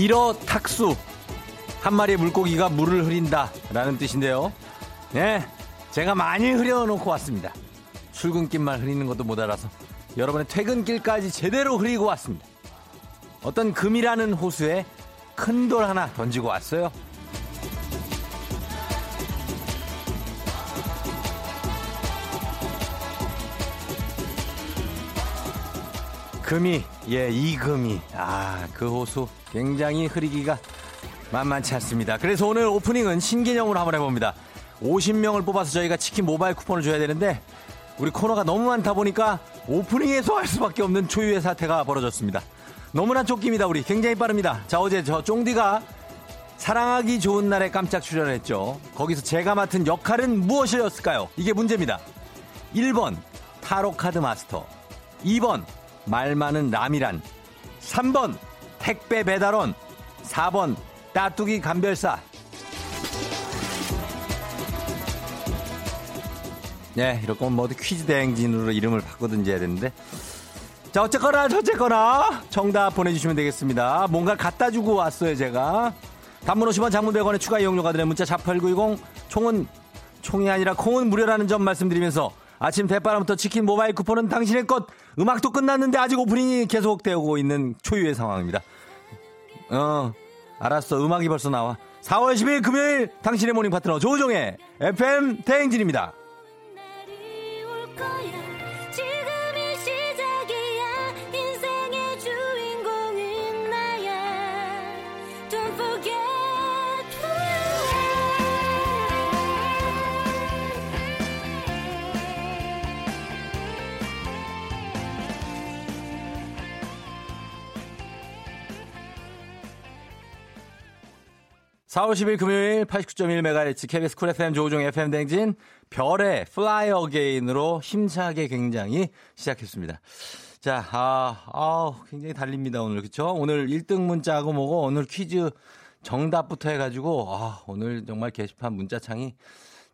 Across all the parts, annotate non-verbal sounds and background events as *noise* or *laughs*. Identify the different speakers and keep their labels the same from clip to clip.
Speaker 1: 일어 탁수 한 마리의 물고기가 물을 흐린다. 라는 뜻인데요. 네 제가 많이 흐려놓고 왔습니다. 출근길만 흐리는 것도 못 알아서 여러분의 퇴근길까지 제대로 흐리고 왔습니다. 어떤 금이라는 호수에 큰 돌 하나 던지고 왔어요. 금이 예 이 금이 아 그 호수 굉장히 흐리기가 만만치 않습니다. 그래서 오늘 오프닝은 신개념으로 한번 해봅니다. 50명을 뽑아서 저희가 치킨 모바일 쿠폰을 줘야 되는데 우리 코너가 너무 많다 보니까 오프닝에서 할 수밖에 없는 초유의 사태가 벌어졌습니다. 너무나 쫓깁니다 우리 굉장히 빠릅니다. 자 어제 저 쫑디가 사랑하기 좋은 날에 깜짝 출연했죠. 거기서 제가 맡은 역할은 무엇이었을까요? 이게 문제입니다. 1번 타로 카드 마스터 2번 말 많은 라미란 3번 택배 배달원 4번 따뚜기 감별사 네 이렇게 뭐 퀴즈 대행진으로 이름을 바꾸든지 해야 되는데 자 어쨌거나 어쨌거나 정답 보내주시면 되겠습니다 뭔가 갖다 주고 왔어요 제가 단문 50원 장문 100원의 추가 이용료가 드는 문자 샵8910 총은 총이 아니라 콩은 무료라는 점 말씀드리면서 아침 대바람부터 치킨 모바일 쿠폰은 당신의 것. 음악도 끝났는데 아직 오프닝이 계속되고 있는 초유의 상황입니다. 어, 알았어. 음악이 벌써 나와. 4월 10일 금요일 당신의 morning 파트너 조우종의 FM 대행진입니다. (4월 10일) 금요일 (89.1MHz) KBS 쿨 FM 조우종 FM 대행진 별의 Fly Again으로 힘차게 굉장히 시작했습니다. 자, 아, 아, 굉장히 달립니다, 오늘. 그쵸? 오늘 1등 문자하고 뭐고, 오늘 퀴즈 정답부터 해가지고, 아, 오늘 정말 게시판 문자창이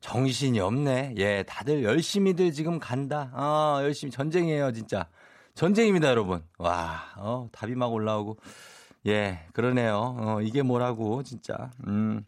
Speaker 1: 정신이 없네. 예, 다들 열심히들 지금 간다. 아, 열심히 전쟁이에요, 진짜. 전쟁입니다, 여러분. 와, 어, 답이 막 올라오고. 예, 그러네요. 어, 이게 뭐라고, 진짜. 음.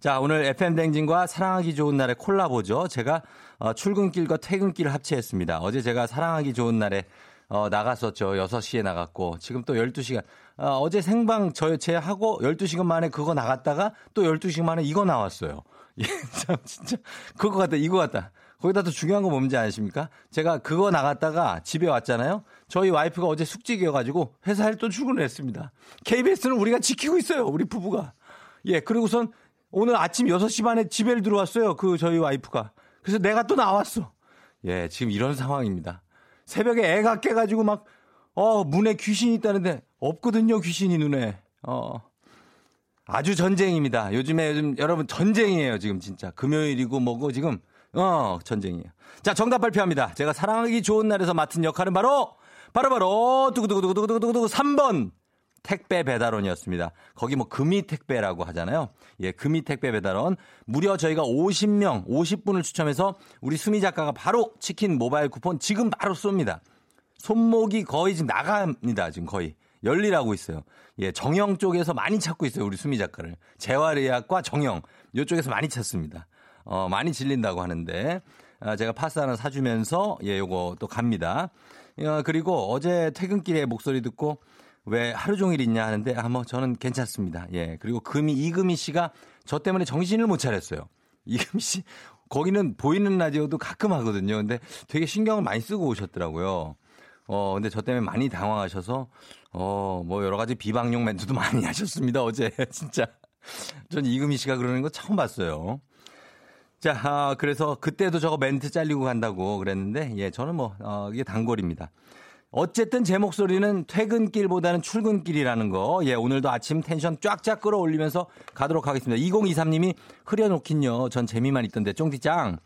Speaker 1: 자, 오늘 FM댕진과 사랑하기 좋은 날의 콜라보죠. 제가 어, 출근길과 퇴근길을 합체했습니다. 어제 제가 사랑하기 좋은 날에 어, 나갔었죠. 6시에 나갔고, 지금 또 12시간. 어, 어제 생방 저, 제 하고 12시간 만에 그거 나갔다가 또 12시간 만에 이거 나왔어요. *laughs* 예, 참, 진짜. 그거 같다, 이거 같다. 거기다 또 중요한 거 뭔지 아십니까? 제가 그거 나갔다가 집에 왔잖아요. 저희 와이프가 어제 숙직이어가지고 회사에 또 출근을 했습니다. KBS는 우리가 지키고 있어요. 우리 부부가. 예, 그리고선 오늘 아침 6시 반에 집에 들어왔어요. 그 저희 와이프가. 그래서 내가 또 나왔어. 예, 지금 이런 상황입니다. 새벽에 애가 깨가지고 막, 어, 문에 귀신이 있다는데 없거든요. 귀신이 눈에. 어. 아주 전쟁입니다. 요즘에 요즘 여러분 전쟁이에요. 지금 진짜. 금요일이고 뭐고 지금 어, 전쟁이에요. 자, 정답 발표합니다. 제가 사랑하기 좋은 날에서 맡은 역할은 바로, 바로바로, 두구두구두구두구두구두구 3번. 택배 배달원이었습니다. 거기 뭐 금이 택배라고 하잖아요. 예, 금이 택배 배달원. 무려 저희가 50명, 50분을 추첨해서 우리 수미 작가가 바로 치킨 모바일 쿠폰 지금 바로 쏩니다. 손목이 거의 지금 나갑니다. 지금 거의. 열리라고 있어요. 예, 정영 쪽에서 많이 찾고 있어요. 우리 수미 작가를. 재활의학과 정영. 이쪽에서 많이 찾습니다. 어, 많이 질린다고 하는데 아, 제가 파스 하나 사주면서 예, 요거 또 갑니다. 어, 그리고 어제 퇴근길에 목소리 듣고 왜 하루 종일 있냐 하는데 아, 뭐 저는 괜찮습니다. 예. 그리고 금이 이금희 씨가 저 때문에 정신을 못 차렸어요. *laughs* 이금희 씨 거기는 보이는 라디오도 가끔 하거든요. 근데 되게 신경을 많이 쓰고 오셨더라고요. 어, 근데 저 때문에 많이 당황하셔서, 어, 뭐 여러 가지 비방용 멘트도 *laughs* 많이 하셨습니다, 어제. *laughs* 진짜. 전 이금희 씨가 그러는 거 처음 봤어요. 자, 아, 그래서 그때도 저거 멘트 잘리고 간다고 그랬는데, 예, 저는 뭐, 어, 이게 단골입니다. 어쨌든 제 목소리는 퇴근길보다는 출근길이라는 거. 예, 오늘도 아침 텐션 쫙쫙 끌어올리면서 가도록 하겠습니다. 2023님이 흐려놓긴요. 전 재미만 있던데 쫑디짱.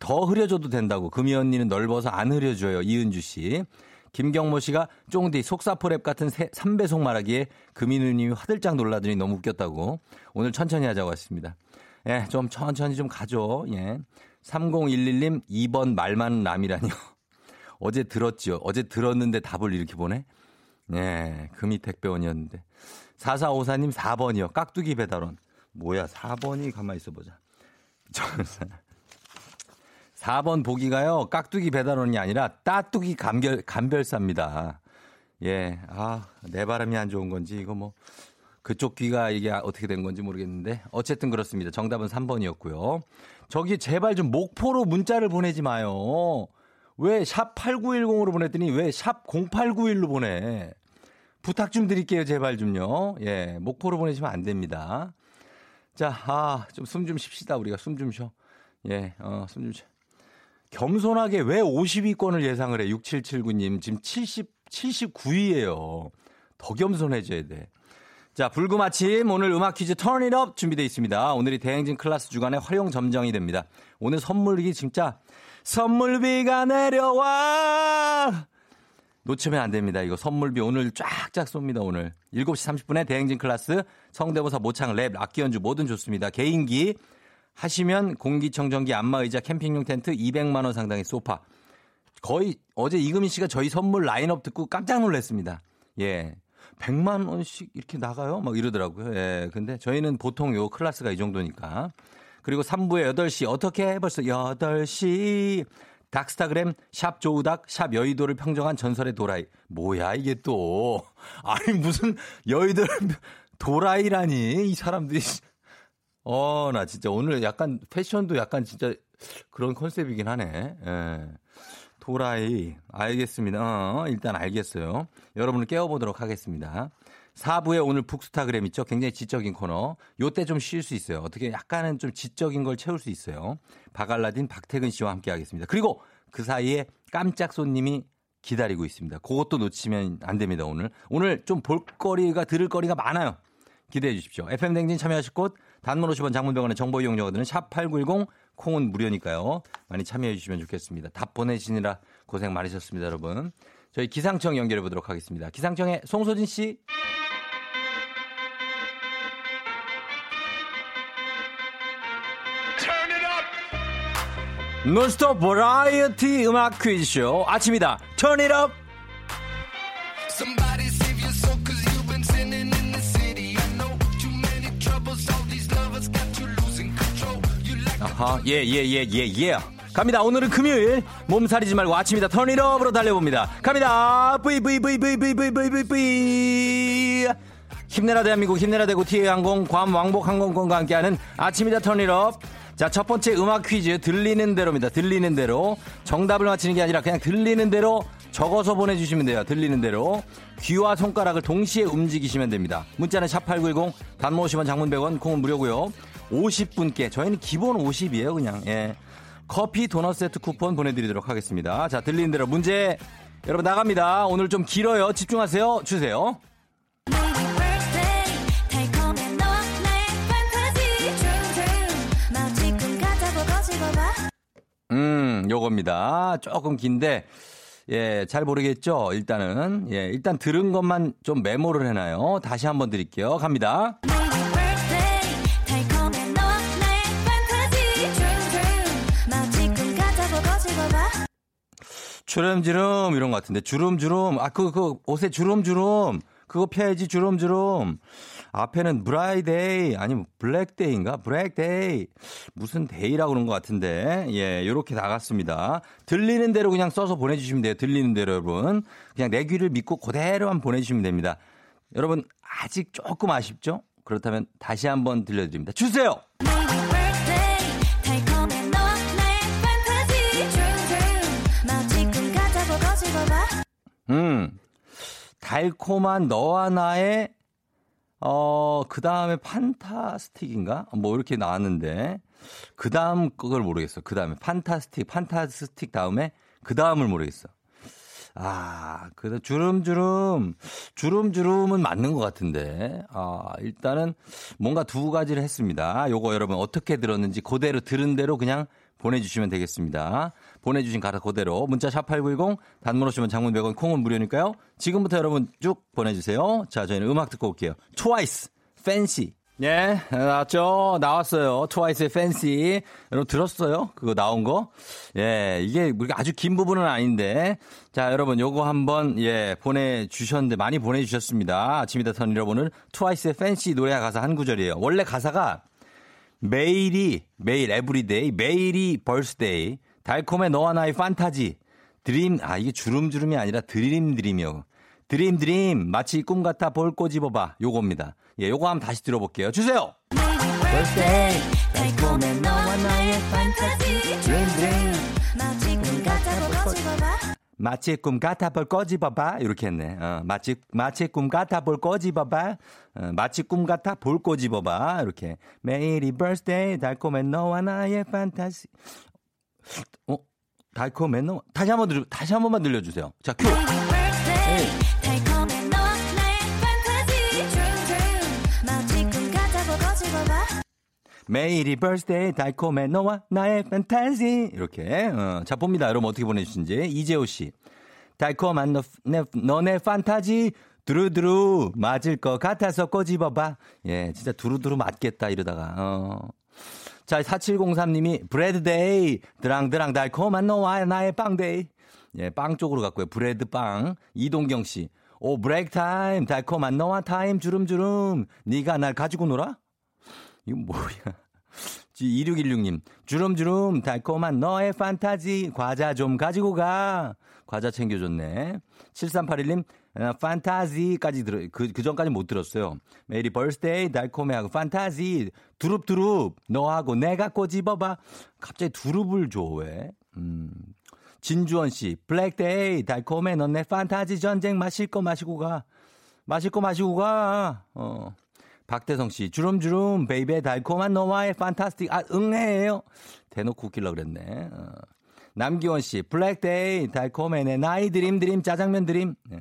Speaker 1: 더 흐려줘도 된다고. 금이 언니는 넓어서 안 흐려줘요. 이은주 씨. 김경모 씨가 쫑디 속사포랩 같은 3배속 말하기에 금이 누님이 화들짝 놀라더니 너무 웃겼다고. 오늘 천천히 하자고 했습니다. 예, 좀 천천히 좀 가죠. 예. 3011님 2번 말 많은 남이라니요. *laughs* 어제 들었지요. 어제 들었는데 답을 이렇게 보내? 네, 금이 택배원이었는데. 4454님 4번이요. 깍두기 배달원. 뭐야, 4번이 가만히 있어 보자. 4번 보기가요. 깍두기 배달원이 아니라 따뚜기 감별, 감별사입니다. 예, 아, 내 바람이 안 좋은 건지 이거 뭐 그쪽 귀가 이게 어떻게 된 건지 모르겠는데 어쨌든 그렇습니다. 정답은 3번이었고요. 저기 제발 좀 목포로 문자를 보내지 마요. 왜 샵 8910으로 보냈더니 왜 샵 0891로 보내? 부탁 좀 드릴게요, 제발 좀요. 예, 목포로 보내시면 안 됩니다. 자, 아, 좀 숨좀 쉽시다. 우리가 숨 좀 쉬어. 예, 어, 숨 좀 쉬어. 겸손하게 왜 50위권을 예상을 해? 6779님. 지금 70, 79위예요. 더 겸손해져야 돼. 자, 불금 아침 오늘 음악 퀴즈 turn it up 준비되어 있습니다. 오늘이 대행진 클래스 주간의 화룡점정이 됩니다. 오늘 선물이 진짜 선물비가 내려와. 놓치면 안 됩니다. 이거 선물비 오늘 쫙쫙 쏩니다, 오늘. 7시 30분에 대행진 클래스, 성대모사 모창, 랩, 악기 연주 뭐든 좋습니다. 개인기 하시면 공기청정기, 안마의자, 캠핑용 텐트 200만 원 상당의 소파. 거의 어제 이금희 씨가 저희 선물 라인업 듣고 깜짝 놀랐습니다. 예. 100만 원씩 이렇게 나가요? 막 이러더라고요. 예. 근데 저희는 보통 요 클래스가 이 정도니까. 그리고 3부에 8시 어떻게 벌써 8시 닥스타그램 샵 조우닥 샵 여의도를 평정한 전설의 도라이. 뭐야 이게 또. *laughs* 아니 무슨 여의도를 *laughs* 도라이라니 이 사람들이. *laughs* 어, 나 진짜 오늘 약간 패션도 약간 진짜 그런 컨셉이긴 하네. 예. 도라이. 알겠습니다. 어, 일단 알겠어요. 여러분을 깨워보도록 하겠습니다. 4부에 오늘 북스타그램 있죠? 굉장히 지적인 코너. 요때 좀 쉴 수 있어요. 어떻게 약간은 좀 지적인 걸 채울 수 있어요. 바갈라딘 박태근 씨와 함께 하겠습니다. 그리고 그 사이에 깜짝 손님이 기다리고 있습니다. 그것도 놓치면 안 됩니다, 오늘. 오늘 좀 볼거리가, 들을 거리가 많아요. 기대해 주십시오. FM댕진 참여하실 곳, 단문 50원 장문병원의 정보 이용료들은 샵8910, 콩은 무료니까요. 많이 참여해 주시면 좋겠습니다. 답 보내시느라 고생 많으셨습니다, 여러분. 저희 기상청 연결해 보도록 하겠습니다. 기상청의 송소진 씨. 논스톱 버라이어티 음악 퀴즈쇼 아침이다 Turn it up 아하 예예예예 예, 예, 예, 예, 갑니다 오늘은 금요일 몸살이지 말고 아침이다 up으로 달려봅니다 갑니다 브이브이브이브이브이브이브이 힘내라 대한민국 힘내라 대구 티웨이항공 괌 왕복 항공권과 함께하는 아침이다 up 자, 첫 번째 음악 퀴즈 들리는 대로입니다. 들리는 대로. 정답을 맞히는 게 아니라 그냥 들리는 대로 적어서 보내주시면 돼요. 들리는 대로. 귀와 손가락을 동시에 움직이시면 됩니다. 문자는 샵8910, 단모 50원, 장문 100원, 콩은 무료고요. 50분께, 저희는 기본 50이에요, 그냥. 예. 커피 도넛 세트 쿠폰 보내드리도록 하겠습니다. 자, 들리는 대로 문제 여러분 나갑니다. 오늘 좀 길어요. 집중하세요. 주세요. 음, 요겁니다. 조금 긴데, 예, 잘 모르겠죠? 일단은. 예, 일단 들은 것만 좀 메모를 해놔요. 다시 한번 드릴게요. 갑니다. 주름주름 이런 것 같은데 주름주름 아 그그 그 옷에 주름주름 그거 펴야지 주름주름 앞에는 브라이데이 아니면 블랙데이인가? 블랙데이 무슨 데이라고 그런 것 같은데 예 요렇게 나갔습니다. 들리는 대로 그냥 써서 보내주시면 돼요. 들리는 대로 여러분 그냥 내 귀를 믿고 그대로만 보내주시면 됩니다. 여러분 아직 조금 아쉽죠? 그렇다면 다시 한번 들려드립니다. 주세요. 음, 달콤한 너와 나의 어, 그 다음에 판타스틱인가? 뭐 이렇게 나왔는데, 그 다음 그걸 모르겠어. 그 다음에 판타스틱, 판타스틱 다음에 그 다음을 모르겠어. 아, 그래도 주름주름, 주름주름은 맞는 것 같은데. 아, 일단은 뭔가 두 가지를 했습니다. 요거 여러분 어떻게 들었는지 그대로 들은 대로 그냥 보내주시면 되겠습니다. 보내주신 가사 그대로 문자 샵 8910 단문 오시면 장문 100원 콩은 무료니까요. 지금부터 여러분 쭉 보내주세요. 자, 저희는 음악 듣고 올게요. 트와이스, Fancy. 예, 나왔죠? 나왔어요. 트와이스의 Fancy. 여러분 들었어요? 그거 나온 거? 예, 이게 우리가 아주 긴 부분은 아닌데. 자, 여러분 요거 한번, 예, 보내주셨는데, 많이 보내주셨습니다. 아침이다 turn 여러분을 트와이스의 Fancy 노래 가사 한 구절이에요. 원래 가사가 매일이, 매일, everyday, 매일이 birthday, 달콤해 너와 나의 판타지, dream, 아, 이게 주름주름이 아니라 dream dream이요. dream dream, 마치 꿈 같아 볼 꼬집어봐. 요겁니다. 예, 요거 한번 다시 들어볼게요. 주세요!
Speaker 2: birthday 달콤한 너와 나의 판타지 dream dream 마치 꿈 같아 볼 꼬집어봐
Speaker 1: 마치 꿈 같아 볼 꼬집어봐. 이렇게 했네. 어, 마치, 마치 꿈 같아 볼 꼬집어봐. 어, 마치 꿈 같아 볼 꼬집어봐. 이렇게. 매일이 birthday, 달콤해 너와 나의 판타지. 어? 달콤해 너 다시 한번 들, 다시 한 번만 들려주세요. 자, 큐!
Speaker 2: 달콤한
Speaker 1: 매일이 birthday, 달콤해 너와 나의 판타지. 이렇게. 어, 자, 봅니다. 여러분 어떻게 보내주신지. 이재호 씨. 달콤한 너, 내, 너네 판타지. 두루두루 맞을 것 같아서 꼬집어봐. 예, 진짜 두루두루 맞겠다 이러다가. 어. 자, 4703님이 bread day 드랑드랑 달콤한 너와 나의 빵데이. 예, 빵 쪽으로 갔고요. bread 빵. 이동경 씨. 오, break time 달콤한 너와 타임 주름주름. 네가 날 가지고 놀아? 이거 뭐야. 2616님, 주름주름, 달콤한 너의 판타지, 과자 좀 가지고 가. 과자 챙겨줬네. 7381님, 어, 판타지까지 들어, 그, 그 전까지 못 들었어요. merry birthday, 달콤해하고, 판타지, 두릅두릅, 너하고 내가 꼬집어봐. 갑자기 두릅을 줘, 왜? 음. 진주원 씨, 블랙데이, 달콤해, 넌 내 판타지 전쟁 마실 거 마시고 가. 마실 거 마시고 가. 어. 박대성 씨, 주름주름, baby, 달콤한 너와의 fantastic, 아, 응해요. 대놓고 웃기려고 그랬네. 어. 남기원 씨, 블랙데이, 달콤해, 내 나이 dream, dream, 짜장면 드림. 예.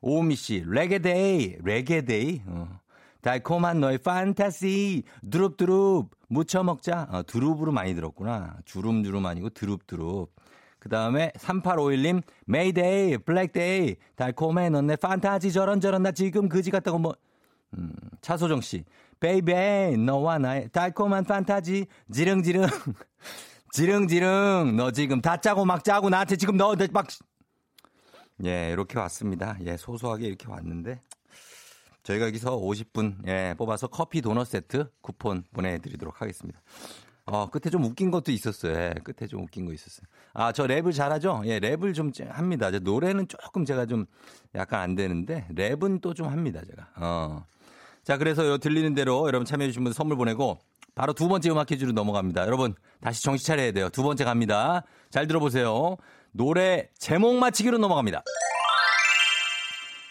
Speaker 1: 오미 씨, 레게데이, 레게데이. 어. 달콤한 너의 판타지, 두릅두릅, 무쳐 먹자. 어, 두릅으로 많이 들었구나. 주름주름 아니고 두릅두릅. 그 다음에 3851님, 메이데이, 블랙데이, 달콤해, 넌 내 판타지 저런저런, 나 지금 그지 같다고 뭐, 음, 차소정 씨, baby, 너와 나의 달콤한 판타지, 지릉지릉, *laughs* 지릉지릉, 너 지금 다 짜고 막 짜고 나한테 지금 너 막, 예, 이렇게 왔습니다. 예, 소소하게 이렇게 왔는데, 저희가 여기서 50분, 예, 뽑아서 커피 도넛 세트 쿠폰 보내드리도록 하겠습니다. 어, 끝에 좀 웃긴 것도 있었어요. 예, 끝에 좀 웃긴 거 있었어요. 아, 저 랩을 잘하죠? 예, 랩을 좀 합니다. 저 노래는 조금 제가 좀 약간 안 되는데, 랩은 또 좀 합니다, 제가. 어. 자, 그래서 요 들리는 대로 여러분 참여해주신 분 선물 보내고, 바로 두 번째 음악 퀴즈로 넘어갑니다. 여러분, 다시 정신 차려야 돼요. 두 번째 갑니다. 잘 들어보세요. 노래 제목 맞히기로 넘어갑니다.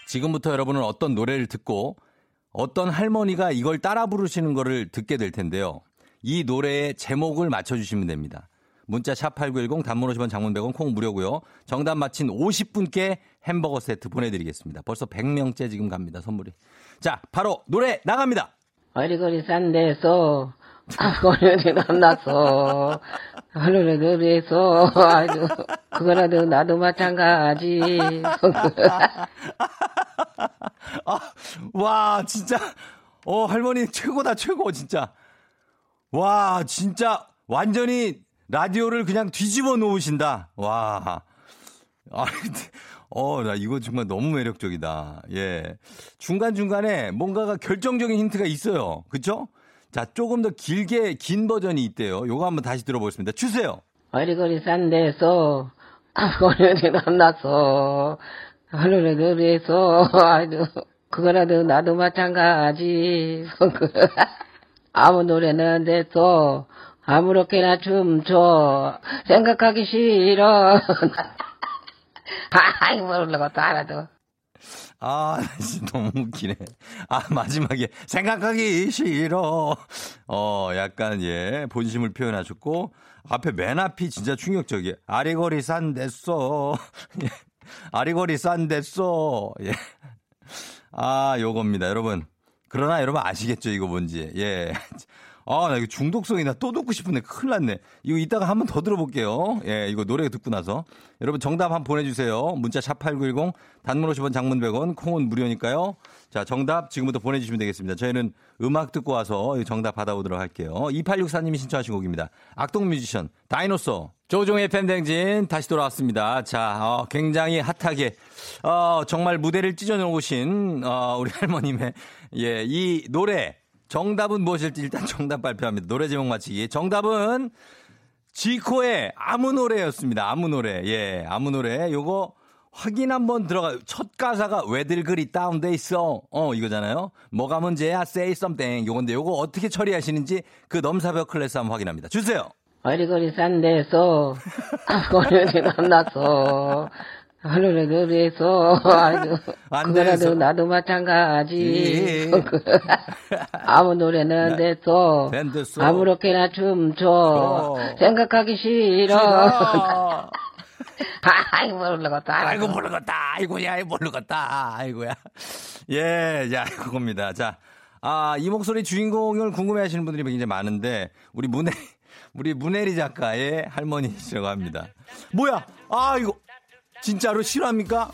Speaker 1: 지금부터 여러분은 어떤 노래를 듣고, 어떤 할머니가 이걸 따라 부르시는 거를 듣게 될 텐데요. 이 노래의 제목을 맞춰주시면 됩니다. 문자 샵8910 단문 50원 장문 100원 콩 무료고요. 정답 맞힌 50분께 햄버거 세트 보내드리겠습니다. 벌써 100명째 지금 갑니다. 선물이. 자 바로 노래 나갑니다.
Speaker 3: 어리거리 싼 데서 아거리를 만났어 하늘에서 아주 그거라도 나도 마찬가지
Speaker 1: 아, 와 진짜 어 할머니 최고다 최고 진짜. 와 진짜 완전히 라디오를 그냥 뒤집어 놓으신다. 와. 아, 어, 나 이거 정말 너무 매력적이다. 예. 중간중간에 뭔가가 결정적인 힌트가 있어요. 그쵸? 자, 조금 더 길게, 긴 버전이 있대요. 요거 한번 다시 들어보겠습니다. 주세요.
Speaker 3: 어리거리 싼 데서 아거리를 만났어. 하늘에서 아주 그거라도 나도 마찬가지. *laughs* 아무 노래는 됐어. 아무렇게나 춤춰. 생각하기 싫어. *laughs* 아이 모르는 것도 알아도
Speaker 1: 아, 진짜 너무 웃기네. 아, 마지막에 생각하기 싫어. 어, 약간 예, 본심을 표현하셨고 앞에 맨 앞이 진짜 충격적이에요. 아래거리 산 됐어. *laughs* 예. 아리거리 싼데 쏘. 예. 아, 요겁니다. 여러분. 그러나 여러분 아시겠죠? 이거 뭔지. 예. 아, 나 이거 중독성이 나 또 듣고 싶은데 큰일 났네. 이거 이따가 한번 더 들어볼게요. 예, 이거 노래 듣고 나서. 여러분 정답 한번 보내주세요. 문자 샵8910 단문 50원 장문 100원 콩은 무료니까요. 자, 정답 지금부터 보내주시면 되겠습니다. 저희는 음악 듣고 와서 정답 받아보도록 할게요. 2864님이 신청하신 곡입니다. 악동 뮤지션 다이노소 조종의 팬댕진 다시 돌아왔습니다. 자, 어, 굉장히 핫하게 어, 정말 무대를 찢어놓으신 어, 우리 *laughs* 할머님의 예, 이 노래 정답은 무엇일지 일단 *laughs* 정답 발표합니다. 노래 제목 맞히기. 정답은 지코의 아무 노래였습니다. 아무 노래. 예, 아무 노래. 요거 확인 한번 들어가. 첫 가사가 왜들 그리 다운돼 있어. 어, 이거잖아요. 뭐가 문제야? Say something. 요건데 요거 어떻게 처리하시는지 그 넘사벽 클래스 한번 확인합니다. 주세요.
Speaker 3: 어리거리 싼 데서 거리를 만나서 하늘에 *laughs*
Speaker 1: 안
Speaker 3: 그거라도. 나도 마찬가지
Speaker 1: 예. *laughs*
Speaker 3: 아무 노래는 됐어. 아무렇게나 춤춰
Speaker 1: 어.
Speaker 3: 생각하기 싫어
Speaker 1: 싫어. *laughs*
Speaker 3: 아이 모르겠다
Speaker 1: 아이고 모르겠다. 아이고야 모르겠다. 아이고야. 예, 자 그겁니다. 자, 아 이 목소리 주인공을 궁금해 하시는 분들이 굉장히 많은데 우리 문혜 우리 문혜리 작가의 할머니시라고 합니다. 뭐야? 아 이거 진짜로 실화입니까?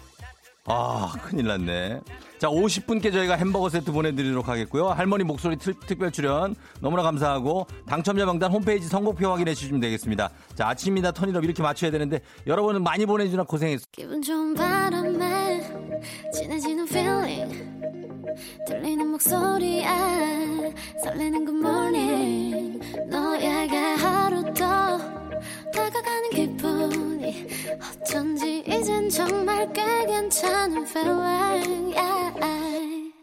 Speaker 1: 아 큰일 났네. 자 50분께 저희가 햄버거 세트 보내드리도록 하겠고요. 할머니 목소리 특, 특별 출연 너무나 감사하고 당첨자 명단 홈페이지 선곡표 확인해 주시면 되겠습니다. 자 아침이다 턴이업 이렇게 맞춰야 되는데 여러분은 많이 보내주나 고생했어요.
Speaker 2: 기분 좋은 바람에 진해지는 feeling 들리는 목소리에 설레는 good morning 너에게 하루 더 다가가는 기분이 어쩐지 이젠 정말 꽤 괜찮은 feeling yeah.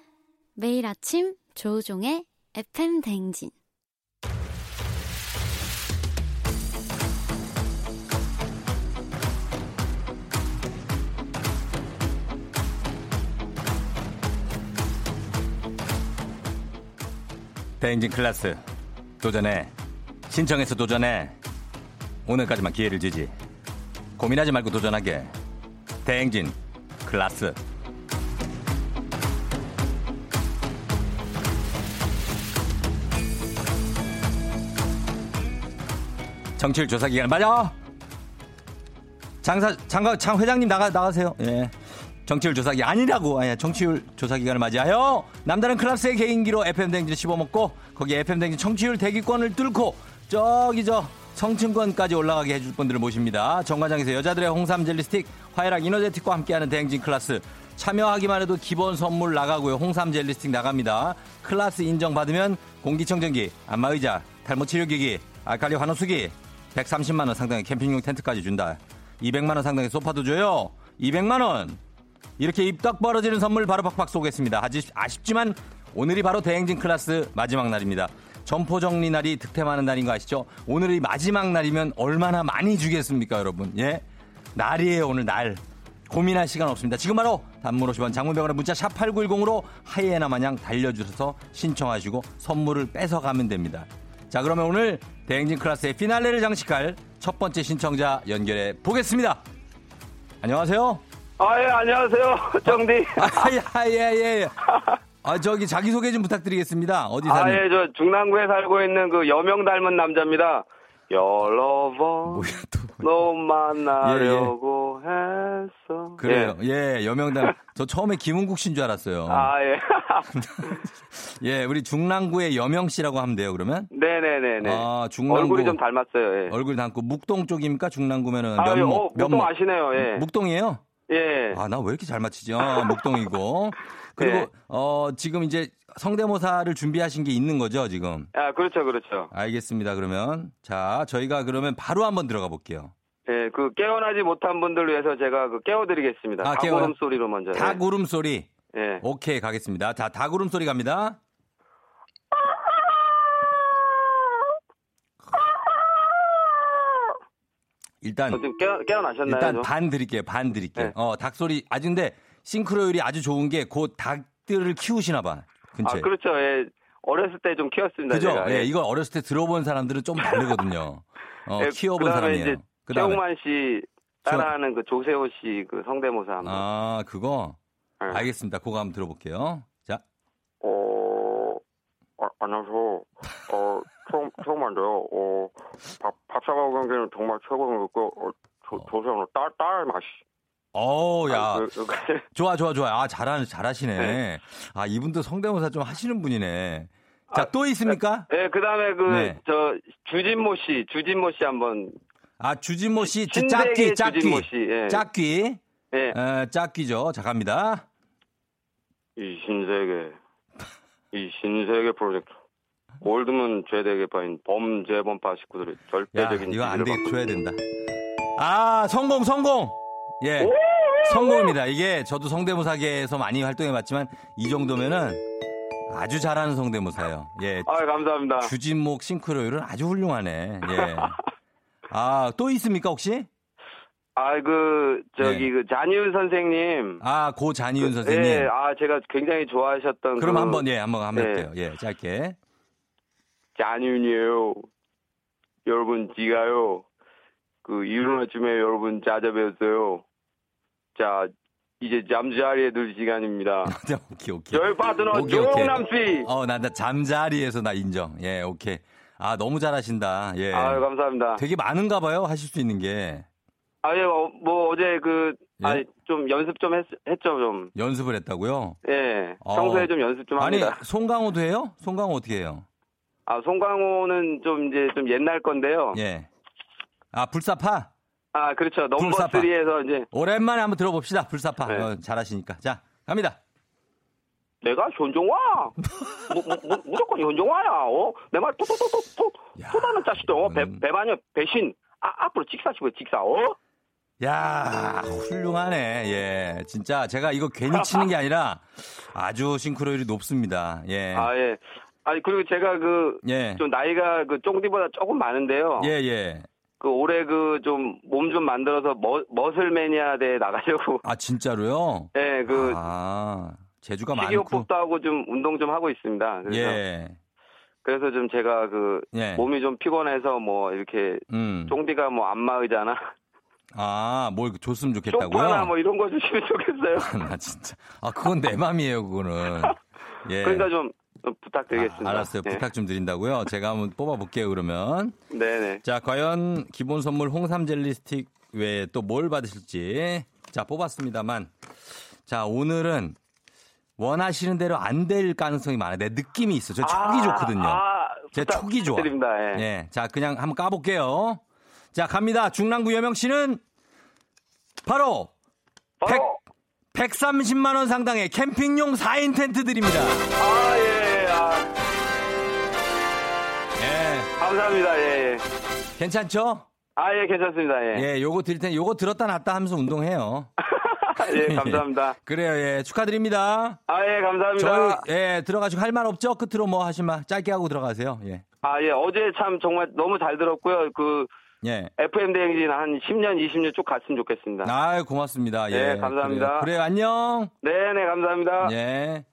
Speaker 2: 매일 아침 조종의 FM 댕진.
Speaker 1: 대행진 클래스 도전해. 신청해서 도전해 오늘까지만 기회를 주지. 고민하지 말고 도전하게. 대행진 클래스. 정치율 조사 기간 맞아? 장사 장가 장 회장님 나가 나가세요. 예. 정치율 조사기 아니라고. 아니 정치율 조사 기간을 맞이하여 남다른 클래스의 개인기로 FM 댕지를 씹어먹고 거기 FM 댕지 청취율 대기권을 뚫고 저기 저 성층권까지 올라가게 해줄 분들을 모십니다. 정관장에서 여자들의 홍삼 젤리 스틱, 화애락 이너제틱과 함께하는 대행진 클래스 참여하기만 해도 기본 선물 나가고요. 홍삼 젤리 스틱 나갑니다. 클래스 인정 받으면 공기청정기, 안마의자, 탈모 치료기기, 알칼리 환원수기 130만 원 상당의 캠핑용 텐트까지 준다. 200만 원 상당의 소파도 줘요. 200만 원. 이렇게 입 떡 벌어지는 선물 바로 팍팍 쏘겠습니다. 아쉽지만 오늘이 바로 대행진 클래스 마지막 날입니다. 점포 정리 날이 득템하는 날인 거 아시죠? 오늘이 마지막 날이면 얼마나 많이 주겠습니까, 여러분? 예? 날이에요, 오늘 날. 고민할 시간 없습니다. 지금 바로 단문 50원 장문병원의 문자 샵 8910으로 하이에나 마냥 달려주셔서 신청하시고 선물을 뺏어가면 됩니다. 자, 그러면 오늘 대행진 클래스의 피날레를 장식할 첫 번째 신청자 연결해 보겠습니다. 안녕하세요.
Speaker 4: 아, 예, 안녕하세요. 정디.
Speaker 1: 아, 예, 예, 예. *laughs* 아, 저기 자기소개 좀 부탁드리겠습니다. 어디
Speaker 4: 아,
Speaker 1: 사는?
Speaker 4: 예, 저 중랑구에 살고 있는 그 여명 닮은 남자입니다. 여러 번
Speaker 1: 뭐야, 또.
Speaker 4: 너 만나려고 했어.
Speaker 1: 그래요. 예, 여명단. *laughs* 저 처음에 김은국 씨인 줄 알았어요.
Speaker 4: 예. 아, 예. *laughs*
Speaker 1: 예, 우리 중랑구의 여명 씨라고 하면 돼요, 그러면?
Speaker 4: 네네네네.
Speaker 1: 아, 중랑구.
Speaker 4: 얼굴이 좀 닮았어요, 예.
Speaker 1: 얼굴 닮고 묵동 쪽입니까? 중랑구면은
Speaker 4: 아, 예,
Speaker 1: 면목.
Speaker 4: 어, 보통 아시네요, 예.
Speaker 1: 묵동이에요?
Speaker 4: 예.
Speaker 1: 아, 나 왜 이렇게 잘 맞히지? 아, 묵동이고. *laughs* 그리고
Speaker 4: 네.
Speaker 1: 어, 지금 이제 성대모사를 준비하신 게 있는 거죠, 지금?
Speaker 4: 아, 그렇죠, 그렇죠.
Speaker 1: 알겠습니다, 그러면. 자, 저희가 그러면 바로 한번 들어가 볼게요.
Speaker 4: 예, 그 깨어나지 못한 분들 위해서 제가 그 깨워드리겠습니다.
Speaker 1: 아,
Speaker 4: 닭
Speaker 1: 깨워요?
Speaker 4: 울음 소리로 먼저.
Speaker 1: 닭 울음소리.
Speaker 4: 예. 예.
Speaker 1: 오케이, 가겠습니다. 자, 닭 울음소리 갑니다. 일단
Speaker 4: 저 지금 깨어, 깨어 나셨나요?
Speaker 1: 일단
Speaker 4: 좀?
Speaker 1: 반 드릴게요. 반 드릴게요.
Speaker 4: 네.
Speaker 1: 어, 닭 소리 아주 근데 싱크로율이 아주 좋은 게 곧 닭들을 키우시나 봐. 근처에.
Speaker 4: 아, 그렇죠. 예. 어렸을 때 좀 키웠습니다.
Speaker 1: 그죠?
Speaker 4: 제가.
Speaker 1: 예, 이거 어렸을 때 들어본 사람들은 좀 다르거든요. 어, *laughs*
Speaker 4: 예,
Speaker 1: 키워본 사람이에요. 그다음에
Speaker 4: 최홍만 씨 따라하는 그 조세호 씨 그 성대모사 한번.
Speaker 1: 아, 그거?
Speaker 4: 네.
Speaker 1: 알겠습니다. 그거 한번 들어볼게요. 자,
Speaker 4: 어, 아, 안녕하세요. 어, 처음, 처음 한데요. 어, 밥, 밥 사과 관계는 정말 최고인 것 같고, 어, 조, 조세호는 딸, 딸 맛이.
Speaker 1: 어우, 야.
Speaker 4: 아, 그, 그,
Speaker 1: 좋아, 좋아, 좋아. 아, 잘하, 잘하시네.
Speaker 4: 네.
Speaker 1: 아, 이분도 성대모사 좀 하시는 분이네. 자, 또 있습니까?
Speaker 4: 네, 그 다음에 그,
Speaker 1: 네.
Speaker 4: 저, 주진모 씨, 주진모 씨 한 번.
Speaker 1: 아, 주진모 씨, 저 짝귀, 짝귀.
Speaker 4: 주진모 씨, 예.
Speaker 1: 짝귀.
Speaker 4: 예.
Speaker 1: 어, 짝귀죠. 자, 갑니다.
Speaker 4: 이 신세계, 이 신세계 프로젝트. 올드문 죄대 개파인 범죄범파 식구들의
Speaker 1: 야,
Speaker 4: 절대적인
Speaker 1: 이거 안
Speaker 4: 받고
Speaker 1: 줘야 된다. 아, 성공, 성공! 예. 성공입니다. 이게 저도 성대모사계에서 많이 활동해봤지만 이 정도면은 아주 잘하는 성대모사예요. 예.
Speaker 4: 아, 감사합니다.
Speaker 1: 주진목 싱크로율은 아주 훌륭하네. 예. *laughs* 아, 또 있습니까, 혹시?
Speaker 4: 아, 그, 저기,
Speaker 1: 네.
Speaker 4: 그, 잔이윤 선생님.
Speaker 1: 아, 고 잔이윤 선생님.
Speaker 4: 예, 아, 제가 굉장히 좋아하셨던.
Speaker 1: 그럼
Speaker 4: 그
Speaker 1: 한번, 예, 한번, 한번
Speaker 4: 네.
Speaker 1: 할게요. 예, 짧게.
Speaker 4: 잔이윤이에요. 여러분, 지가요. 그, 이른 아침에 여러분 찾아뵈었어요. 자, 이제 잠자리에 들 시간입니다. *laughs*
Speaker 1: 자, 오케이, 오케이.
Speaker 4: 저희 파트너
Speaker 1: 오케이.
Speaker 4: 조용남 씨.
Speaker 1: 어, 나, 나 잠자리에서 나 인정. 예, 오케이. 아, 너무 잘하신다. 예.
Speaker 4: 아유, 감사합니다.
Speaker 1: 되게 많은가 봐요, 하실 수 있는 게.
Speaker 4: 아, 예, 어, 뭐, 어제 그,
Speaker 1: 예?
Speaker 4: 아니, 좀 연습 좀 했, 했죠, 좀.
Speaker 1: 연습을 했다고요?
Speaker 4: 예.
Speaker 1: 어.
Speaker 4: 평소에 좀 연습 좀
Speaker 1: 아니,
Speaker 4: 합니다. *laughs*
Speaker 1: 송강호도 해요? 송강호 어떻게 해요?
Speaker 4: 아, 송강호는 좀 이제 좀 옛날 건데요.
Speaker 1: 예. 아, 불사파?
Speaker 4: 아, 그렇죠. 넘버
Speaker 1: 불사파.
Speaker 4: 3에서 이제
Speaker 1: 오랜만에 한번 들어봅시다. 불사파.
Speaker 4: 네.
Speaker 1: 어, 잘하시니까. 자, 갑니다.
Speaker 4: 내가 현종화. 무, 무, 무, 무조건 현종화야. 어? 내말 토토토토토
Speaker 1: 야.
Speaker 4: 토다는 자식들. 어? 배,
Speaker 1: 음.
Speaker 4: 배반여 배신. 아, 앞으로 직사시고 직사. 어?
Speaker 1: 야, 훌륭하네. 예. 진짜 제가 이거 괜히 치는 게 아니라 아주 싱크로율이 높습니다. 예.
Speaker 4: 아, 예. 아니 그리고 제가 그좀
Speaker 1: 예.
Speaker 4: 나이가 그 쫑디보다 조금 많은데요.
Speaker 1: 예, 예.
Speaker 4: 그 올해 그 좀몸좀 만들어서 머, 머슬 매니아 대회 나가려고.
Speaker 1: 아, 진짜로요?
Speaker 4: 예, 그
Speaker 1: 아, 재주가 많고.
Speaker 4: 식이요법도 하고 좀 운동 좀 하고 있습니다. 그래서
Speaker 1: 예.
Speaker 4: 그래서 좀 제가 그
Speaker 1: 예.
Speaker 4: 몸이 좀 피곤해서 뭐 이렇게
Speaker 1: 음.
Speaker 4: 쫑디가 뭐 안마 의자나
Speaker 1: 아, 뭘 줬으면 좋겠다고요?
Speaker 4: 쇼파나 뭐 이런 거 주시면 좋겠어요. *laughs*
Speaker 1: 나 진짜. 아, 그건 내 맘이에요, 그거는. *laughs* 예.
Speaker 4: 그러니까 좀 부탁드리겠습니다.
Speaker 1: 아, 알았어요.
Speaker 4: 예.
Speaker 1: 부탁 좀 드린다고요. 제가 한번 뽑아볼게요, 그러면.
Speaker 4: 네네.
Speaker 1: 자, 과연 기본 선물 홍삼 젤리 스틱 외에 또 뭘 받으실지. 자, 뽑았습니다만. 자, 오늘은 원하시는 대로 안 될 가능성이 많아요. 내 느낌이 있어. 저 촉이 좋거든요.
Speaker 4: 아,
Speaker 1: 제 촉이 좋아.
Speaker 4: 드립니다. 예.
Speaker 1: 예. 자, 그냥 한번 까볼게요. 자, 갑니다. 중랑구 여명 씨는 바로
Speaker 4: 바로
Speaker 1: 130만 원 상당의 캠핑용 4인 텐트 드립니다.
Speaker 4: 아 예. 아,
Speaker 1: 예.
Speaker 4: 감사합니다. 예. 예.
Speaker 1: 괜찮죠?
Speaker 4: 아 예 괜찮습니다. 예.
Speaker 1: 예, 요거 드릴 테니 요거 들었다 놨다 하면서 운동해요. *laughs*
Speaker 4: 예, 감사합니다. *laughs*
Speaker 1: 그래요, 예. 축하드립니다.
Speaker 4: 아 예 감사합니다.
Speaker 1: 저희, 예, 들어가시고 할 말 없죠? 끝으로 뭐말 짧게 하고 들어가세요. 예.
Speaker 4: 아 예 어제 참 정말 너무 잘 들었고요. 그
Speaker 1: 예.
Speaker 4: FM 대행진 한 10년 20년 쭉 갔으면 좋겠습니다.
Speaker 1: 아유, 고맙습니다. 예.
Speaker 4: 네, 감사합니다.
Speaker 1: 그래요, 그래요, 안녕.
Speaker 4: 네 네 감사합니다.
Speaker 1: 예.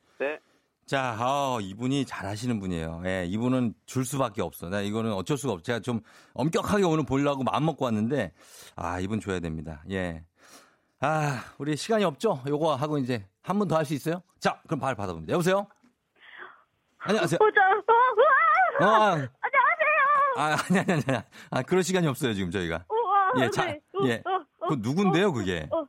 Speaker 4: 네.
Speaker 1: 자, 아, 이분이 잘하시는 분이에요. 예, 이분은 줄 수밖에 없어. 나 이거는 어쩔 수가 없어. 제가 좀 엄격하게 오늘 보려고 마음 먹고 왔는데, 아, 이분 줘야 됩니다. 예. 아, 우리 시간이 없죠? 요거 하고 이제 한분더할 수 있어요? 자, 그럼 바로 받아봅니다. 여보세요? 안녕하세요.
Speaker 5: 어!
Speaker 1: 어, 아,
Speaker 5: 안녕하세요.
Speaker 1: 아, 아니, 아니, 아니. 아, 그럴 시간이 없어요, 지금 저희가.
Speaker 5: 우와.
Speaker 1: 예, 자,
Speaker 5: 네. 어,
Speaker 1: 예.
Speaker 5: 어, 어,
Speaker 1: 그 누군데요, 그게?
Speaker 5: 어, 어,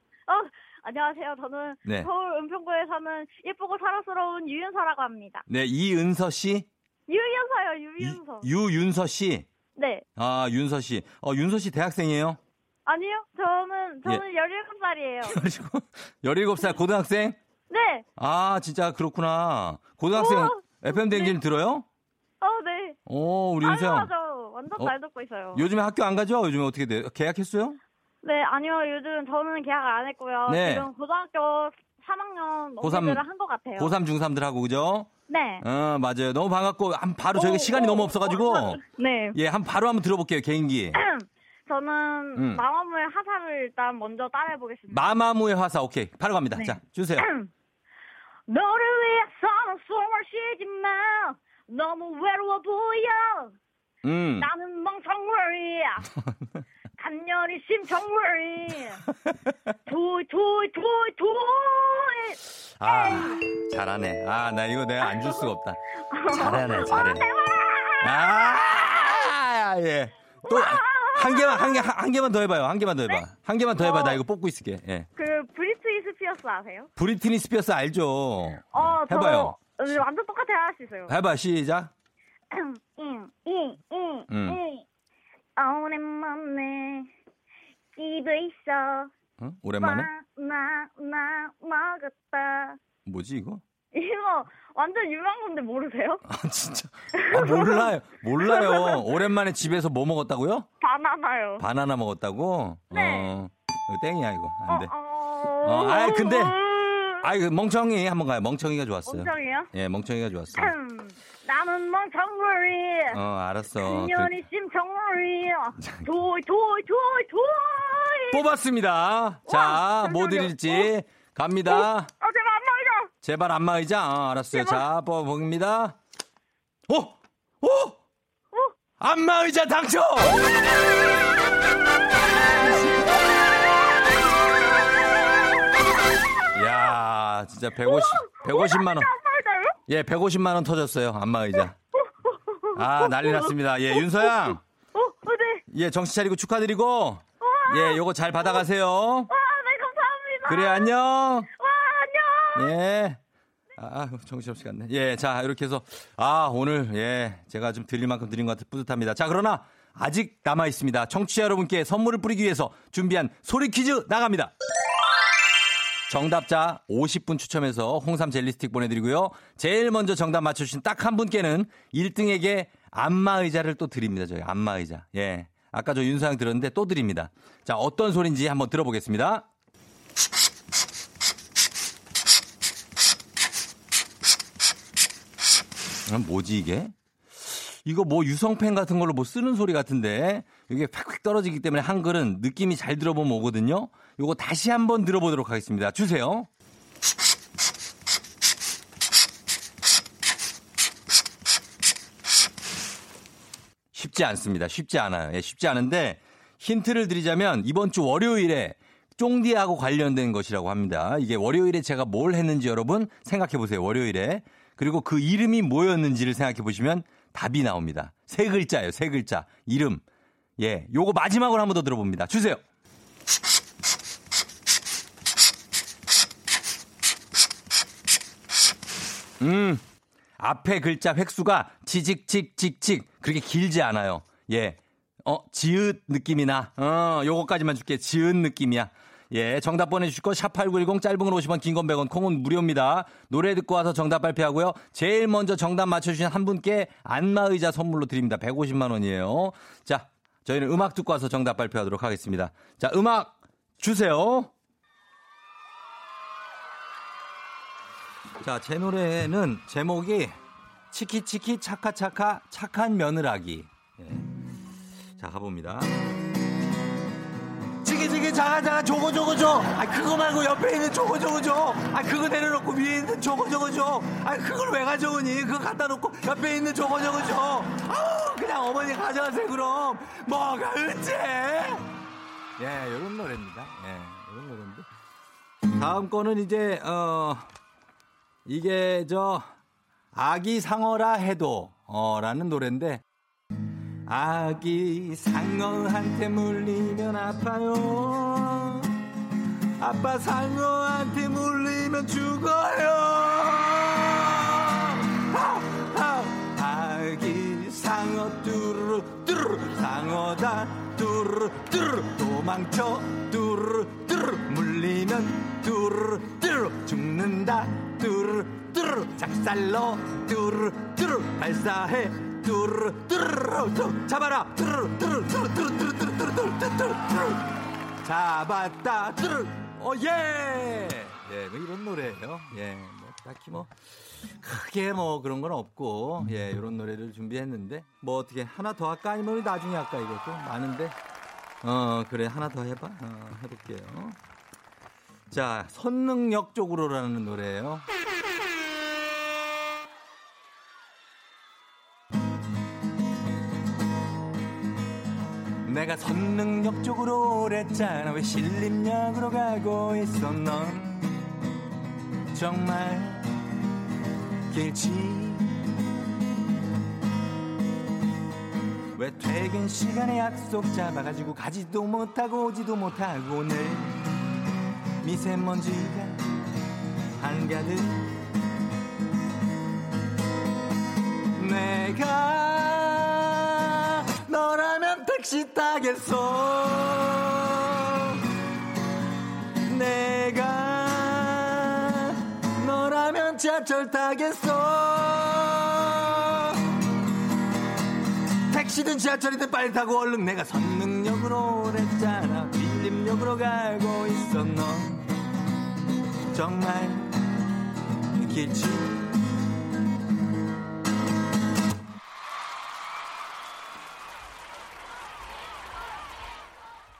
Speaker 5: 안녕하세요. 저는
Speaker 1: 네.
Speaker 5: 서울 은평구에 사는 예쁘고 사랑스러운 유윤서라고 합니다.
Speaker 1: 네, 이은서 씨?
Speaker 5: 유윤서요,
Speaker 1: 이-
Speaker 5: 유윤서.
Speaker 1: 유 윤서 씨?
Speaker 5: 네.
Speaker 1: 아, 윤서 씨. 어, 윤서 씨 대학생이에요?
Speaker 5: 아니요. 저는
Speaker 1: 예.
Speaker 5: 저는 17살이에요.
Speaker 1: 그래가지고, 17살 고등학생?
Speaker 5: 네.
Speaker 1: 아, 진짜 그렇구나. 고등학생
Speaker 5: 우와,
Speaker 1: FM 댕진 들어요?
Speaker 5: 어, 네.
Speaker 1: 오, 우리 윤서.
Speaker 5: 완전
Speaker 1: 어?
Speaker 5: 잘 듣고 있어요.
Speaker 1: 요즘에 학교 안 가죠? 요즘에 어떻게 돼요? 계약했어요?
Speaker 5: 네, 아니요. 요즘 저는 계약을 안 했고요.
Speaker 1: 네.
Speaker 5: 지금 고등학교 3학년
Speaker 1: 고3
Speaker 5: 넘기들을 한 것 같아요.
Speaker 1: 고3, 중3들하고, 그죠?
Speaker 5: 네.
Speaker 1: 어, 맞아요. 너무 반갑고, 한 바로 저희가
Speaker 5: 오,
Speaker 1: 시간이
Speaker 5: 오,
Speaker 1: 너무 없어 가지고,
Speaker 5: 네.
Speaker 1: 예, 한 바로 한번 들어볼게요, 개인기. *clears throat*
Speaker 5: 저는
Speaker 1: 음.
Speaker 5: 마마무의 하사를 일단 먼저 따라해 보겠습니다.
Speaker 1: 마마무의 화사, 오케이. 바로 갑니다.
Speaker 5: 네.
Speaker 1: 자, 주세요. *clears throat*
Speaker 5: 너를 위해서는 숨을 쉬지 마. 너무 외로워 보여.
Speaker 1: 음.
Speaker 5: 나는 멍청이야. *laughs* 한년이 심정물이 도이
Speaker 1: 아, 잘하네. 아, 나 이거 내가 안 줄 수가 없다. *laughs* 잘하네, 잘해. 아, 예. 또, 한 개만, 한 개, 한 개만 더 해봐요. 한 개만 더 해봐. 한 개만 더 해봐. 나 이거 뽑고 있을게. 예.
Speaker 5: 그 브리트니 스피어스 아세요?
Speaker 1: 브리트니 스피어스 알죠?
Speaker 5: 어, 저
Speaker 1: 해봐요.
Speaker 5: 어, 완전 똑같아 할 수 있어요.
Speaker 1: 해봐, 시작.
Speaker 5: 응, 응, 응,
Speaker 1: 음.
Speaker 5: 응. 오랜만에 집에 있어.
Speaker 1: 어? 오랜만에?
Speaker 5: 나, 나, 먹었다.
Speaker 1: 뭐지, 이거?
Speaker 5: 이거 완전 유명한 건데 모르세요?
Speaker 1: 아, 진짜. 아, 몰라요. 몰라요. 오랜만에 집에서 뭐 먹었다고요?
Speaker 5: 바나나요.
Speaker 1: 바나나 먹었다고?
Speaker 5: 네.
Speaker 1: 어, 땡이야, 이거. 안 돼.
Speaker 5: 어,
Speaker 1: 어, 아이, 근데- 아이, 그 멍청이 한번 가요. 멍청이가 좋았어요.
Speaker 5: 멍청이요?
Speaker 1: 예, 멍청이가 좋았어요.
Speaker 5: 음, 나는 멍청물이.
Speaker 1: 어, 알았어.
Speaker 5: 한년이 심청물이. 도이, 도이, 도이, 도이.
Speaker 1: 뽑았습니다. 자,
Speaker 5: 와,
Speaker 1: 뭐. 드릴지 갑니다.
Speaker 5: 아, 제발 안 말자.
Speaker 1: 제발 안마 의자. 어, 알았어요. 자, 뽑아봅니다. 오! 오! 안마 의자 당첨! *laughs* 야, 진짜 150, 150만 원.
Speaker 5: 안 말자요?
Speaker 1: 예, 150만 원 터졌어요. 안마의자. 아, 난리 났습니다. 예, 윤서양.
Speaker 5: 어, 어, 네.
Speaker 1: 예, 정신 차리고 축하드리고. 예, 요거 잘 받아가세요.
Speaker 5: 와, 네, 감사합니다.
Speaker 1: 그래, 안녕.
Speaker 5: 와, 안녕.
Speaker 1: 예. 아, 정신없이 갔네. 예, 자, 이렇게 해서, 아, 오늘, 예, 제가 좀 드릴 만큼 드린 것 같아 뿌듯합니다. 자, 그러나, 아직 남아 있습니다. 청취자 여러분께 선물을 뿌리기 위해서 준비한 소리 퀴즈 나갑니다. 정답자 50분 추첨해서 홍삼 젤리 스틱 보내드리고요. 제일 먼저 정답 맞춰주신 딱 한 분께는 1등에게 안마의자를 또 드립니다. 저희 안마의자. 예. 아까 저 윤상 들었는데 또 드립니다. 자, 어떤 소리인지 한번 들어보겠습니다. 음, 뭐지 이게? 이거 뭐 유성펜 같은 걸로 뭐 쓰는 소리 같은데 이게 팍팍 떨어지기 때문에 한글은 느낌이 잘 들어보면 오거든요. 요거 다시 한번 들어보도록 하겠습니다. 주세요. 쉽지 않습니다. 쉽지 않아요. 예, 쉽지 않은데 힌트를 드리자면 이번 주 월요일에 쫑디하고 관련된 것이라고 합니다. 이게 월요일에 제가 뭘 했는지 여러분 생각해 보세요. 월요일에. 그리고 그 이름이 뭐였는지를 생각해 보시면 답이 나옵니다. 세 글자예요. 세 글자. 이름. 예. 요거 마지막으로 한 번 더 들어봅니다. 주세요. 음. 앞에 글자 획수가 치직칙칙칙 그렇게 길지 않아요. 예. 어, 지읒 느낌이 나. 어, 요거까지만 줄게. 지읒 느낌이야. 예, 정답 보내주실 거, 샵8910, 짧은 건 50원, 긴 건 100원, 콩은 무료입니다. 노래 듣고 와서 정답 발표하고요. 제일 먼저 정답 맞춰주신 한 분께 안마의자 선물로 드립니다. 150만 원이에요. 자, 저희는 음악 듣고 와서 정답 발표하도록 하겠습니다. 자, 음악 주세요. 자, 제 노래는 제목이 치키치키 차카차카 착한 며느라기. 예. 자, 가봅니다. 치키치키 자가 자가 저거 저거 저. 아 그거 말고 옆에 있는 저거 저거 저. 아 그거 내려놓고 위에 있는 저거 저거 저. 아 그걸 왜 가져오니? 그거 갖다 놓고 옆에 있는 저거 저거 저. 아우 그냥 어머니 가져가세요 그럼. 뭐가 어째? 예, 이런 노래입니다. 예, 이런 노래인데. 다음 거는 이제 어 이게 저 아기 상어라 해도 어라는 노래인데 아기 상어한테 물리면 아파요. 아빠 상어한테 물리면 죽어요. 아, 아, 아기 상어 뚜르르 뚜르르 상어다 뚜르르 뚜르르 도망쳐 뚜르르 뚜르르 물리면 뚜르르 뚜르르 죽는다 뚜르르 뚜르르 작살로 뚜르르 뚜르르 발사해 뚜르르 뚜르르 뚜 잡아라 뚜르르 뚜르르 뚜르르 뚜르르 뚜르르 뚜르르 뚜르르 뚜르르 잡았다 뚜르르 오예. 예, 뭐 이런 노래예요. 예, 뭐 딱히 뭐 크게 뭐 그런 건 없고 예, 이런 노래를 준비했는데 뭐 어떻게 하나 더 할까? 아니면 나중에 할까? 이것도 많은데. 어 그래 하나 더 해봐. 어, 해볼게요. 자 선능력 쪽으로라는 노래예요. 내가 선릉역 쪽으로 오랬잖아. 왜 신림역으로 가고 있어 넌? 정말 길지? 왜 퇴근 시간에 약속 잡아가지고 가지도 못하고 오지도 못하고 오늘 미세먼지가 한가득? 내가 택시 타겠어. 내가 너라면 지하철 타겠어. 택시든 지하철이든 빨리 타고 얼른 내가 선릉역으로 오랬잖아. 밀림역으로 가고 있어. 너 정말 길지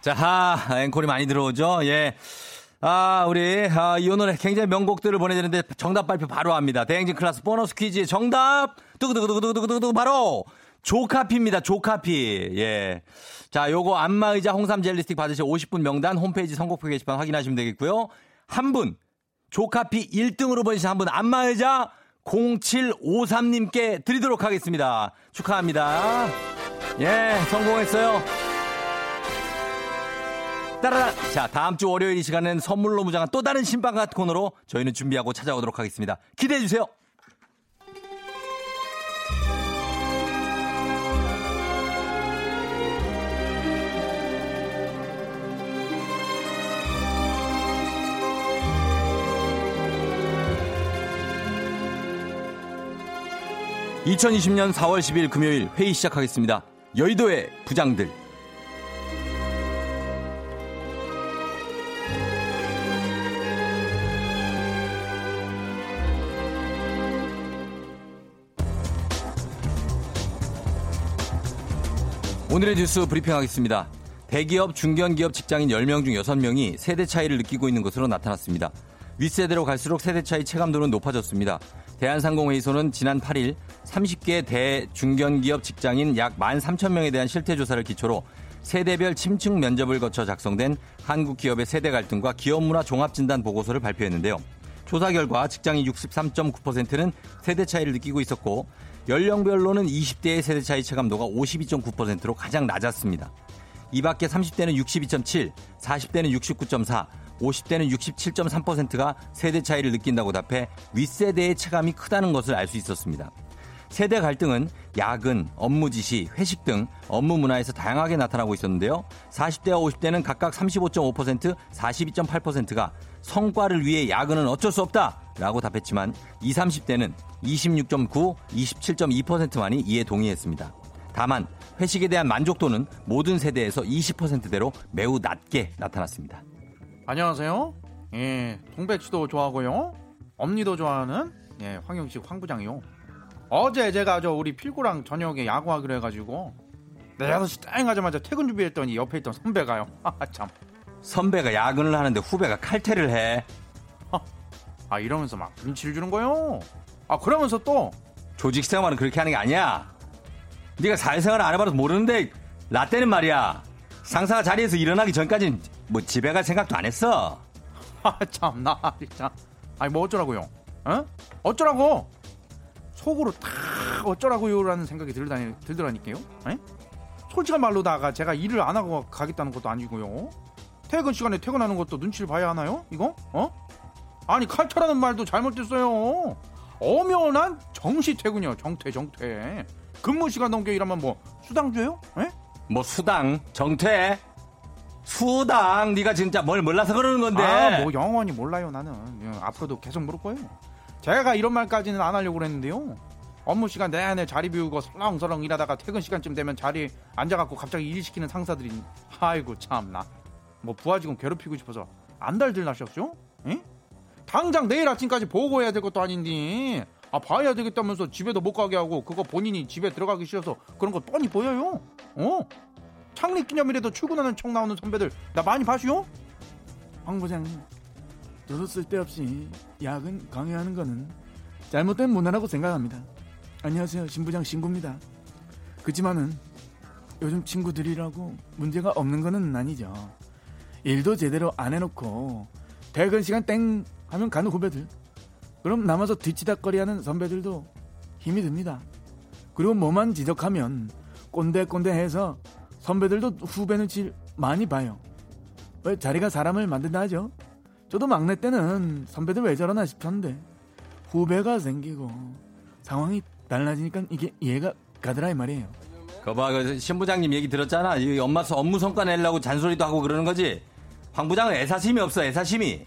Speaker 1: 자, 하, 앵콜이 많이 들어오죠? 예. 아, 우리, 아, 이 노래 굉장히 명곡들을 보내드리는데 정답 발표 바로 합니다. 대행진 클래스 보너스 퀴즈의 정답! 두구두구두구두구두구 바로! 조카피입니다. 조카피. 예. 자, 요거 안마의자 홍삼 젤리스틱 받으실 50분 명단 홈페이지 선곡표 게시판 확인하시면 되겠고요. 한 분, 조카피 1등으로 보내신 한 분, 안마의자 0753님께 드리도록 하겠습니다. 축하합니다. 예, 성공했어요. 따라라. 자, 다음 주 월요일 이 시간은 선물로 무장한 또 다른 신방갓 코너로 저희는 준비하고 찾아오도록 하겠습니다. 기대해 주세요. (2020년 4월 10일) 금요일 회의 시작하겠습니다 여의도의 부장들 오늘의 뉴스 브리핑하겠습니다. 대기업, 중견기업 직장인 10명 중 6명이 세대 차이를 느끼고 있는 것으로 나타났습니다. 윗세대로 갈수록 세대 차이 체감도는 높아졌습니다. 대한상공회의소는 지난 8일 30개 대 중견기업 직장인 약 13,000명에 대한 실태조사를 기초로 세대별 침층 면접을 거쳐 작성된 한국 기업의 세대 갈등과 기업 문화 종합 진단 보고서를 발표했는데요. 조사 결과 직장인 63.9%는 세대 차이를 느끼고 있었고 연령별로는 20대의 세대 차이 체감도가 52.9%로 가장 낮았습니다. 이 밖에 30대는 62.7, 40대는 69.4, 50대는 67.3%가 세대 차이를 느낀다고 답해 윗세대의 체감이 크다는 것을 알 수 있었습니다. 세대 갈등은 야근, 업무 지시, 회식 등 업무 문화에서 다양하게 나타나고 있었는데요. 40대와 50대는 각각 35.5%, 42.8%가 성과를 위해 야근은 어쩔 수 없다! 라고 답했지만 20, 30대는 26.9, 27.2%만이 이에 동의했습니다. 다만 회식에 대한 만족도는 모든 세대에서 20%대로 매우 낮게 나타났습니다.
Speaker 6: 안녕하세요. 예, 동백씨도 좋아하고요. 엄니도 좋아하는 예, 황영식 황 부장이요. 어제 제가 저 우리 필구랑 저녁에 야구하기로 해가지고 네 6시 땡 하자마자 퇴근 준비했더니 옆에 있던 선배가요. *laughs* 아 참.
Speaker 1: 선배가 야근을 하는데 후배가 칼퇴를 해.
Speaker 6: 아 이러면서 막 눈치를 주는 거요. 아 그러면서 또
Speaker 1: 조직 생활은 그렇게 하는 게 아니야. 네가 사회생활 안 해봐도 모르는데 라떼는 말이야. 상사가 자리에서 일어나기 전까지는 뭐 집에 갈 생각도 안 했어. *laughs*
Speaker 6: 아, 참, 나, 진짜. 아니, 뭐 어쩌라고요? 어? 어쩌라고? 속으로 다 어쩌라고요라는 생각이 들다니, 들더라니까요. 에? 솔직한 말로다가 제가 일을 안 하고 가겠다는 것도 아니고요. 퇴근 시간에 퇴근하는 것도 눈치를 봐야 하나요? 이거? 어? 아니, 칼퇴라는 말도 잘못됐어요. 엄연한 정시 퇴근이요. 정퇴, 정퇴. 근무 시간 넘게 일하면 뭐, 수당 줘요? 에?
Speaker 1: 뭐 수당, 정퇴, 수당. 네가 진짜 뭘 몰라서 그러는 건데.
Speaker 6: 아, 뭐 영원히 몰라요 나는. 예, 앞으로도 계속 모를 거예요. 제가 이런 말까지는 안 하려고 그랬는데요. 업무 시간 내내 자리 비우고 설렁설렁 일하다가 퇴근 시간쯤 되면 자리에 앉아갖고 갑자기 일 시키는 상사들이 아이고 참나. 뭐 부하 직원 괴롭히고 싶어서 안달들 나셨죠? 예? 당장 내일 아침까지 보고해야 될 것도 아닌데 아 봐야 되겠다면서 집에도 못 가게 하고 그거 본인이 집에 들어가기 싫어서 그런 거 뻔히 보여요. 어? 창립기념일에도 출근하는 척 나오는 선배들 나 많이 봐시오? 황 부장님 저도 쓸데없이 야근 강요하는 거는 잘못된 문화라고 생각합니다 안녕하세요 신부장 신구입니다 그지만은 요즘 친구들이라고 문제가 없는 거는 아니죠. 일도 제대로 안 해놓고 퇴근 시간 땡 하면 가는 후배들. 그럼 남아서 뒤치다거리하는 선배들도 힘이 듭니다. 그리고 뭐만 지적하면 꼰대꼰대 해서 선배들도 후배 눈치 많이 봐요. 왜 자리가 사람을 만든다 하죠? 저도 막내 때는 선배들 왜 저러나 싶었는데 후배가 생기고 상황이 달라지니까 이게 이해가 가더라 이 말이에요.
Speaker 1: 거봐, 그 신부장님 얘기 들었잖아. 이 엄마 서- 업무 성과 내려고 잔소리도 하고 그러는 거지. 황 부장은 애사심이 없어, 애사심이.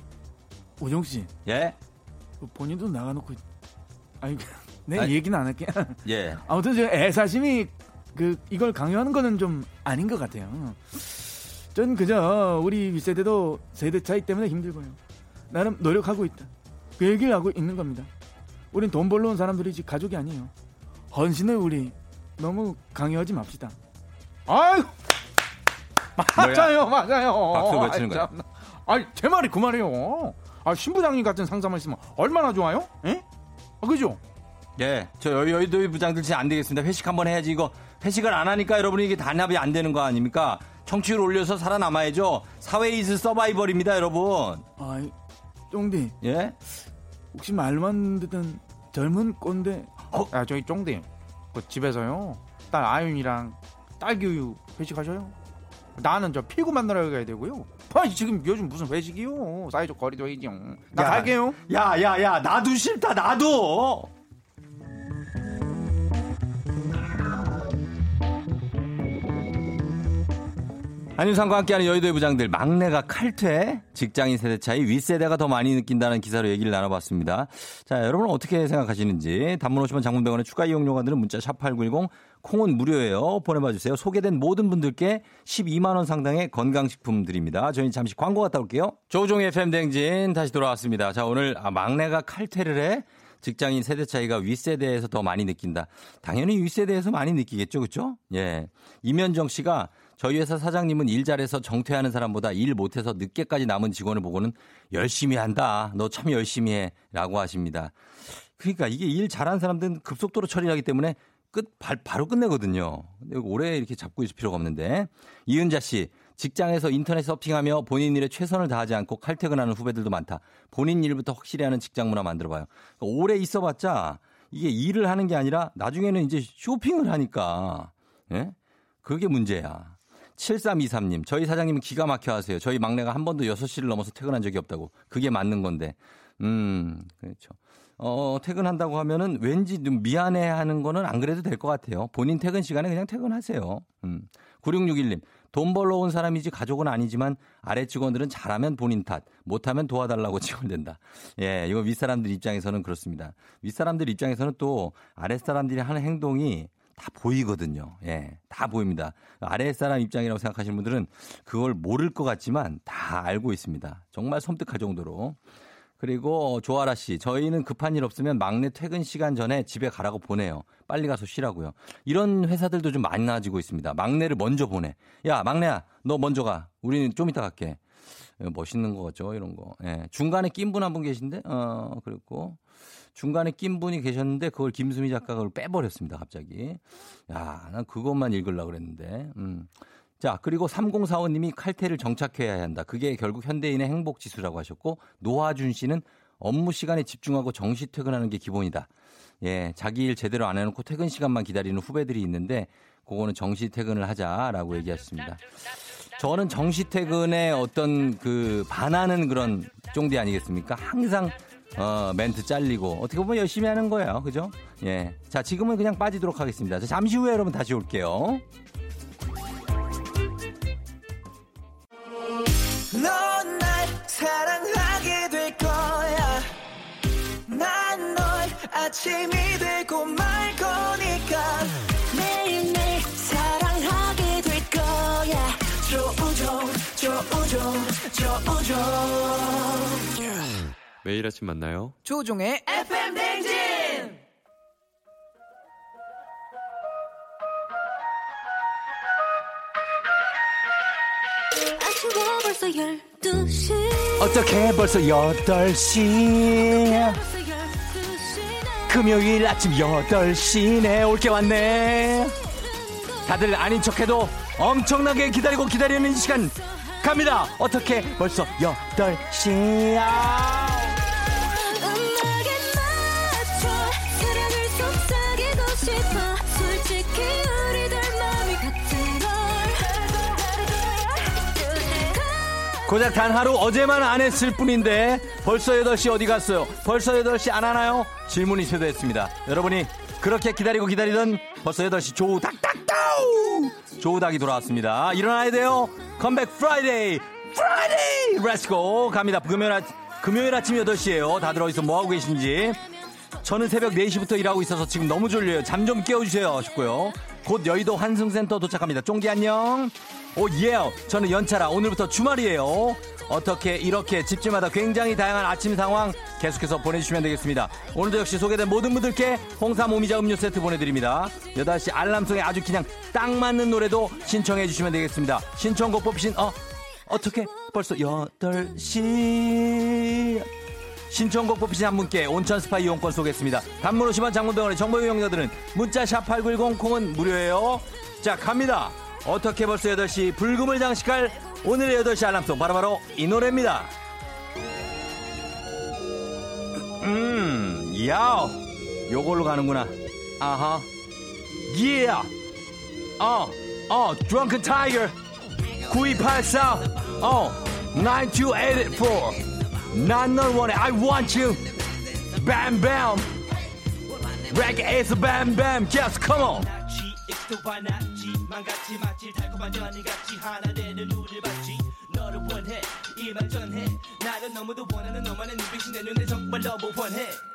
Speaker 6: 오정 씨,
Speaker 1: 예?
Speaker 6: 그 본인도 나가놓고 아니 *laughs* 내
Speaker 1: 아니.
Speaker 6: 얘기는 안 할게.
Speaker 1: 예. *laughs*
Speaker 6: 아무튼 저 애사심이 그 이걸 강요하는 거는 좀 아닌 것 같아요. 전 그저 우리 윗세대도 세대 차이 때문에 힘들고요. 나름 노력하고 있다. 그 얘기를 하고 있는 겁니다. 우린 돈 벌러 온 사람들이지 가족이 아니에요. 헌신을 우리 너무 강요하지 맙시다. 아유 맞아요, 맞아요.
Speaker 1: 박수 왜 치는
Speaker 6: 아이,
Speaker 1: 거야?
Speaker 6: 아니 제 말이 그 말이에요. 아 신부장님 같은 상사만 있으면 얼마나 좋아요? 예? 아, 그죠?
Speaker 1: 예. 저 여- 여의도 부장들 진짜 안 되겠습니다. 회식 한번 해야지 이거. 회식을 안 하니까 여러분이 이게 단합이 안 되는 거 아닙니까? 청취율 올려서 살아남아야죠. 사회 이즈 서바이벌입니다, 여러분.
Speaker 6: 아이 쫑디
Speaker 1: 예?
Speaker 6: 혹시 말만 듣던 젊은 꼰대
Speaker 1: 어?
Speaker 6: 야 저기 쫑디 그 집에서요. 딸 아윤이랑 딸 교육 회식하셔요. 나는 저 피구 만나러 가야 되고요. 아 지금 요즘 무슨 회식이요? 사회적 거리도 해야죠 나
Speaker 1: 야.
Speaker 6: 갈게요.
Speaker 1: 야, 야, 야, 나도 싫다, 나도! 한윤상과 함께하는 여의도의 부장들 막내가 칼퇴 직장인 세대 차이 윗세대가 더 많이 느낀다는 기사로 얘기를 나눠봤습니다. 자 여러분은 어떻게 생각하시는지 단문 50원 장문병원의 추가 이용료가 드는 문자 샵8910 콩은 무료예요. 보내봐 주세요. 소개된 모든 분들께 12만 원 상당의 건강식품 드립니다. 저희는 잠시 광고 갔다 올게요. 조종의 FM 댕진 다시 돌아왔습니다. 자 오늘 아, 막내가 칼퇴를 해 직장인 세대 차이가 윗세대에서 더 많이 느낀다. 당연히 윗세대에서 많이 느끼겠죠. 그렇죠? 예. 이면정 씨가 저희 회사 사장님은 일 잘해서 정퇴하는 사람보다 일 못해서 늦게까지 남은 직원을 보고는 열심히 한다. 너 참 열심히 해. 라고 하십니다. 그러니까 이게 일 잘하는 사람들은 급속도로 처리하기 때문에 끝, 바, 바로 끝내거든요. 오래 이렇게 잡고 있을 필요가 없는데. 이은자 씨, 직장에서 인터넷 서핑하며 본인 일에 최선을 다하지 않고 칼퇴근하는 후배들도 많다. 본인 일부터 확실히 하는 직장 문화 만들어봐요. 오래 있어봤자 이게 일을 하는 게 아니라 나중에는 이제 쇼핑을 하니까. 예? 그게 문제야. 7323님, 저희 사장님은 기가 막혀 하세요. 저희 막내가 한 번도 6시를 넘어서 퇴근한 적이 없다고. 그게 맞는 건데. 음, 그렇죠. 어, 퇴근한다고 하면은 왠지 좀 미안해 하는 거는 안 그래도 될 것 같아요. 본인 퇴근 시간에 그냥 퇴근하세요. 음. 9661님, 돈 벌러 온 사람이지 가족은 아니지만 아래 직원들은 잘하면 본인 탓, 못하면 도와달라고 *laughs* 지원된다. 예, 이거 윗사람들 입장에서는 그렇습니다. 윗사람들 입장에서는 또 아랫사람들이 하는 행동이 다 보이거든요. 예, 다 보입니다. 아랫사람 입장이라고 생각하시는 분들은 그걸 모를 것 같지만 다 알고 있습니다. 정말 섬뜩할 정도로. 그리고 조아라 씨, 저희는 급한 일 없으면 막내 퇴근 시간 전에 집에 가라고 보내요. 빨리 가서 쉬라고요. 이런 회사들도 좀 많아지고 있습니다. 막내를 먼저 보내. 야, 막내야, 너 먼저 가. 우리는 좀 이따 갈게. 예, 멋있는 거죠, 이런 거. 예. 중간에 낀 분 한분 계신데, 어, 그랬고. 중간에 낀 분이 계셨는데, 그걸 김수미 작가가 그걸 빼버렸습니다, 갑자기. 야, 난 그것만 읽으려고 그랬는데, 음. 자, 그리고 3045님이 칼퇴를 정착해야 한다. 그게 결국 현대인의 행복 지수라고 하셨고, 노하준 씨는 업무 시간에 집중하고 정시 퇴근하는 게 기본이다. 예, 자기 일 제대로 안 해놓고 퇴근 시간만 기다리는 후배들이 있는데, 그거는 정시 퇴근을 하자라고 얘기하셨습니다. 저는 정시 퇴근에 어떤 그 반하는 그런 쫑디 아니겠습니까? 항상 어, 멘트 잘리고 어떻게 보면 열심히 하는 거예요. 그죠? 예. 자, 지금은 그냥 빠지도록 하겠습니다. 자, 잠시 후에 여러분 다시 올게요.
Speaker 7: 넌날 사랑하게 될 거야. 난널 아침이 되고 말 거니까. 매일매일 사랑하게 될 거야. 조우종, 조우종, 조우종.
Speaker 8: 매일 아침 만나요.
Speaker 7: 조종의 FM 댕진!
Speaker 2: 아쉬워 벌써 12시
Speaker 1: 어떻게 벌써 8시
Speaker 2: 벌써 12시네
Speaker 1: 금요일 아침 8시네 올게 왔네 다들 아닌 척해도 엄청나게 기다리고 기다리는 이 시간 갑니다. 어떻게 벌써 8시야. 고작 단 하루 어제만 안 했을 뿐인데 벌써 8시 어디 갔어요? 벌써 8시 안 하나요? 질문이 쇄도했습니다. 여러분이 그렇게 기다리고 기다리던 벌써 8시 조우닥닥다우 조우닥이 돌아왔습니다. 일어나야 돼요. 컴백 Friday Friday let's go 갑니다. 금요일, 아, 금요일 아침 8시에요. 다들 어디서 뭐하고 계신지 저는 새벽 4시부터 일하고 있어서 지금 너무 졸려요. 잠 좀 깨워주세요. 싶고요. 곧 여의도 환승센터 도착합니다. 쫑디 안녕. Oh, yeah. 저는 연차라 오늘부터 주말이에요. 어떻게 이렇게 집집마다 굉장히 다양한 아침 상황 계속해서 보내주시면 되겠습니다. 오늘도 역시 소개된 모든 분들께 홍삼 오미자 음료 세트 보내드립니다. 8시 알람송에 아주 그냥 딱 맞는 노래도 신청해 주시면 되겠습니다. 신청곡 뽑히신, 어, 어떻게 벌써 8시. 신청곡 뽑히신 한 분께 온천 스파 이용권 쏘겠습니다. 단문 50원 장문병원의 정보 이용자들은 문자 샵 8910 콩은 무료예요. 자 갑니다. 어떻게 벌써 8시 불금을 장식할 오늘의 8시 알람송 바로바로 이 노래입니다. 음, 야 요걸로 가는구나. 아하. 예. 어, 어, Drunken Tiger. 9284. 어, 9284. 난널 원해 I want you Bam bam Reggae Just come on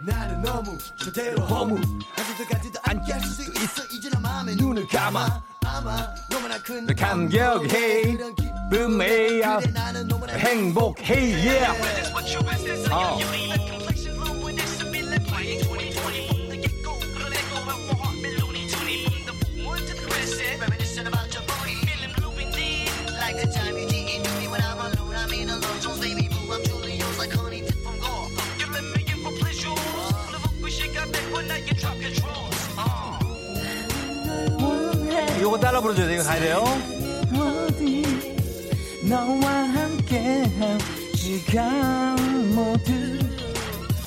Speaker 7: 나는 너무 저대로 허무. 아직도 가지도 않게 수 있어. 이제 내 맘에 눈을 감아. 아마 너무나 큰
Speaker 1: 감격해 붐해야
Speaker 7: 나는 너무나
Speaker 1: 행복해. Yeah 요거 따라 불러줘야 돼 이거 가야 돼요. 어디 너와 함께 한 시간 모두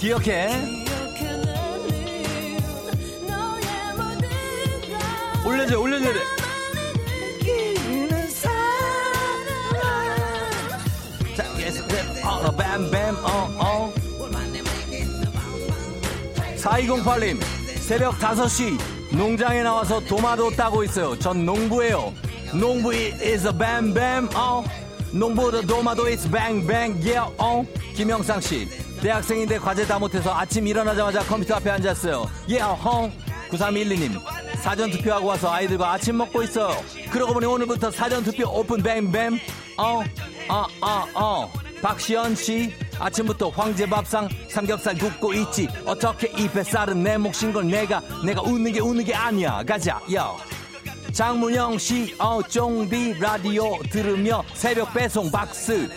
Speaker 1: 기억해. 올려줘 올려줘야 돼. 자, 계속 어, 뱀 뱀 어, 어. 4208님 새벽 5시 농장에 나와서 도마도 따고 있어요. 전 농부예요. 농부 is a bam bam 어? 농부도 도마도 is bang bang yeah 어? 김영상 씨 대학생인데 과제 다 못해서 아침 일어나자마자 컴퓨터 앞에 앉았어요. Yeah 어? 9312님 사전 투표하고 와서 아이들과 아침 먹고 있어요. 그러고 보니 오늘부터 사전 투표 오픈 뱀뱀 어 어 어 어? 박시연 씨 아침부터 황제밥상 삼겹살 굽고 있지. 어떻게 이 뱃살은 내 몫인 걸 내가 내가 웃는 게 웃는 게 아니야. 가자 야 장문영 씨 어 쫑디 라디오 들으며 새벽 배송 박스.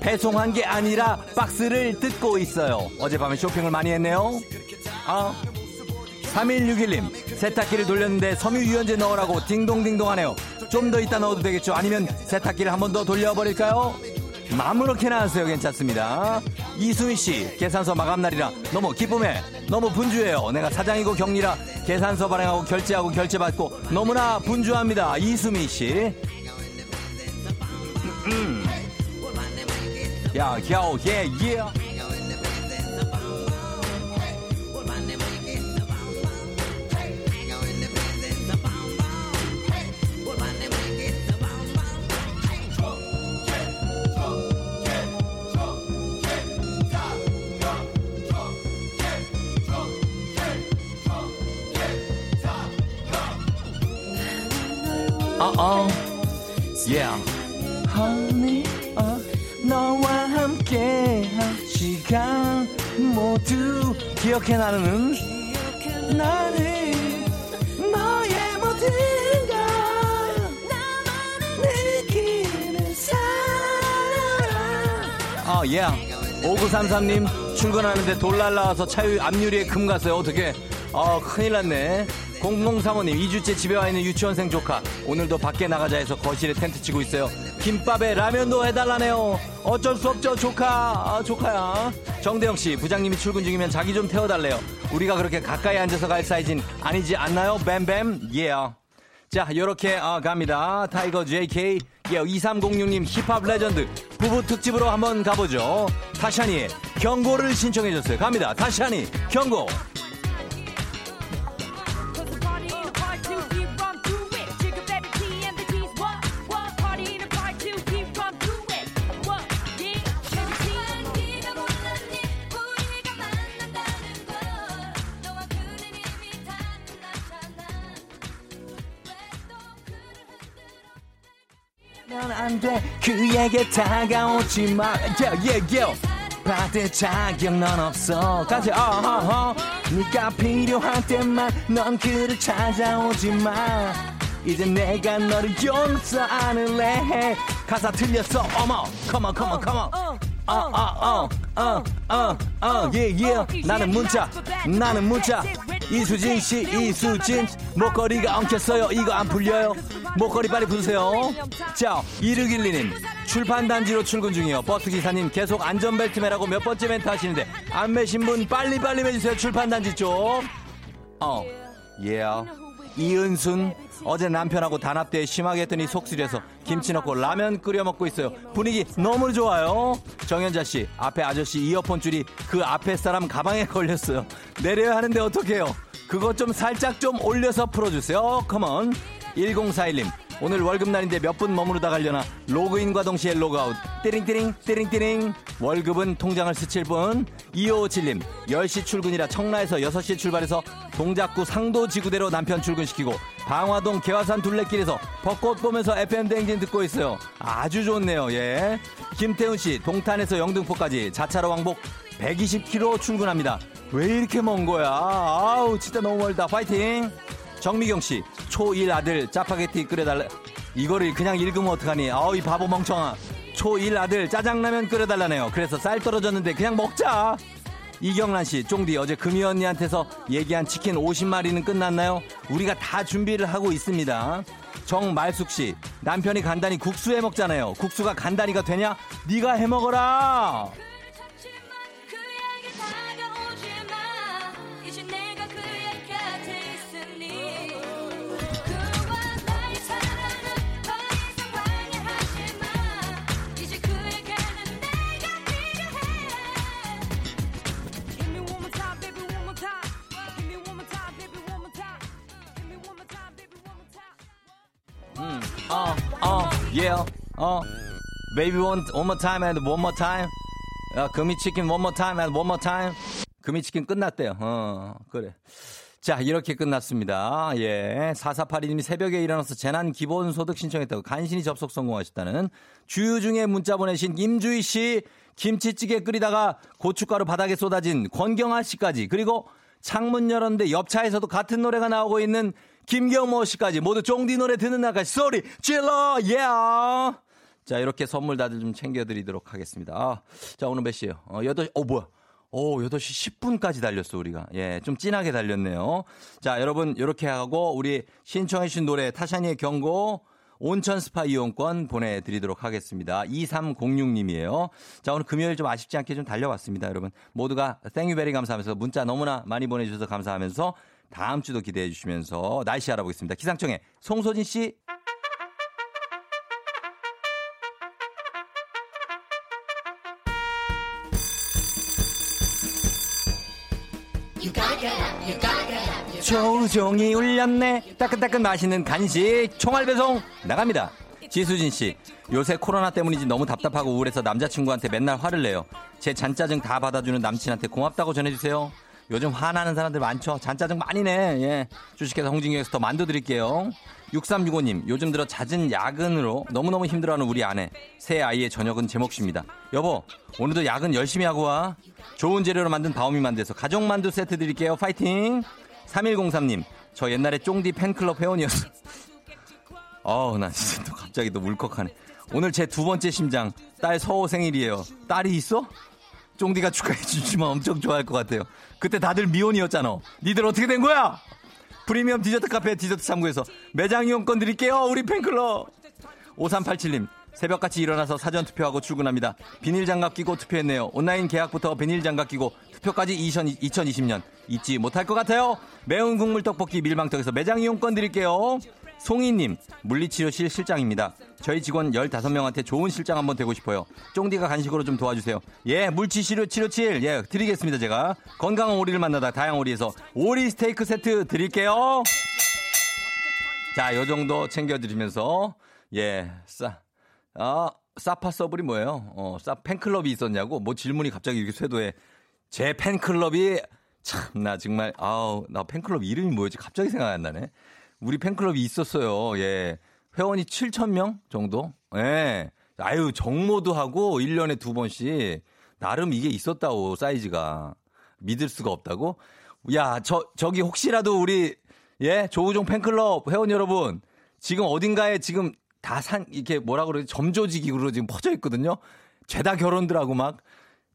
Speaker 1: 배송한 게 아니라 박스를 뜯고 있어요. 어젯밤에 쇼핑을 많이 했네요. 어 3161님 세탁기를 돌렸는데 섬유 유연제 넣으라고 딩동딩동 하네요. 좀 더 이따 넣어도 되겠죠? 아니면 세탁기를 한 번 더 돌려버릴까요 아무렇게나 하세요. 괜찮습니다. 이수미씨 계산서 마감날이라 너무 기쁨해 너무 분주해요. 내가 사장이고 경리라 계산서 발행하고 결제하고 결제받고 너무나 분주합니다. 이수미씨. 음. 야, 야, 예, 예. 어, 어, yeah. Honey, 어, 너와 함께한 시간 모두 기억해 나는 나는 너의 모든 걸 느끼는 사람. 어, yeah. 5933님 출근하는데 돌 날라와서 차유 앞유리에 금 갔어요. 어떻게 어 큰일 났네 0035님 2주째 집에 와 있는 유치원생 조카. 오늘도 밖에 나가자 해서 거실에 텐트 치고 있어요. 김밥에 라면도 해달라네요. 어쩔 수 없죠 조카. 아, 조카야. 정대영씨 부장님이 출근 중이면 자기 좀 태워달래요. 우리가 그렇게 가까이 앉아서 갈 사이즈는 아니지 않나요? 뱀뱀? 예. yeah. 자 요렇게 아, 갑니다. 타이거 JK 예, 2306님 힙합 레전드. 부부 특집으로 한번 가보죠. 타샤니의 경고를 신청해줬어요. 갑니다. 타샤니 경고 안돼. 그에게 다가오지 마. Yeah, yeah, yeah. 받을 자격 넌 없어. 가자 어허허 네가 필요할 때만 넌 그를 찾아오지 마. 이제 내가 너를 용서 안을래. 가사 틀렸어. 어머 컴온 컴온 컴온 어어어어어어 예예. 나는 문자 나는 문자. 이수진 씨 이수진. 목걸이가 엉켰어요. 이거 안 풀려요. 목걸이 빨리 풀으세요. 자. 2612님. 출판 단지로 출근 중이요. 버스 기사님 계속 안전벨트 매라고 몇 번째 멘트 하시는데 안 매신 분 빨리 빨리 매주세요. 출판 단지 쪽어 예. 이은순 어제 남편하고 단합대회 심하게 했더니 속쓰려서 김치 넣고 라면 끓여 먹고 있어요. 분위기 너무 좋아요. 정현자 씨 앞에 아저씨 이어폰 줄이 그 앞에 사람 가방에 걸렸어요. 내려야 하는데 어떡해요? 그것 좀 살짝 좀 올려서 풀어주세요. Come on 1041님 오늘 월급날인데 몇 분 머무르다 가려나? 로그인과 동시에 로그아웃. 띠링띠링 띠링띠링. 월급은 통장을 스칠 뿐. 2557님 10시 출근이라 청라에서 6시에 출발해서 동작구 상도지구대로 남편 출근시키고 방화동 개화산 둘레길에서 벚꽃 보면서 FM 댕진 듣고 있어요. 아주 좋네요 예. 김태훈씨 동탄에서 영등포까지 자차로 왕복 120km 출근합니다. 왜 이렇게 먼 거야? 아우 진짜 너무 멀다. 파이팅 정미경 씨, 초1 아들 짜파게티 끓여달라. 이거를 그냥 읽으면 어떡하니? 아우, 이 바보 멍청아. 초1 아들 짜장라면 끓여달라네요. 그래서 쌀 떨어졌는데 그냥 먹자. 이경란 씨, 쫑디 어제 금이 언니한테서 얘기한 치킨 50마리는 끝났나요? 우리가 다 준비를 하고 있습니다. 정말숙 씨, 남편이 간단히 국수 해 먹잖아요. 국수가 간단히가 되냐? 네가 해 먹어라. 어, 어, yeah, 어. Baby one, one more time and one more time. 야, 금이치킨 one more time and one more time. 금이치킨 끝났대요. 어, 그래. 자, 이렇게 끝났습니다. 예. 4482님이 새벽에 일어나서 재난 기본소득 신청했다고 간신히 접속 성공하셨다는 주유 중에 문자 보내신 임주희 씨, 김치찌개 끓이다가 고춧가루 바닥에 쏟아진 권경아 씨까지, 그리고 창문 열었는데 옆 차에서도 같은 노래가 나오고 있는 김경모 씨까지 모두 쫑디 노래 듣는 날까지 소리 질러, 예! Yeah. 자, 이렇게 선물 다들 좀 챙겨드리도록 하겠습니다. 아, 자, 오늘 몇 시에요? 어, 8시, 어, 뭐야? 오, 8시 10분까지 달렸어, 우리가. 예, 좀 진하게 달렸네요. 자, 여러분, 이렇게 하고, 우리 신청해주신 노래, 타샤니의 경고, 온천 스파 이용권 보내드리도록 하겠습니다. 2306님이에요. 자, 오늘 금요일 좀 아쉽지 않게 좀 달려왔습니다, 여러분. 모두가 thank you very 감사하면서 문자 너무나 많이 보내주셔서 감사하면서 다음 주도 기대해 주시면서 날씨 알아보겠습니다. 기상청에 송소진 씨. 조종이 울렸네. 따끈따끈 맛있는 간식 총알 배송 나갑니다. 지수진 씨, 요새 코로나 때문인지 너무 답답하고 우울해서 남자친구한테 맨날 화를 내요. 제 잔짜증 다 받아주는 남친한테 고맙다고 전해주세요. 요즘 화나는 사람들 많죠. 잔짜증 많이 내. 예. 주식회사 홍진경에서 더 만두 드릴게요. 6365님, 요즘 들어 잦은 야근으로 너무너무 힘들어하는 우리 아내. 새 아이의 저녁은 제 몫입니다. 여보, 오늘도 야근 열심히 하고 와. 좋은 재료로 만든 바오미 만두에서 가족 만두 세트 드릴게요. 파이팅! 3103님, 저 옛날에 쫑디 팬클럽 회원이었어. *laughs* 어우, 나 진짜 또 갑자기 또 울컥하네. 오늘 제 두 번째 심장, 딸 서호 생일이에요. 딸이 있어? 쫑디가 축하해 주시면 엄청 좋아할 것 같아요. 그때 다들 미혼이었잖아. 니들 어떻게 된 거야? 프리미엄 디저트 카페 디저트 창구에서 매장 이용권 드릴게요. 우리 팬클럽. 5387님. 새벽같이 일어나서 사전 투표하고 출근합니다. 비닐 장갑 끼고 투표했네요. 온라인 계약부터 비닐 장갑 끼고 투표까지 2020년 잊지 못할 것 같아요. 매운 국물 떡볶이 밀방떡에서 매장 이용권 드릴게요. 송이님, 물리치료실 실장입니다. 저희 직원 15명한테 좋은 실장 한번 되고 싶어요. 쫑디가 간식으로 좀 도와주세요. 예, 물치치료 치료칠, 예, 드리겠습니다, 제가. 건강한 오리를 만나다 다양 오리에서 오리 스테이크 세트 드릴게요. 자, 요 정도 챙겨드리면서, 예, 싸, 아, 사파 서블이 뭐예요? 어, 싸 팬클럽이 있었냐고? 뭐 질문이 갑자기 이렇게 쇄도해. 제 팬클럽이, 참, 나 정말, 아우, 나 팬클럽 이름이 뭐였지? 갑자기 생각이 안 나네. 우리 팬클럽이 있었어요. 예. 회원이 7,000명 정도? 예. 아유, 정모도 하고 1년에 두 번씩. 나름 이게 있었다고, 사이즈가. 믿을 수가 없다고? 야, 저, 저기 혹시라도 우리, 예, 조우종 팬클럽 회원 여러분, 지금 어딘가에 지금 다 산, 이렇게 뭐라 그러지, 점조직으로 지금 퍼져 있거든요? 죄다 결혼들하고 막,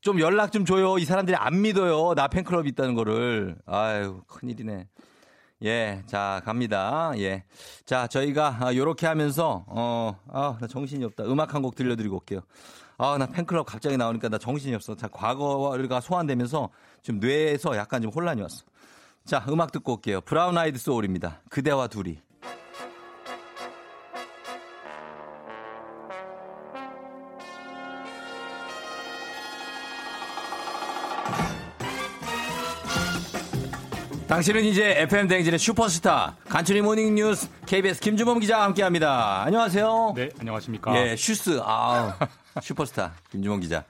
Speaker 1: 좀 연락 좀 줘요. 이 사람들이 안 믿어요. 나 팬클럽 있다는 거를. 아유, 큰일이네. 예, 자, 갑니다. 예. 자, 저희가, 아, 요렇게 하면서, 어, 아, 나 정신이 없다. 음악 한 곡 들려드리고 올게요. 아, 나 팬클럽 갑자기 나오니까 나 정신이 없어. 자, 과거가 소환되면서 좀 뇌에서 약간 좀 혼란이 왔어. 자, 음악 듣고 올게요. 브라운 아이드 소울입니다. 그대와 둘이. 당신은 이제 FM 대행진의 슈퍼스타 간추린 morning 뉴스 KBS 김주범 기자와 함께합니다. 안녕하세요.
Speaker 9: 네, 안녕하십니까.
Speaker 1: 예, 슈스 아 슈퍼스타 김주범 기자.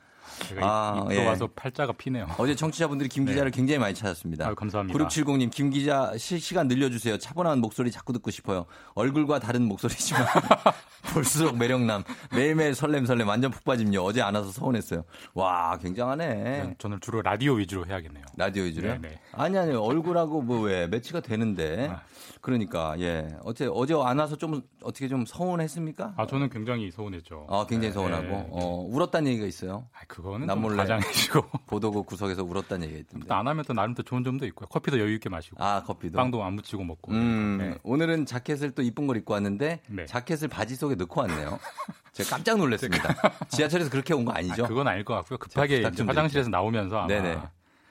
Speaker 1: 아, 예.
Speaker 9: 들어와서 팔자가 피네요.
Speaker 1: 어제 청취자분들이 김 기자를
Speaker 9: 네.
Speaker 1: 굉장히 많이 찾았습니다.
Speaker 9: 아유, 감사합니다.
Speaker 1: 9670님, 김 기자 시, 시간 늘려주세요. 차분한 목소리 자꾸 듣고 싶어요. 얼굴과 다른 목소리지만 *laughs* 볼수록 매력남. 매일매일 설렘설렘 완전 푹 빠짐요. 어제 안 와서 서운했어요. 와, 굉장하네.
Speaker 9: 네, 저는 주로 라디오 위주로 해야겠네요.
Speaker 1: 라디오 위주로요?
Speaker 9: 네, 네.
Speaker 1: 아니, 아니, 얼굴하고 뭐 왜, 매치가 되는데.
Speaker 9: 아.
Speaker 1: 그러니까, 예. 어제, 어제 안 와서 좀, 어떻게 좀 서운했습니까?
Speaker 9: 아, 저는 굉장히 서운했죠.
Speaker 1: 어, 굉장히
Speaker 9: 네,
Speaker 1: 서운하고.
Speaker 9: 네, 네.
Speaker 1: 어, 울었다는 얘기가 있어요.
Speaker 9: 아, 그거 는남좀
Speaker 1: 몰래.
Speaker 9: 가장이시고. *laughs*
Speaker 1: 보도국 구석에서 울었다는 얘기가 있던데.
Speaker 9: 안 하면 또 나름 또 좋은 점도 있고요. 커피도 여유 있게 마시고.
Speaker 1: 아, 커피도.
Speaker 9: 빵도 안 묻히고 먹고.
Speaker 1: 음,
Speaker 9: 네.
Speaker 1: 오늘은 자켓을 또 이쁜 걸 입고 왔는데
Speaker 9: 네.
Speaker 1: 자켓을 바지 속에 넣고 왔네요. *laughs* 제가 깜짝 놀랐습니다. 지하철에서 그렇게 온 거 아니죠?
Speaker 9: 아, 그건 아닐 것 같고요. 급하게 화장실에서 나오면서 아마
Speaker 1: 네네.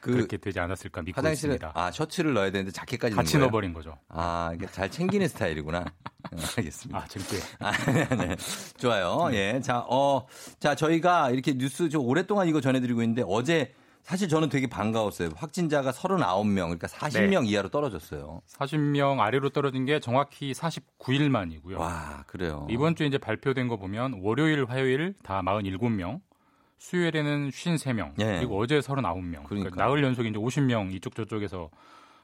Speaker 1: 그
Speaker 9: 그렇게 되지 않았을까 믿고
Speaker 1: 화장실에
Speaker 9: 있습니다.
Speaker 1: 아 셔츠를 넣어야 되는데 자켓까지
Speaker 9: 같이? 넣어버린 거죠.
Speaker 1: 아, 이게 잘 챙기는 스타일이구나. 어, 알겠습니다.
Speaker 9: 아, 재밌게.
Speaker 1: 아, 네, 네. 좋아요. 예. 자, 어, 자, 저희가 이렇게 뉴스 좀 오랫동안 이거 전해드리고 있는데 어제 사실 저는 되게 반가웠어요. 확진자가 39명, 그러니까 40명 이하로 떨어졌어요.
Speaker 9: 40명 아래로 떨어진 게 정확히 49일 만이고요.
Speaker 1: 와, 그래요.
Speaker 9: 이번 주에 이제 발표된 거 보면 월요일, 화요일 다 47명, 수요일에는 53명,
Speaker 1: 예.
Speaker 9: 그리고 어제 39명.
Speaker 1: 그러니까.
Speaker 9: 그러니까 나흘 연속 이제 50명 이쪽 저쪽에서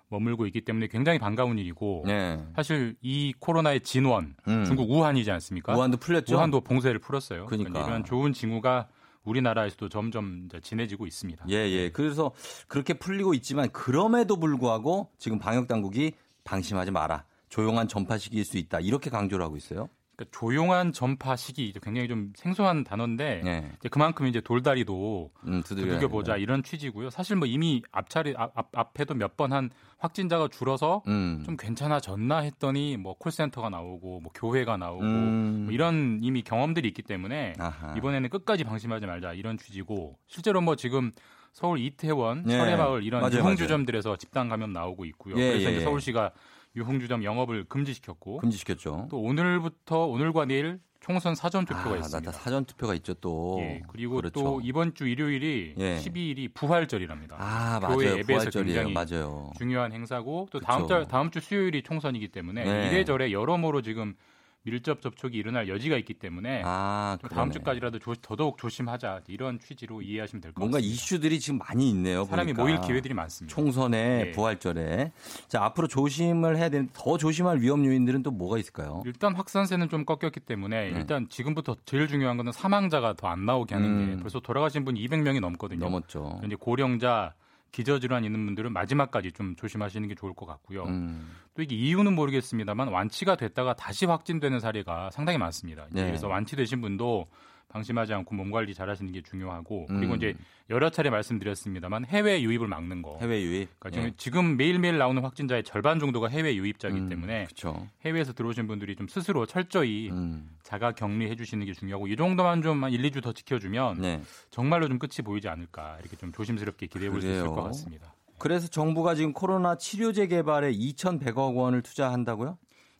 Speaker 9: 머물고 있기 때문에 굉장히 반가운 일이고
Speaker 1: 예.
Speaker 9: 사실 이 코로나의 진원,
Speaker 1: 음.
Speaker 9: 중국 우한이지 않습니까?
Speaker 1: 우한도 풀렸죠?
Speaker 9: 우한도 봉쇄를 풀었어요.
Speaker 1: 그러니까.
Speaker 9: 이런 좋은 징후가 우리나라에서도 점점 진해지고 있습니다.
Speaker 1: 예, 예. 그래서 그렇게 풀리고 있지만 그럼에도 불구하고 지금 방역 당국이 방심하지 마라. 조용한 전파 시기일 수 있다. 이렇게 강조를 하고 있어요.
Speaker 9: 그러니까 조용한 전파 시기 굉장히 좀 생소한 단어인데
Speaker 1: 예.
Speaker 9: 이제 그만큼 이제 돌다리도
Speaker 1: 음, 두들겨
Speaker 9: 보자. 이런 취지고요. 사실 뭐 이미 앞차례 앞, 앞, 앞에도 몇 번 한 확진자가 줄어서
Speaker 1: 음.
Speaker 9: 좀 괜찮아졌나 했더니 뭐 콜센터가 나오고 뭐 교회가 나오고
Speaker 1: 음.
Speaker 9: 뭐 이런 이미 경험들이 있기 때문에
Speaker 1: 아하.
Speaker 9: 이번에는 끝까지 방심하지 말자 이런 취지고 실제로 뭐 지금 서울 이태원,
Speaker 1: 예.
Speaker 9: 설해마을 이런
Speaker 1: 맞아요,
Speaker 9: 유흥주점들에서 집단 감염 나오고 있고요.
Speaker 1: 예,
Speaker 9: 그래서
Speaker 1: 예,
Speaker 9: 이제
Speaker 1: 예.
Speaker 9: 서울시가 유흥주점 영업을 금지시켰고
Speaker 1: 금지시켰죠.
Speaker 9: 또 오늘부터 오늘과 내일 총선 사전 투표가
Speaker 1: 아,
Speaker 9: 있습니다.
Speaker 1: 사전 투표가 있죠 또.
Speaker 9: 예, 그리고
Speaker 1: 그렇죠.
Speaker 9: 또 이번 주 일요일이
Speaker 1: 예.
Speaker 9: 12일이 부활절이랍니다.
Speaker 1: 아,
Speaker 9: 교회
Speaker 1: 맞아요. 부활절이에요. 맞아요.
Speaker 9: 중요한 행사고 또
Speaker 1: 그쵸.
Speaker 9: 다음 달 다음 주 수요일이 총선이기 때문에
Speaker 1: 네.
Speaker 9: 이래저래 여러모로 지금 밀접 접촉이 일어날 여지가 있기 때문에
Speaker 1: 아,
Speaker 9: 좀 다음. 주까지라도 조- 더더욱 조심하자 이런 취지로 이해하시면 될것
Speaker 1: 뭔가
Speaker 9: 같습니다.
Speaker 1: 이슈들이 지금 많이 있네요.
Speaker 9: 사람이
Speaker 1: 보니까.
Speaker 9: 모일 기회들이 많습니다.
Speaker 1: 총선에
Speaker 9: 예.
Speaker 1: 부활절에 자 앞으로 조심을 해야 되는 더 조심할 위험 요인들은 또 뭐가 있을까요?
Speaker 9: 일단 확산세는 좀 꺾였기 때문에
Speaker 1: 네.
Speaker 9: 일단 지금부터 제일 중요한 거는 사망자가 더 안 나오게 하는
Speaker 1: 음.
Speaker 9: 게 벌써 돌아가신 분이 200명이 넘거든요.
Speaker 1: 넘었죠.
Speaker 9: 이제 고령자 기저질환 있는 분들은 마지막까지 좀 조심하시는 게 좋을 것 같고요.
Speaker 1: 음.
Speaker 9: 또 이게 이유는 모르겠습니다만 완치가 됐다가 다시 확진되는 사례가 상당히 많습니다.
Speaker 1: 네.
Speaker 9: 그래서 완치되신 분도 방심하지 않고 몸 관리 잘 하시는 게 중요하고 그리고
Speaker 1: 음.
Speaker 9: 이제 여러 차례 말씀드렸습니다만 해외 유입을 막는 거.
Speaker 1: 해외 유입.
Speaker 9: 그러니까 지금, 지금 매일매일 나오는 확진자의 절반 정도가 해외 유입자이기
Speaker 1: 음,
Speaker 9: 때문에
Speaker 1: 그렇죠.
Speaker 9: 해외에서 들어오신 분들이 좀 스스로 철저히
Speaker 1: 음.
Speaker 9: 자가 격리해 주시는 게 중요하고 이 정도만 좀 한 1, 2주 더 지켜주면
Speaker 1: 네.
Speaker 9: 정말로 좀 끝이 보이지 않을까 이렇게 좀 조심스럽게 기대해 볼 수 있을. 것 같습니다.
Speaker 1: 그래서 정부가 지금 코로나 치료제 개발에 2,100억 원을 투자한다고요?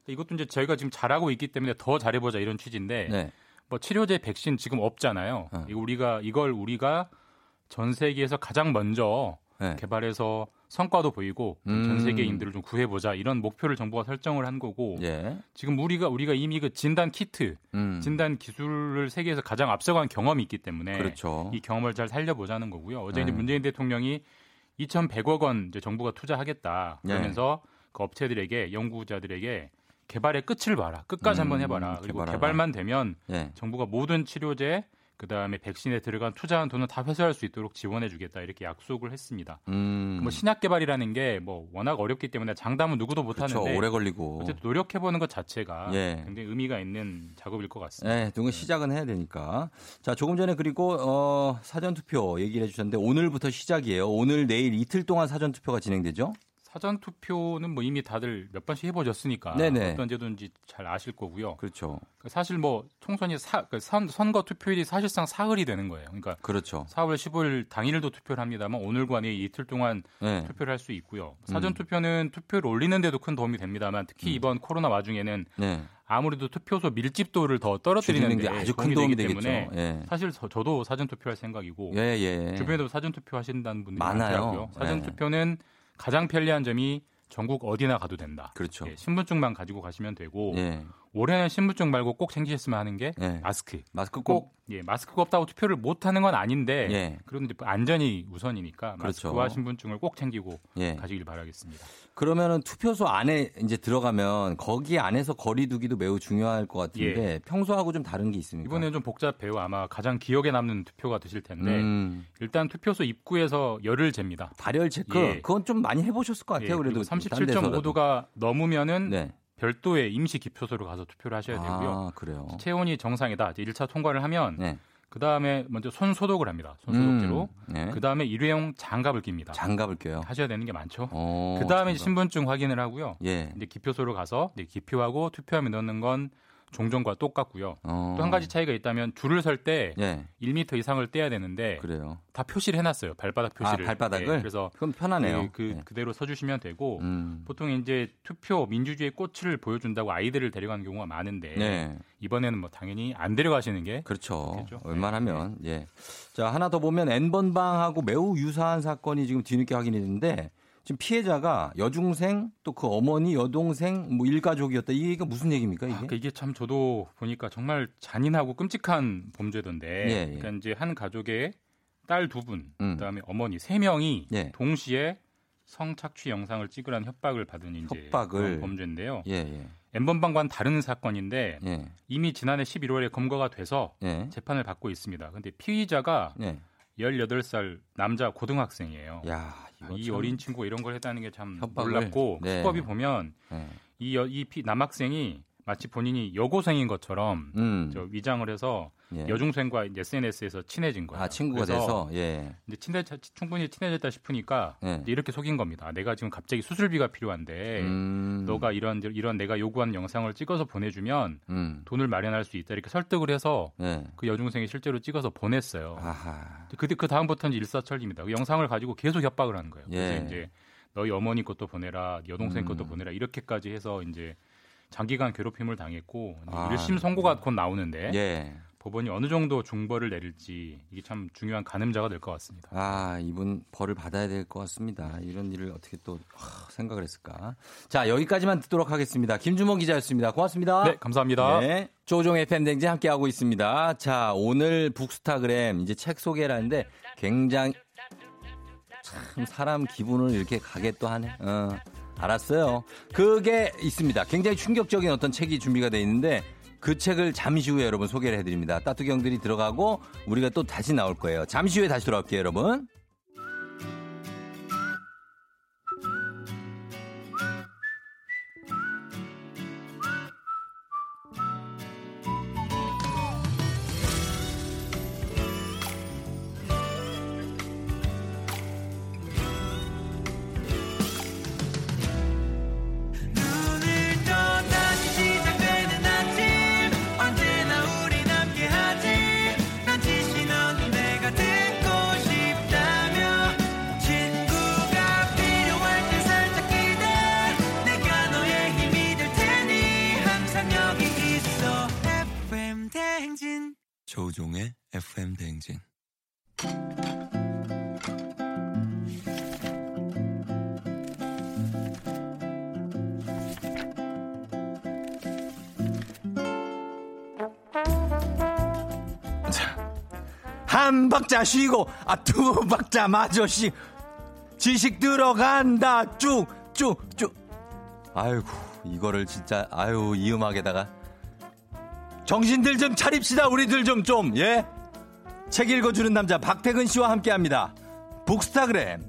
Speaker 9: 이것도 이제 저희가 지금 잘하고 있기 때문에 더 잘해보자 이런 취지인데
Speaker 1: 네.
Speaker 9: 뭐 치료제 백신 지금 없잖아요.
Speaker 1: 어.
Speaker 9: 우리가 이걸 우리가 전 세계에서 가장 먼저
Speaker 1: 네.
Speaker 9: 개발해서 성과도 보이고
Speaker 1: 음.
Speaker 9: 전 세계인들을 좀 구해보자 이런 목표를 정부가 설정을 한 거고
Speaker 1: 예.
Speaker 9: 지금 우리가 우리가 이미 그 진단 키트,
Speaker 1: 음.
Speaker 9: 진단 기술을 세계에서 가장 앞서간 경험이 있기 때문에
Speaker 1: 그렇죠.
Speaker 9: 이 경험을 잘 살려보자는 거고요. 어제 이제
Speaker 1: 네.
Speaker 9: 문재인 대통령이 2,100억 원 이제 정부가 투자하겠다
Speaker 1: 네.
Speaker 9: 그러면서 그 업체들에게 연구자들에게 개발의 끝을 봐라. 끝까지
Speaker 1: 음,
Speaker 9: 한번 해봐라. 그리고
Speaker 1: 개발하라.
Speaker 9: 개발만 되면
Speaker 1: 예.
Speaker 9: 정부가 모든 치료제 그 다음에 백신에 들어간 투자한 돈을 다 회수할 수 있도록 지원해주겠다 이렇게 약속을 했습니다.
Speaker 1: 음.
Speaker 9: 뭐 신약 개발이라는 게 뭐 워낙 어렵기 때문에 장담은 누구도
Speaker 1: 그렇죠.
Speaker 9: 못하는데
Speaker 1: 오래 걸리고.
Speaker 9: 어쨌든 노력해보는 것 자체가
Speaker 1: 예.
Speaker 9: 굉장히 의미가 있는 작업일 것 같습니다.
Speaker 1: 네, 누군 시작은 해야 되니까. 자, 조금 전에 그리고 어, 사전 투표 얘기를 해주셨는데 오늘부터 시작이에요. 오늘 내일 이틀 동안 사전 투표가 진행되죠?
Speaker 9: 사전 투표는 뭐 이미 다들 몇 번씩 해보셨으니까
Speaker 1: 네네.
Speaker 9: 어떤 제도인지 잘 아실 거고요.
Speaker 1: 그렇죠.
Speaker 9: 사실 뭐 총선이 사, 그 선, 선거 투표일이 사실상 사흘이 되는 거예요. 그러니까
Speaker 1: 그렇죠.
Speaker 9: 4월 15일 당일도 투표를 합니다만 오늘과 내일 이틀 동안
Speaker 1: 네.
Speaker 9: 투표를 할 수 있고요.
Speaker 1: 음.
Speaker 9: 사전 투표는 투표를 올리는데도 큰 도움이 됩니다만 특히 이번 코로나 와중에는
Speaker 1: 네.
Speaker 9: 아무래도 투표소 밀집도를 더 떨어뜨리는
Speaker 1: 게 아주 큰 도움이 되겠죠.
Speaker 9: 때문에
Speaker 1: 예.
Speaker 9: 사실 저, 도 사전 투표할 생각이고
Speaker 1: 예, 예.
Speaker 9: 주변에도 사전 투표 하신다는 분들이
Speaker 1: 많아요.
Speaker 9: 사전
Speaker 1: 네.
Speaker 9: 투표는 가장 편리한 점이 전국 어디나 가도 된다.
Speaker 1: 그렇죠.
Speaker 9: 예, 신분증만 가지고 가시면 되고
Speaker 1: 예.
Speaker 9: 올해는 신분증 말고 꼭 챙기셨으면 하는 게
Speaker 1: 예.
Speaker 9: 마스크.
Speaker 1: 마스크 꼭.
Speaker 9: 예, 마스크가 없다고 투표를 못 하는 건 아닌데
Speaker 1: 예.
Speaker 9: 그런데 안전이 우선이니까
Speaker 1: 그렇죠.
Speaker 9: 마스크와 신분증을 꼭 챙기고
Speaker 1: 예.
Speaker 9: 가시길 바라겠습니다.
Speaker 1: 그러면은 투표소 안에 이제 들어가면 거기 안에서 거리두기도 매우 중요할 것 같은데 평소하고 좀 다른 게 있습니까?
Speaker 9: 예. 이번에는 좀 복잡해요. 아마 가장 기억에 남는 투표가 되실 텐데
Speaker 1: 음,
Speaker 9: 일단 투표소 입구에서 열을 잽니다.
Speaker 1: 발열 체크.
Speaker 9: 예.
Speaker 1: 그건 좀 많이 해보셨을 것 같아요. 그래도 딴 데서라도.
Speaker 9: 37.5도가 넘으면은
Speaker 1: 네.
Speaker 9: 별도의 임시 기표소로 가서 투표를 하셔야 되고요.
Speaker 1: 아, 그래요.
Speaker 9: 체온이 정상이다. 이제 1차 통과를 하면
Speaker 1: 네.
Speaker 9: 그 다음에 먼저 손 소독을 합니다. 손 소독제로.
Speaker 1: 음, 네.
Speaker 9: 그 다음에 일회용 장갑을 낍니다.
Speaker 1: 장갑을 껴요.
Speaker 9: 하셔야 되는 게 많죠.
Speaker 1: 어,
Speaker 9: 그 다음에. 신분증 확인을 하고요.
Speaker 1: 예.
Speaker 9: 이제 기표소로 가서 이제 기표하고 투표함에 넣는 건 종전과 똑같고요.
Speaker 1: 어.
Speaker 9: 또한 가지 차이가 있다면 줄을 설때
Speaker 1: 예.
Speaker 9: 1m 이상을 떼야 되는데
Speaker 1: 그래요.
Speaker 9: 다 표시를 해놨어요. 발바닥 표시를.
Speaker 1: 아, 발바닥을?
Speaker 9: 네, 그래서
Speaker 1: 그럼 편하네요.
Speaker 9: 그, 그
Speaker 1: 예.
Speaker 9: 그대로 서주시면 되고
Speaker 1: 음.
Speaker 9: 보통 이제 투표 민주주의 꽃을 보여준다고 아이들을 데려가는 경우가 많은데
Speaker 1: 네.
Speaker 9: 이번에는 뭐 당연히 안 데려가시는 게
Speaker 1: 그렇죠.
Speaker 9: 그렇겠죠.
Speaker 1: 웬만하면 예. 자 하나 더 보면 N번방하고 매우 유사한 사건이 지금 뒤늦게 확인이 됐는데 지금 피해자가 여중생 또 그 어머니 여동생 뭐 일가족이었다 이게 무슨 얘기입니까 이게?
Speaker 9: 아, 그 이게 참 저도 보니까 정말 잔인하고 끔찍한 범죄던데.
Speaker 1: 예, 예.
Speaker 9: 그러니까 이제 한 가족의 딸 두 분,
Speaker 1: 음.
Speaker 9: 그다음에 어머니 세 명이
Speaker 1: 예.
Speaker 9: 동시에 성착취 영상을 찍으라는 협박을 받은 이제
Speaker 1: 협박을.
Speaker 9: 범죄인데요.
Speaker 1: 예, 예.
Speaker 9: 엠번방과는 다른 사건인데
Speaker 1: 예.
Speaker 9: 이미 지난해 11월에 검거가 돼서
Speaker 1: 예.
Speaker 9: 재판을 받고 있습니다. 근데 피의자가
Speaker 1: 예.
Speaker 9: 18살 남자 고등학생이에요.
Speaker 1: 야, 이거
Speaker 9: 이
Speaker 1: 참-
Speaker 9: 어린 친구가 이런 걸 했다는 게 참. 놀랍고
Speaker 1: 네.
Speaker 9: 수법이 보면
Speaker 1: 예.
Speaker 9: 이, 여- 이 피- 남학생이 마치 본인이 여고생인 것처럼
Speaker 1: 음.
Speaker 9: 저 위장을 해서
Speaker 1: 예.
Speaker 9: 여중생과 이제 SNS에서 친해진 거예요.
Speaker 1: 아, 친구가 돼서 예.
Speaker 9: 이제 친해 충분히 친해졌다 싶으니까
Speaker 1: 예.
Speaker 9: 이렇게 속인 겁니다. 내가 지금 갑자기 수술비가 필요한데
Speaker 1: 음.
Speaker 9: 네. 너가 이런 이런 내가 요구한 영상을 찍어서 보내주면
Speaker 1: 음.
Speaker 9: 돈을 마련할 수 있다 이렇게 설득을 해서
Speaker 1: 예.
Speaker 9: 그 여중생이 실제로 찍어서 보냈어요.
Speaker 1: 아하.
Speaker 9: 그때 그 다음부터는 일사천리입니다. 그 영상을 가지고 계속 협박을 하는 거예요.
Speaker 1: 예.
Speaker 9: 그래서 이제 너희 어머니 것도 보내라, 여동생
Speaker 1: 음.
Speaker 9: 것도 보내라 이렇게까지 해서 이제 장기간 괴롭힘을 당했고
Speaker 1: 아,
Speaker 9: 1심 선고가 곧 나오는데
Speaker 1: 예.
Speaker 9: 법원이 어느 정도 중벌을 내릴지 이게 참 중요한 가늠자가 될 것 같습니다.
Speaker 1: 아, 이분 벌을 받아야 될 것 같습니다. 이런 일을 어떻게 또 하, 생각을 했을까? 자, 여기까지만 듣도록 하겠습니다. 김주모 기자였습니다. 고맙습니다.
Speaker 9: 네, 감사합니다.
Speaker 1: 네. 조종 FM 댕진 함께 하고 있습니다. 자, 오늘 북스타그램 이제 책 소개를 하는데 굉장히 참 사람 기분을 이렇게 가게 또 하네. 어, 알았어요. 그게 있습니다. 굉장히 충격적인 어떤 책이 준비가 돼 있는데 그 책을 잠시 후에 여러분 소개를 해드립니다. 따뚜경들이 들어가고 우리가 또 다시 나올 거예요. 잠시 후에 다시 돌아올게요, 여러분. 한 박자 쉬고 아 두 박자 마저 쉬. 지식 들어간다. 쭉쭉쭉. 아이고 이거를 진짜 아유 이 음악에다가. 정신들 좀 차립시다. 우리들 좀 좀 예? 책 읽어주는 남자 박태근 씨와 함께합니다. 북스타그램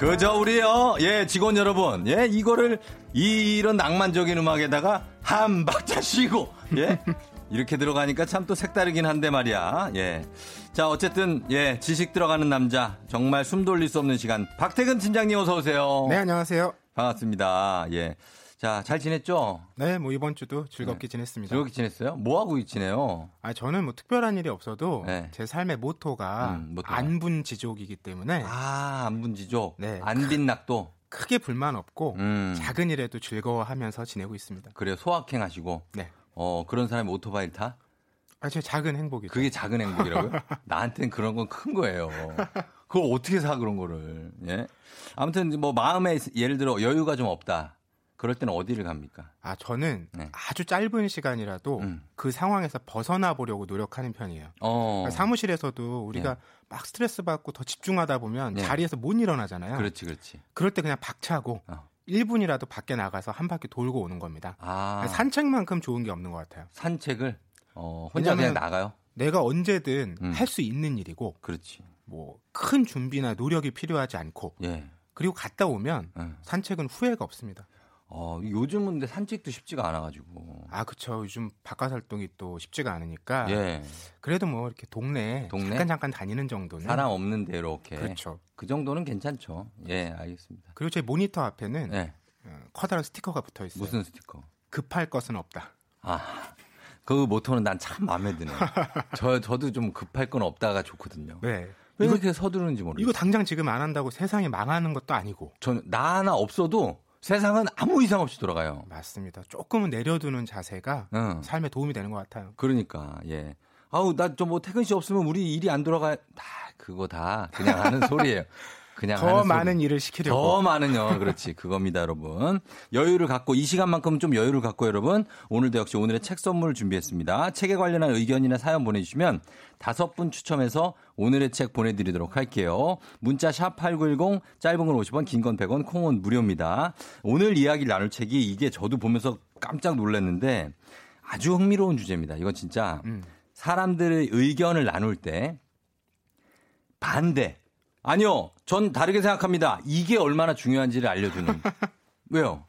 Speaker 1: 그저 우리요, 예, 직원 여러분, 예, 이거를, 이, 이런 낭만적인 음악에다가 한 박자 쉬고, 예, *laughs* 이렇게 들어가니까 참 또 색다르긴 한데 말이야, 예. 자, 어쨌든, 예, 지식 들어가는 남자, 정말 숨 돌릴 수 없는 시간. 박태근 팀장님 어서오세요.
Speaker 10: 네, 안녕하세요.
Speaker 1: 반갑습니다, 예. 자, 잘 지냈죠?
Speaker 10: 네, 뭐 이번 주도 즐겁게 지냈습니다.
Speaker 1: 즐겁게 지냈어요? 뭐 하고 지내요?
Speaker 10: 아, 저는 뭐 특별한 일이 없어도
Speaker 1: 네.
Speaker 10: 제 삶의 모토가
Speaker 1: 음.
Speaker 10: 안분지족이기 때문에
Speaker 1: 아, 안분지족.
Speaker 10: 네.
Speaker 1: 안빈낙도.
Speaker 10: 크게 불만 없고
Speaker 1: 음.
Speaker 10: 작은 일에도 즐거워하면서 지내고 있습니다.
Speaker 1: 그래요, 소확행 하시고.
Speaker 10: 네.
Speaker 1: 어, 그런 사람이 오토바이를 타?
Speaker 10: 아, 제 작은 행복이죠.
Speaker 1: 그게 작은 행복이라고요? *laughs* 나한테는 그런 건 큰 거예요. 그걸 어떻게 사 그런 거를? 예. 아무튼 뭐 마음에 예를 들어 여유가 좀 없다. 그럴 때는 어디를 갑니까?
Speaker 10: 아, 저는
Speaker 1: 네.
Speaker 10: 아주 짧은 시간이라도
Speaker 1: 음.
Speaker 10: 그 상황에서 벗어나 보려고 노력하는 편이에요.
Speaker 1: 어.
Speaker 10: 그러니까 사무실에서도 우리가
Speaker 1: 네.
Speaker 10: 막 스트레스 받고 더 집중하다 보면
Speaker 1: 네.
Speaker 10: 자리에서 못 일어나잖아요.
Speaker 1: 그렇지, 그렇지.
Speaker 10: 그럴 때 그냥 박차고
Speaker 1: 어.
Speaker 10: 1분이라도 밖에 나가서 한 바퀴 돌고 오는 겁니다.
Speaker 1: 아.
Speaker 10: 산책만큼 좋은 게 없는 것 같아요.
Speaker 1: 산책을 어, 혼자 그냥 나가요?
Speaker 10: 내가 언제든
Speaker 1: 음.
Speaker 10: 할수 있는 일이고
Speaker 1: 그렇지.
Speaker 10: 뭐 큰 준비나 노력이 필요하지 않고
Speaker 1: 예.
Speaker 10: 그리고 갔다 오면
Speaker 1: 응.
Speaker 10: 산책은 후회가 없습니다.
Speaker 1: 어, 요즘은 근데 산책도 쉽지가 않아 가지고.
Speaker 10: 아 그쵸 요즘 바깥 활동이 또 쉽지가 않으니까
Speaker 1: 예.
Speaker 10: 그래도 뭐 이렇게 동네
Speaker 1: 동네?
Speaker 10: 잠깐 잠깐 다니는 정도는
Speaker 1: 사람 없는 데 이렇게.
Speaker 10: 그렇죠.
Speaker 1: 그 정도는 괜찮죠. 예, 알겠습니다.
Speaker 10: 그리고 제 모니터 앞에는
Speaker 1: 예.
Speaker 10: 어, 커다란 스티커가 붙어 있어요.
Speaker 1: 무슨 스티커?
Speaker 10: 급할 것은 없다.
Speaker 1: 아, 그 모토는 난 참 마음에 드네. *laughs* 저 저도 좀 급할 건 없다가 좋거든요.
Speaker 10: 네.
Speaker 1: 왜 이렇게 서두르는지 모르겠어요.
Speaker 10: 이거 당장 지금 안 한다고 세상이 망하는 것도 아니고
Speaker 1: 저는 나 하나 없어도 세상은 아무 이상 없이 돌아가요.
Speaker 10: 맞습니다. 조금은 내려두는 자세가
Speaker 1: 응.
Speaker 10: 삶에 도움이 되는 것 같아요.
Speaker 1: 그러니까 예. 아우 나 좀뭐 태근 씨 없으면 우리 일이 안 돌아가. 다 그거 다 그냥 하는 소리예요. 그냥
Speaker 10: 더
Speaker 1: 하는
Speaker 10: 많은
Speaker 1: 소리.
Speaker 10: 일을 시키려고.
Speaker 1: 더 많은요. 그렇지. 그겁니다, 여러분. 여유를 갖고 이 시간만큼 좀 여유를 갖고 여러분 오늘도 역시 오늘의 책 선물을 준비했습니다. 책에 관련한 의견이나 사연 보내주시면 다섯 분 추첨해서 오늘의 책 보내드리도록 할게요. 문자 샵 #8910 짧은 건 50원, 긴 건 100원, 콩은 무료입니다. 오늘 이야기 나눌 책이 이게 저도 보면서 깜짝 놀랐는데 아주 흥미로운 주제입니다. 이건 진짜
Speaker 10: 음.
Speaker 1: 사람들의 의견을 나눌 때 반대. 아니요, 전 다르게 생각합니다. 이게 얼마나 중요한지를 알려주는. *laughs* 왜요?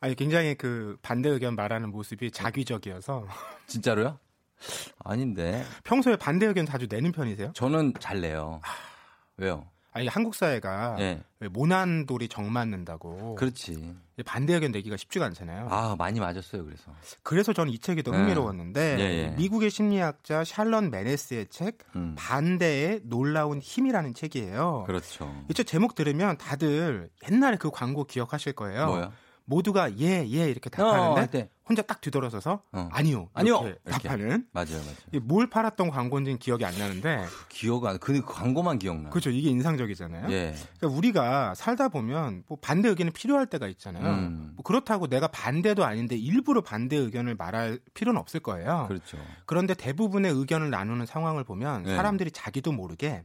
Speaker 10: 아니 굉장히 그 반대 의견 말하는 모습이 자기적이어서
Speaker 1: 진짜로요? 아닌데.
Speaker 10: 평소에 반대 의견 자주 내는 편이세요?
Speaker 1: 저는 잘 내요. 왜요?
Speaker 10: 아니 한국 사회가
Speaker 1: 예.
Speaker 10: 왜 모난 돌이 정 맞는다고
Speaker 1: 그렇지.
Speaker 10: 반대 의견 내기가 쉽지가 않잖아요.
Speaker 1: 아, 많이 맞았어요, 그래서.
Speaker 10: 그래서 저는 이 책이 더
Speaker 1: 네.
Speaker 10: 흥미로웠는데
Speaker 1: 예, 예.
Speaker 10: 미국의 심리학자 샬런 메네스의 책
Speaker 1: 음.
Speaker 10: 반대의 놀라운 힘이라는 책이에요.
Speaker 1: 그렇죠.
Speaker 10: 이 책 제목 들으면 다들 옛날에 그 광고 기억하실 거예요.
Speaker 1: 뭐요?
Speaker 10: 모두가 예, 예 이렇게
Speaker 1: 어,
Speaker 10: 답하는데
Speaker 1: 할 때.
Speaker 10: 혼자 딱 뒤돌아서서
Speaker 1: 어.
Speaker 10: 아니요,
Speaker 1: 아니요!
Speaker 10: 이렇게
Speaker 1: 이렇게.
Speaker 10: 답하는
Speaker 1: 맞아요, 맞아요.
Speaker 10: 뭘 팔았던 광고인지는 기억이 안 나는데
Speaker 1: 기억 안, 그 광고만 기억나.
Speaker 10: 그렇죠. 이게 인상적이잖아요.
Speaker 1: 예.
Speaker 10: 그러니까 우리가 살다 보면 뭐 반대 의견이 필요할 때가 있잖아요.
Speaker 1: 음.
Speaker 10: 뭐 그렇다고 내가 반대도 아닌데 일부러 반대 의견을 말할 필요는 없을 거예요.
Speaker 1: 그렇죠.
Speaker 10: 그런데 대부분의 의견을 나누는 상황을 보면
Speaker 1: 네.
Speaker 10: 사람들이 자기도 모르게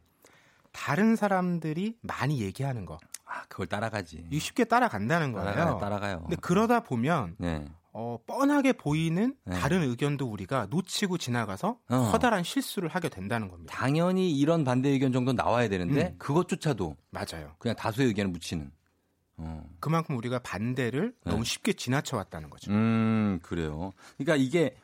Speaker 10: 다른 사람들이 많이 얘기하는 거.
Speaker 1: 아, 그걸 따라가지.
Speaker 10: 이 쉽게 따라간다는 거예요.
Speaker 1: 따라가요, 따라가요.
Speaker 10: 근데 그러다 보면
Speaker 1: 네.
Speaker 10: 어, 뻔하게 보이는
Speaker 1: 네.
Speaker 10: 다른 의견도 우리가 놓치고 지나가서
Speaker 1: 어.
Speaker 10: 커다란 실수를 하게 된다는 겁니다.
Speaker 1: 당연히 이런 반대 의견 정도 나와야 되는데
Speaker 10: 음.
Speaker 1: 그것조차도
Speaker 10: 맞아요.
Speaker 1: 그냥 다수의 의견을 묻히는. 어.
Speaker 10: 그만큼 우리가 반대를
Speaker 1: 네.
Speaker 10: 너무 쉽게 지나쳐 왔다는 거죠.
Speaker 1: 음, 그래요. 그러니까 이게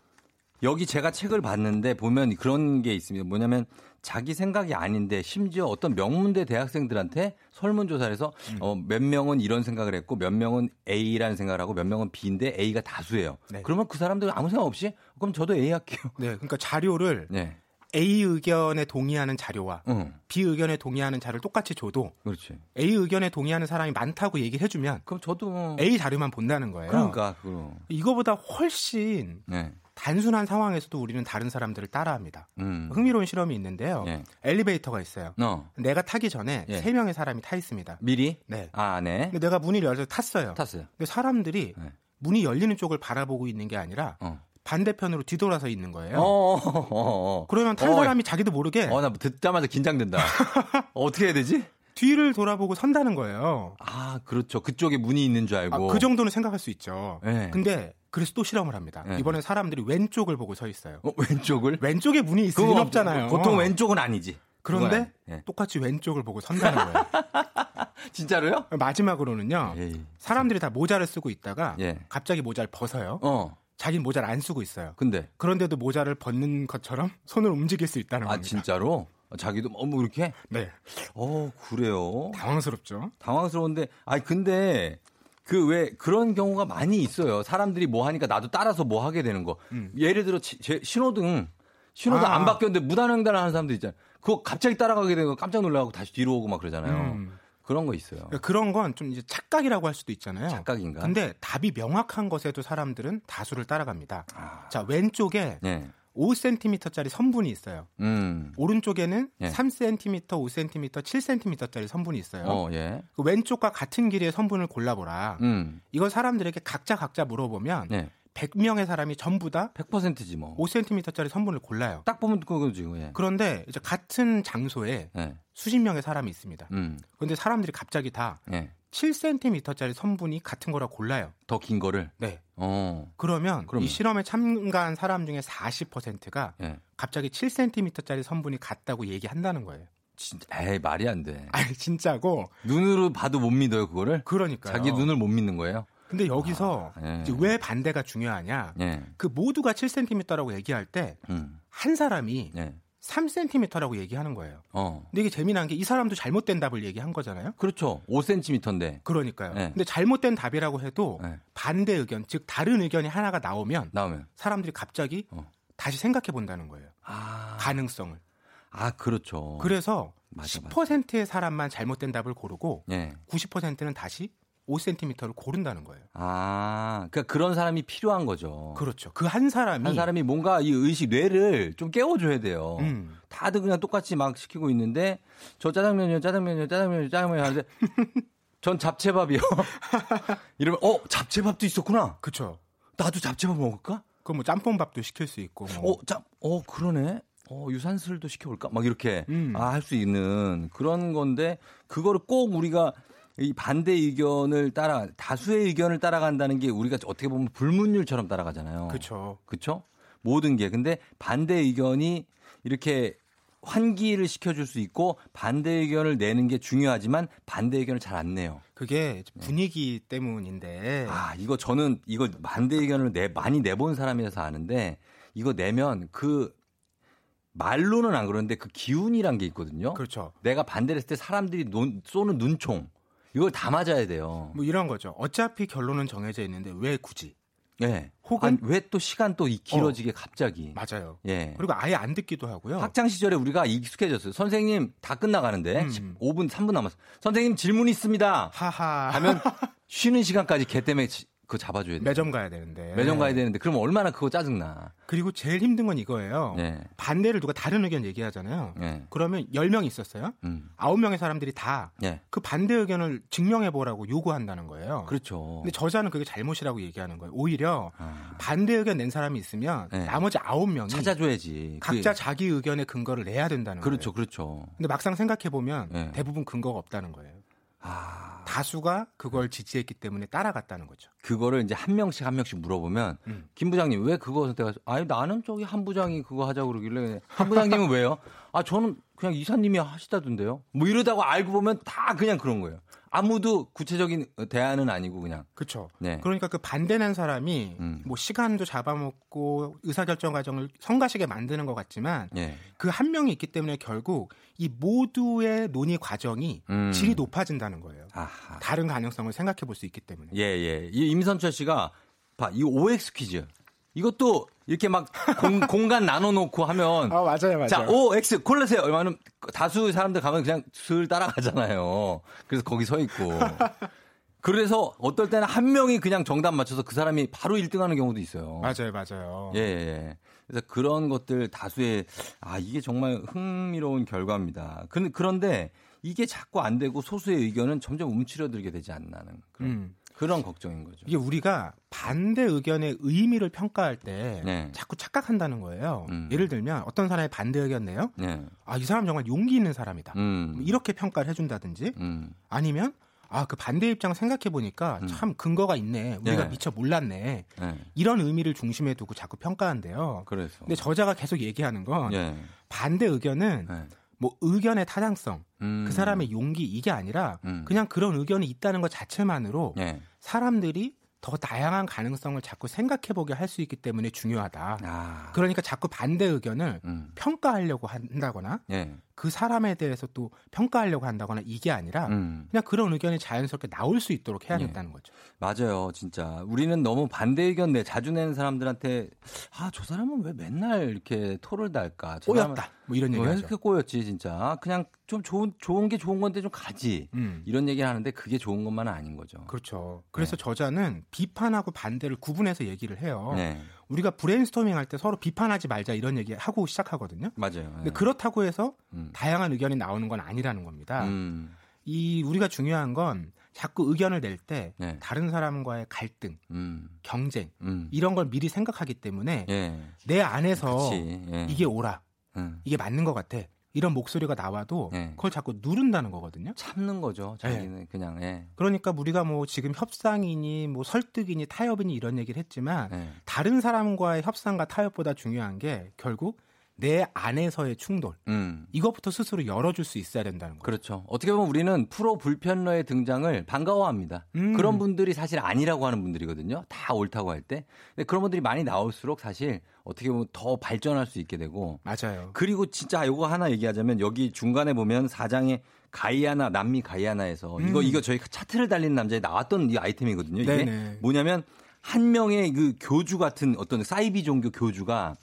Speaker 1: 여기 제가 책을 봤는데 보면 그런 게 있습니다. 뭐냐면 자기 생각이 아닌데 심지어 어떤 명문대 대학생들한테 설문조사를 해서
Speaker 10: 음.
Speaker 1: 어, 몇 명은 이런 생각을 했고 몇 명은 A라는 생각을 하고 몇 명은 B인데 A가 다수예요.
Speaker 10: 네.
Speaker 1: 그러면 그 사람들 아무 생각 없이 그럼 저도 A 할게요.
Speaker 10: 네, 그러니까 자료를
Speaker 1: 네.
Speaker 10: A 의견에 동의하는 자료와
Speaker 1: 응.
Speaker 10: B 의견에 동의하는 자료를 똑같이 줘도
Speaker 1: 그렇지.
Speaker 10: A 의견에 동의하는 사람이 많다고 얘기를 해주면
Speaker 1: 그럼 저도 뭐
Speaker 10: A 자료만 본다는 거예요.
Speaker 1: 그러니까 그거.
Speaker 10: 이거보다 훨씬
Speaker 1: 네.
Speaker 10: 단순한 상황에서도 우리는 다른 사람들을 따라합니다.
Speaker 1: 음.
Speaker 10: 흥미로운 실험이 있는데요.
Speaker 1: 예.
Speaker 10: 엘리베이터가 있어요.
Speaker 1: 어.
Speaker 10: 내가 타기 전에
Speaker 1: 예.
Speaker 10: 세 명의 사람이 타 있습니다.
Speaker 1: 미리?
Speaker 10: 네.
Speaker 1: 아, 네.
Speaker 10: 근데 내가 문을 열어서 탔어요.
Speaker 1: 탔어요.
Speaker 10: 근데 사람들이
Speaker 1: 네.
Speaker 10: 문이 열리는 쪽을 바라보고 있는 게 아니라
Speaker 1: 어.
Speaker 10: 반대편으로 뒤돌아서 있는 거예요.
Speaker 1: 어, 어, 어, 어.
Speaker 10: 그러면 탄
Speaker 1: 어,
Speaker 10: 사람이 자기도 모르게
Speaker 1: 어, 나 듣자마자 긴장된다. *laughs* 어떻게 해야 되지?
Speaker 10: 뒤를 돌아보고 선다는 거예요.
Speaker 1: 아, 그렇죠. 그쪽에 문이 있는 줄
Speaker 10: 아,
Speaker 1: 알고.
Speaker 10: 그 정도는 생각할 수 있죠.
Speaker 1: 네.
Speaker 10: 근데 그래서 또 실험을 합니다.
Speaker 1: 네.
Speaker 10: 이번엔 사람들이 왼쪽을 보고 서 있어요.
Speaker 1: 어, 왼쪽을?
Speaker 10: 왼쪽에 문이 있을 리 없잖아요.
Speaker 1: 보통 왼쪽은 아니지.
Speaker 10: 그런데
Speaker 1: 예.
Speaker 10: 똑같이 왼쪽을 보고 선다는 거예요. *laughs*
Speaker 1: 진짜로요?
Speaker 10: 마지막으로는요.
Speaker 1: 에이.
Speaker 10: 사람들이 다 모자를 쓰고 있다가
Speaker 1: 예.
Speaker 10: 갑자기 모자를 벗어요.
Speaker 1: 어.
Speaker 10: 자기는 모자를 안 쓰고 있어요.
Speaker 1: 근데
Speaker 10: 그런데도 모자를 벗는 것처럼 손을 움직일 수 있다는
Speaker 1: 아,
Speaker 10: 겁니다.
Speaker 1: 진짜로? 자기도 어머 이렇게?
Speaker 10: 네.
Speaker 1: 어, 그래요.
Speaker 10: 당황스럽죠.
Speaker 1: 당황스러운데 아니 근데 그 왜 그런 경우가 많이 있어요. 사람들이 뭐 하니까 나도 따라서 뭐 하게 되는 거.
Speaker 10: 음.
Speaker 1: 예를 들어 지- 제 신호등 신호등
Speaker 10: 아.
Speaker 1: 안 바뀌었는데 무단횡단을 하는 사람들 있잖아요. 그거 갑자기 따라가게 되고 깜짝 놀라고 다시 뒤로 오고 막 그러잖아요.
Speaker 10: 음.
Speaker 1: 그런 거 있어요.
Speaker 10: 그러니까 그런 건 좀 이제 착각이라고 할 수도 있잖아요.
Speaker 1: 착각인가?
Speaker 10: 근데 답이 명확한 것에도 사람들은 다수를 따라갑니다.
Speaker 1: 아.
Speaker 10: 자, 왼쪽에
Speaker 1: 네.
Speaker 10: 5cm짜리 선분이 있어요.
Speaker 1: 음.
Speaker 10: 오른쪽에는
Speaker 1: 예.
Speaker 10: 3cm, 5cm, 7cm짜리 선분이 있어요.
Speaker 1: 어, 예.
Speaker 10: 그 왼쪽과 같은 길이의 선분을 골라보라.
Speaker 1: 음.
Speaker 10: 이걸 사람들에게 각자 각자 물어보면
Speaker 1: 네.
Speaker 10: 100명의 사람이 전부 다
Speaker 1: 100%지 뭐.
Speaker 10: 5cm짜리 선분을 골라요.
Speaker 1: 딱 보면 그거지. 예.
Speaker 10: 그런데 이제 같은 장소에
Speaker 1: 예.
Speaker 10: 수십 명의 사람이 있습니다.
Speaker 1: 음.
Speaker 10: 그런데 사람들이 갑자기 다
Speaker 1: 예.
Speaker 10: 7cm짜리 선분이 같은 거라 골라요.
Speaker 1: 더 긴 거를.
Speaker 10: 네.
Speaker 1: 어.
Speaker 10: 그러면
Speaker 1: 그럼요.
Speaker 10: 이 실험에 참가한 사람 중에 40%가
Speaker 1: 예.
Speaker 10: 갑자기 7cm짜리 선분이 같다고 얘기한다는 거예요.
Speaker 1: 진짜 에이 말이 안 돼.
Speaker 10: 아니 진짜고
Speaker 1: 눈으로 봐도 못 믿어요, 그거를?
Speaker 10: 그러니까요.
Speaker 1: 자기 눈을 못 믿는 거예요?
Speaker 10: 근데 여기서
Speaker 1: 아, 예.
Speaker 10: 왜 반대가 중요하냐?
Speaker 1: 예.
Speaker 10: 그 모두가 7cm라고 얘기할 때한
Speaker 1: 음.
Speaker 10: 사람이
Speaker 1: 예.
Speaker 10: 3cm라고 얘기하는 거예요.
Speaker 1: 어.
Speaker 10: 근데 이게 재미난 게 이 사람도 잘못된 답을 얘기한 거잖아요.
Speaker 1: 그렇죠. 5cm인데.
Speaker 10: 그러니까요.
Speaker 1: 네.
Speaker 10: 근데 잘못된 답이라고 해도
Speaker 1: 네.
Speaker 10: 반대 의견, 즉 다른 의견이 하나가 나오면
Speaker 1: 나오면.
Speaker 10: 사람들이 갑자기
Speaker 1: 어.
Speaker 10: 다시 생각해 본다는 거예요.
Speaker 1: 아.
Speaker 10: 가능성을.
Speaker 1: 아, 그렇죠.
Speaker 10: 그래서
Speaker 1: 맞아, 맞아.
Speaker 10: 10%의 사람만 잘못된 답을 고르고
Speaker 1: 예.
Speaker 10: 90%는 다시 5cm를 고른다는 거예요.
Speaker 1: 아, 그러니까 그런 사람이 필요한 거죠.
Speaker 10: 그렇죠. 그 한 사람이
Speaker 1: 한 사람이 뭔가 이 의식 뇌를 좀 깨워줘야 돼요.
Speaker 10: 음.
Speaker 1: 다들 그냥 똑같이 막 시키고 있는데 저 짜장면이요, 짜장면이요, 짜장면이요, 짜장면이요 하는데 *laughs* 전 잡채밥이요. *laughs* 이러면 어 잡채밥도 있었구나.
Speaker 10: 그렇죠.
Speaker 1: 나도 잡채밥 먹을까?
Speaker 10: 그럼 뭐 짬뽕밥도 시킬 수 있고 뭐.
Speaker 1: 어, 짬, 어 그러네. 어 유산슬도 시켜볼까? 막 이렇게
Speaker 10: 음.
Speaker 1: 아, 할 수 있는 그런 건데 그거를 꼭 우리가 이 반대 의견을 따라 다수의 의견을 따라간다는 게 우리가 어떻게 보면 불문율처럼 따라가잖아요.
Speaker 10: 그렇죠.
Speaker 1: 그렇죠? 모든 게 근데 반대 의견이 이렇게 환기를 시켜줄 수 있고 반대 의견을 내는 게 중요하지만 반대 의견을 잘 안 내요.
Speaker 10: 그게 분위기 때문인데
Speaker 1: 아 이거 저는 이거 반대 의견을 내 많이 내본 사람이라서 아는데 이거 내면 그 말로는 안 그러는데 그 기운이란 게 있거든요.
Speaker 10: 그렇죠.
Speaker 1: 내가 반대를 했을 때 사람들이 논- 쏘는 눈총 이걸 다 맞아야 돼요.
Speaker 10: 뭐 이런 거죠. 어차피 결론은 정해져 있는데 왜 굳이?
Speaker 1: 예.
Speaker 10: 혹은-
Speaker 1: 왜 또 시간 또 이- 길어지게 갑자기.
Speaker 10: 맞아요.
Speaker 1: 예.
Speaker 10: 그리고 아예 안 듣기도 하고요.
Speaker 1: 학창 시절에 우리가 익숙해졌어요. 선생님 다 끝나가는데
Speaker 10: 음.
Speaker 1: 5분 3분 남았어. 선생님 질문 있습니다.
Speaker 10: 하하.
Speaker 1: 하면 *laughs* 쉬는 시간까지 걔 때문에 지- 그거 잡아줘야 돼.
Speaker 10: 매점 가야 되는데.
Speaker 1: 매점 가야 되는데 그럼 얼마나 그거 짜증나.
Speaker 10: 그리고 제일 힘든 건 이거예요.
Speaker 1: 예.
Speaker 10: 반대를 누가 다른 의견 얘기하잖아요.
Speaker 1: 예.
Speaker 10: 그러면 10명 있었어요.
Speaker 1: 음.
Speaker 10: 9명의 사람들이 다그
Speaker 1: 예.
Speaker 10: 반대 의견을 증명해 보라고 요구한다는 거예요.
Speaker 1: 그렇죠.
Speaker 10: 근데 저자는 그게 잘못이라고 얘기하는 거예요. 오히려
Speaker 1: 아,
Speaker 10: 반대 의견 낸 사람이 있으면
Speaker 1: 네.
Speaker 10: 나머지 9명이
Speaker 1: 찾아줘야지.
Speaker 10: 각자
Speaker 1: 그게-
Speaker 10: 자기 의견의 근거를 내야 된다는
Speaker 1: 그렇죠,
Speaker 10: 거예요.
Speaker 1: 그렇죠.
Speaker 10: 근데 막상 생각해 보면
Speaker 1: 네.
Speaker 10: 대부분 근거가 없다는 거예요.
Speaker 1: 아,
Speaker 10: 다수가 그걸 지지했기 때문에 따라갔다는 거죠.
Speaker 1: 그거를 이제 한 명씩 한 명씩 물어보면
Speaker 10: 음.
Speaker 1: 김 부장님 왜 그거 선택하셨? 아니 나는 저기 한 부장이 그거 하자 고 그러길래 한 부장님은 왜요? 아 저는 그냥 이사님이 하시다던데요. 뭐 이러다가 알고 보면 다 그냥 그런 거예요. 아무도 구체적인 대안은 아니고 그냥.
Speaker 10: 그렇죠.
Speaker 1: 네.
Speaker 10: 그러니까 그 반대는 사람이
Speaker 1: 음.
Speaker 10: 뭐 시간도 잡아먹고 의사결정 과정을 성가시게 만드는 것 같지만
Speaker 1: 예.
Speaker 10: 그한 명이 있기 때문에 결국 이 모두의 논의 과정이
Speaker 1: 음.
Speaker 10: 질이 높아진다는 거예요.
Speaker 1: 아하.
Speaker 10: 다른 가능성을 생각해 볼 수 있기 때문에.
Speaker 1: 예, 예. 이 임선철 씨가 봐, 이 OX 퀴즈. 이것도 이렇게 막 공, *laughs* 간 나눠놓고 하면
Speaker 10: 아, 맞아요, 맞아요.
Speaker 1: 자, O, X 골라세요. 얼마는 다수 사람들 가면 그냥 슬 따라가잖아요. 그래서 거기 서 있고. *laughs* 그래서 어떨 때는 한 명이 그냥 정답 맞춰서 그 사람이 바로 1등 하는 경우도 있어요.
Speaker 10: 맞아요, 맞아요.
Speaker 1: 예, 예, 예. 그래서 그런 것들 다수의, 아, 이게 정말 흥미로운 결과입니다. 그, 그런데 이게 자꾸 안 되고 소수의 의견은 점점 움츠려들게 되지 않나는 그런,
Speaker 10: 음.
Speaker 1: 그런 걱정인 거죠.
Speaker 10: 이게 우리가 반대 의견의 의미를 평가할 때
Speaker 1: 네.
Speaker 10: 자꾸 착각한다는 거예요.
Speaker 1: 음.
Speaker 10: 예를 들면 어떤 사람이 반대 의견 내요.
Speaker 1: 네.
Speaker 10: 아, 이 사람 정말 용기 있는 사람이다.
Speaker 1: 음.
Speaker 10: 이렇게 평가를 해준다든지
Speaker 1: 음.
Speaker 10: 아니면 아, 그 반대 입장 생각해 보니까
Speaker 1: 음.
Speaker 10: 참 근거가 있네. 우리가
Speaker 1: 네.
Speaker 10: 미처 몰랐네.
Speaker 1: 네.
Speaker 10: 이런 의미를 중심에 두고 자꾸 평가한대요.
Speaker 1: 그래서.
Speaker 10: 근데 저자가 계속 얘기하는 건
Speaker 1: 예.
Speaker 10: 반대 의견은
Speaker 1: 네.
Speaker 10: 뭐 의견의 타당성,
Speaker 1: 음.
Speaker 10: 그 사람의 용기 이게 아니라
Speaker 1: 음.
Speaker 10: 그냥 그런 의견이 있다는 것 자체만으로
Speaker 1: 예.
Speaker 10: 사람들이 더 다양한 가능성을 자꾸 생각해보게 할 수 있기 때문에 중요하다.
Speaker 1: 아.
Speaker 10: 그러니까 자꾸 반대 의견을
Speaker 1: 음.
Speaker 10: 평가하려고 한다거나
Speaker 1: 예.
Speaker 10: 그 사람에 대해서 또 평가하려고 한다거나 이게 아니라
Speaker 1: 음.
Speaker 10: 그냥 그런 의견이 자연스럽게 나올 수 있도록 해야겠다는
Speaker 1: 예.
Speaker 10: 거죠.
Speaker 1: 맞아요, 진짜. 우리는 너무 반대 의견 내 자주 내는 사람들한테 아, 저 사람은 왜 맨날 이렇게 토를 달까?
Speaker 10: 꼬였다. 뭐 이런
Speaker 1: 왜
Speaker 10: 얘기하죠.
Speaker 1: 이렇게 꼬였지, 진짜. 그냥 좀 좋은 좋은 게 좋은 건데 좀 가지.
Speaker 10: 음.
Speaker 1: 이런 얘기를 하는데 그게 좋은 것만은 아닌 거죠.
Speaker 10: 그렇죠. 그래서 저자는 비판하고 반대를 구분해서 얘기를 해요.
Speaker 1: 네.
Speaker 10: 우리가 브레인스토밍 할 때 서로 비판하지 말자 이런 얘기 하고 시작하거든요.
Speaker 1: 맞아요.
Speaker 10: 근데
Speaker 1: 네.
Speaker 10: 그렇다고 해서
Speaker 1: 음.
Speaker 10: 다양한 의견이 나오는 건 아니라는 겁니다.
Speaker 1: 음.
Speaker 10: 이 우리가 중요한 건 자꾸 의견을 낼때
Speaker 1: 네.
Speaker 10: 다른 사람과의 갈등,
Speaker 1: 음.
Speaker 10: 경쟁
Speaker 1: 음.
Speaker 10: 이런 걸 미리 생각하기 때문에
Speaker 1: 예.
Speaker 10: 내 안에서.
Speaker 1: 예.
Speaker 10: 이게 옳아,
Speaker 1: 음.
Speaker 10: 이게 맞는 것 같아 이런 목소리가 나와도
Speaker 1: 네.
Speaker 10: 그걸 자꾸 누른다는 거거든요.
Speaker 1: 참는 거죠. 자기는 그냥 예.
Speaker 10: 그러니까 우리가 뭐 지금 협상이니 뭐 설득이니 타협이니 이런 얘기를 했지만
Speaker 1: 예.
Speaker 10: 다른 사람과의 협상과 타협보다 중요한 게 결국 내 안에서의 충돌
Speaker 1: 음.
Speaker 10: 이것부터 스스로 열어줄 수 있어야 된다는 거예요.
Speaker 1: 그렇죠. 어떻게 보면 우리는 프로 불편러의 등장을 반가워합니다.
Speaker 10: 음.
Speaker 1: 그런 분들이 사실 아니라고 하는 분들이거든요. 다 옳다고 할 때. 근데 그런 분들이 많이 나올수록 사실 어떻게 보면 더 발전할 수 있게 되고.
Speaker 10: 맞아요.
Speaker 1: 그리고 진짜 이거 하나 얘기하자면 여기 중간에 보면 사장의 가이아나 남미 가이아나에서 이거
Speaker 10: 음.
Speaker 1: 이거 저희 차트를 달리는 남자에 나왔던 이 아이템이거든요. 이게
Speaker 10: 네네.
Speaker 1: 뭐냐면 한 명의 그 교주 같은 어떤 사이비 종교 교주가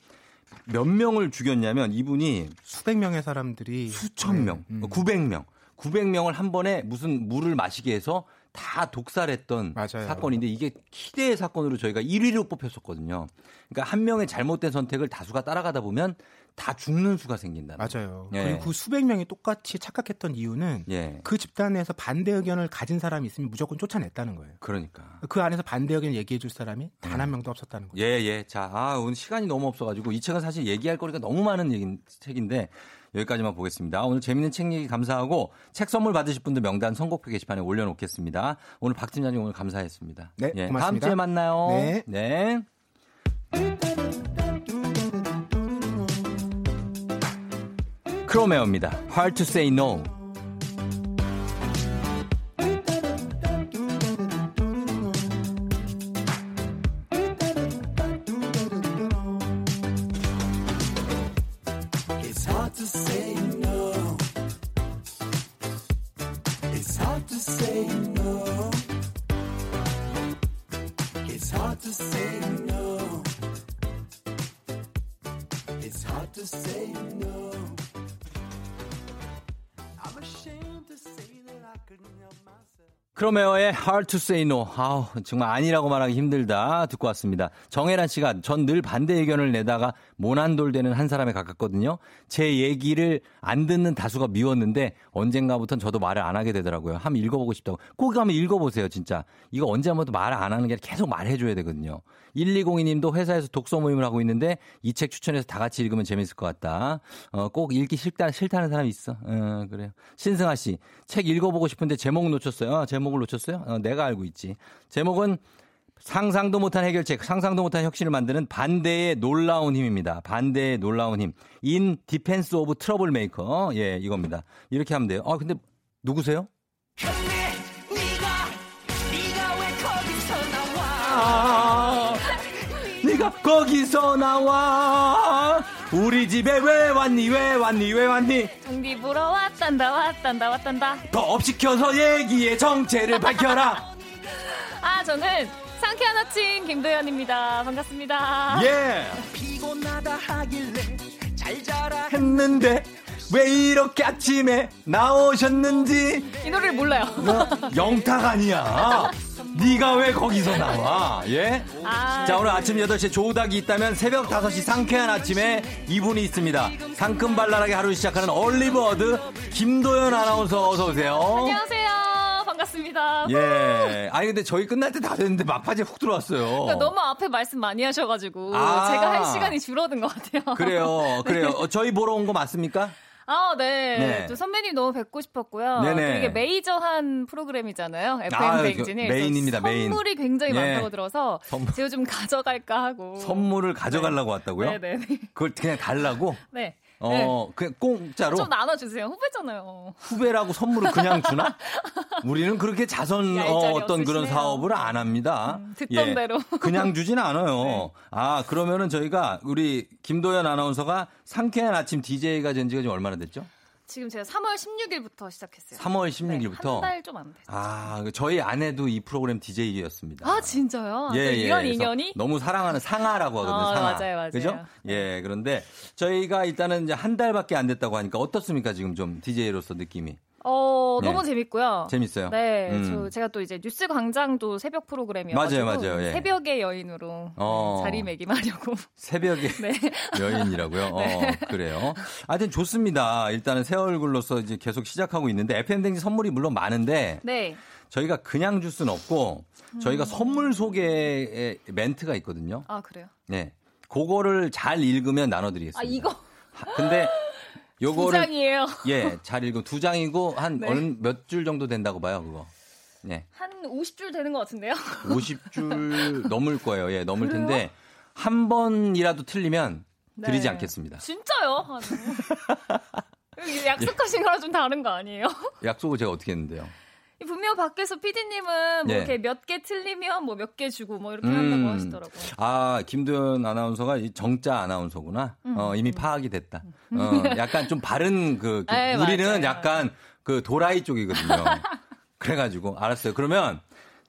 Speaker 1: 몇 명을 죽였냐면 이분이
Speaker 10: 수백 명의 사람들이
Speaker 1: 수천 명,
Speaker 10: 음.
Speaker 1: 900명, 900명을 한 번에 무슨 물을 마시게 해서 다 독살했던
Speaker 10: 맞아요.
Speaker 1: 사건인데 이게 희대의 사건으로 저희가 1위로 뽑혔었거든요. 그러니까 한 명의 잘못된 선택을 다수가 따라가다 보면 다 죽는 수가 생긴다.
Speaker 10: 맞아요.
Speaker 1: 예.
Speaker 10: 그리고 그 수백 명이 똑같이 착각했던 이유는
Speaker 1: 예.
Speaker 10: 그 집단에서 반대 의견을 가진 사람이 있으면 무조건 쫓아냈다는 거예요.
Speaker 1: 그러니까.
Speaker 10: 그 안에서 반대 의견 얘기해 줄 사람이 단 한 명도 없었다는 거예요.
Speaker 1: 예, 예. 자, 아, 오늘 시간이 너무 없어가지고 이 책은 사실 얘기할 거리가 너무 많은 얘기, 책인데 여기까지만 보겠습니다. 오늘 재밌는 책 얘기 감사하고 책 선물 받으실 분들 명단 선곡표 게시판에 올려놓겠습니다. 오늘 박 팀장님 오늘 감사했습니다.
Speaker 10: 네,
Speaker 1: 예,
Speaker 10: 고맙습니다.
Speaker 1: 다음 주에 만나요.
Speaker 10: 네.
Speaker 1: 네. 크로메오입니다. Hard to say no. 크로메어의 Hard to Say No. 아우, 정말 아니라고 말하기 힘들다. 듣고 왔습니다. 정혜란 씨가 전 늘 반대 의견을 내다가 모난돌 되는 한 사람에 가깝거든요. 제 얘기를 안 듣는 다수가 미웠는데 언젠가부터는 저도 말을 안 하게 되더라고요. 한번 읽어보고 싶다고. 꼭 한번 읽어보세요, 진짜. 이거 언제 한번 말안 하는 게 아니라 계속 말해줘야 되거든요. 1202님도 회사에서 독서 모임을 하고 있는데 이 책 추천해서 다 같이 읽으면 재밌을 것 같다. 어, 꼭 읽기 싫다, 싫다는 사람이 있어. 어, 그래요. 신승아 씨, 책 읽어보고 싶은데 제목 놓쳤어요. 어, 제목을 놓쳤어요? 어, 내가 알고 있지. 제목은 상상도 못한 해결책, 상상도 못한 혁신을 만드는 반대의 놀라운 힘입니다. 반대의 놀라운 힘. In Defense of Troublemakers. 예, 이겁니다. 이렇게 하면 돼요. 아, 근데 누구세요? 네가 거기서 나와. 우리 집에 왜 왔니? 왜 왔니? 왜 왔니?
Speaker 8: 정비 보러 왔단다 왔단다 왔단다
Speaker 1: 더 업시켜서 얘기해 정체를 밝혀라.
Speaker 8: 아 저는 상쾌한 아침 김도현입니다. 반갑습니다.
Speaker 1: 예.
Speaker 7: 피곤하다 하길래 잘 자라
Speaker 1: 했는데 왜 이렇게 아침에 나오셨는지
Speaker 8: 이 노래를 몰라요.
Speaker 1: 뭐, 영탁 아니야. 네가 왜 거기서 나와? 예?
Speaker 8: 아,
Speaker 1: 자, 오늘 아침 8시에 조우닥이 있다면 새벽 5시 상쾌한 아침에 이분이 있습니다. 상큼발랄하게 하루 시작하는 early bird 김도연 아나운서 어서 오세요.
Speaker 8: 안녕하세요. 반갑습니다.
Speaker 1: 예. 아니 근데 저희 끝날 때 다 됐는데 막바지에 훅 들어왔어요.
Speaker 8: 그러니까 너무 앞에 말씀 많이 하셔가지고
Speaker 1: 아.
Speaker 8: 제가 할 시간이 줄어든 것 같아요.
Speaker 1: 그래요. 그래요. *laughs* 어, 저희 보러 온 거 맞습니까?
Speaker 8: 아, 네.
Speaker 1: 네.
Speaker 8: 또 선배님 너무 뵙고 싶었고요.
Speaker 1: 네네.
Speaker 8: 또 이게 메이저한 프로그램이잖아요. FM
Speaker 1: 아,
Speaker 8: 댕진이.
Speaker 1: 그 메인입니다, 메인.
Speaker 8: 선물이 굉장히
Speaker 1: 예.
Speaker 8: 많다고 들어서
Speaker 1: 선물.
Speaker 8: 제가 좀 가져갈까 하고.
Speaker 1: 선물을 가져가려고 왔다고요?
Speaker 8: 네네.
Speaker 1: 그걸 그냥 달라고?
Speaker 8: 네.
Speaker 1: 어, 그냥 공짜로?
Speaker 8: 좀 나눠주세요. 후배잖아요.
Speaker 1: 후배라고 선물을 그냥 주나? 우리는 그렇게 자선 어, 어떤 그런. 사업을 안 합니다. 예.
Speaker 8: 듣던 대로. 네. *laughs*
Speaker 1: 그냥 주진 않아요. 아, 그러면은 저희가 우리 김도연 아나운서가 상쾌한 아침 DJ가 된 지가 지금 얼마나 됐죠?
Speaker 8: 지금 제가 3월 16일부터 시작했어요.
Speaker 1: 3월 16일부터.
Speaker 8: 한달 좀 안 됐어요.
Speaker 1: 아, 저희 아내도 이 프로그램 DJ였습니다.
Speaker 8: 아, 진짜요? 또 이런
Speaker 1: 예, 그래서
Speaker 8: 인연이?
Speaker 1: 너무 사랑하는 상아라고 하거든요.
Speaker 8: 어,
Speaker 1: 상아.
Speaker 8: 맞아요, 맞아요.
Speaker 1: 그죠? 예, 그런데 저희가 일단은 이제 한 달밖에 안 됐다고 하니까 어떻습니까? 지금 좀 DJ로서 느낌이.
Speaker 8: 어,
Speaker 1: 네.
Speaker 8: 너무 재밌고요.
Speaker 1: 재밌어요?
Speaker 8: 네,
Speaker 1: 음.
Speaker 8: 저 제가 또 이제 뉴스 광장도 새벽 프로그램이어가지고
Speaker 1: 맞아요, 맞아요, 예.
Speaker 8: 새벽의 여인으로
Speaker 1: 어.
Speaker 8: 자리매김하려고. *laughs*
Speaker 1: 새벽에 *laughs*
Speaker 8: 네.
Speaker 1: 여인이라고요? *laughs* 어, 그래요. 하여튼 좋습니다. 일단은 새 얼굴로서 이제 계속 시작하고 있는데 FM댕지 선물이 물론 많은데
Speaker 8: 네.
Speaker 1: 저희가 그냥 줄 수는 없고 저희가 선물 소개의 멘트가 있거든요.
Speaker 8: 아 그래요?
Speaker 1: 네. 그거를 잘 읽으면 나눠드리겠습니다.
Speaker 8: 아 이거
Speaker 1: 하- 근데
Speaker 8: 두
Speaker 1: 요거를
Speaker 8: 장이에요.
Speaker 1: 예, 잘 읽으면 두 장이고 한
Speaker 8: 네.
Speaker 1: 몇줄 정도 된다고 봐요, 그거. 네.
Speaker 8: 한 50줄 되는 것 같은데요? *laughs*
Speaker 1: 50줄 넘을 거예요. 예, 넘을 텐데 한 번이라도 틀리면 드리지
Speaker 8: 네.
Speaker 1: 않겠습니다.
Speaker 8: 진짜요? 아, *laughs* 약속하신 거랑 좀 다른 거 아니에요?
Speaker 1: 약속을 제가 어떻게 했는데요?
Speaker 8: 분명 밖에서 PD님은 뭐
Speaker 1: 예.
Speaker 8: 이렇게 몇 개 틀리면 뭐 몇 개 주고 뭐 이렇게
Speaker 1: 음.
Speaker 8: 한다고 하시더라고요.
Speaker 1: 아, 김도연 아나운서가 이 정자 아나운서구나.
Speaker 8: 음.
Speaker 1: 어, 이미 파악이 됐다. 어, 약간 좀 바른 그, 그
Speaker 8: 네,
Speaker 1: 우리는
Speaker 8: 맞아요.
Speaker 1: 약간 그 도라이 쪽이거든요. 그래가지고 알았어요. 그러면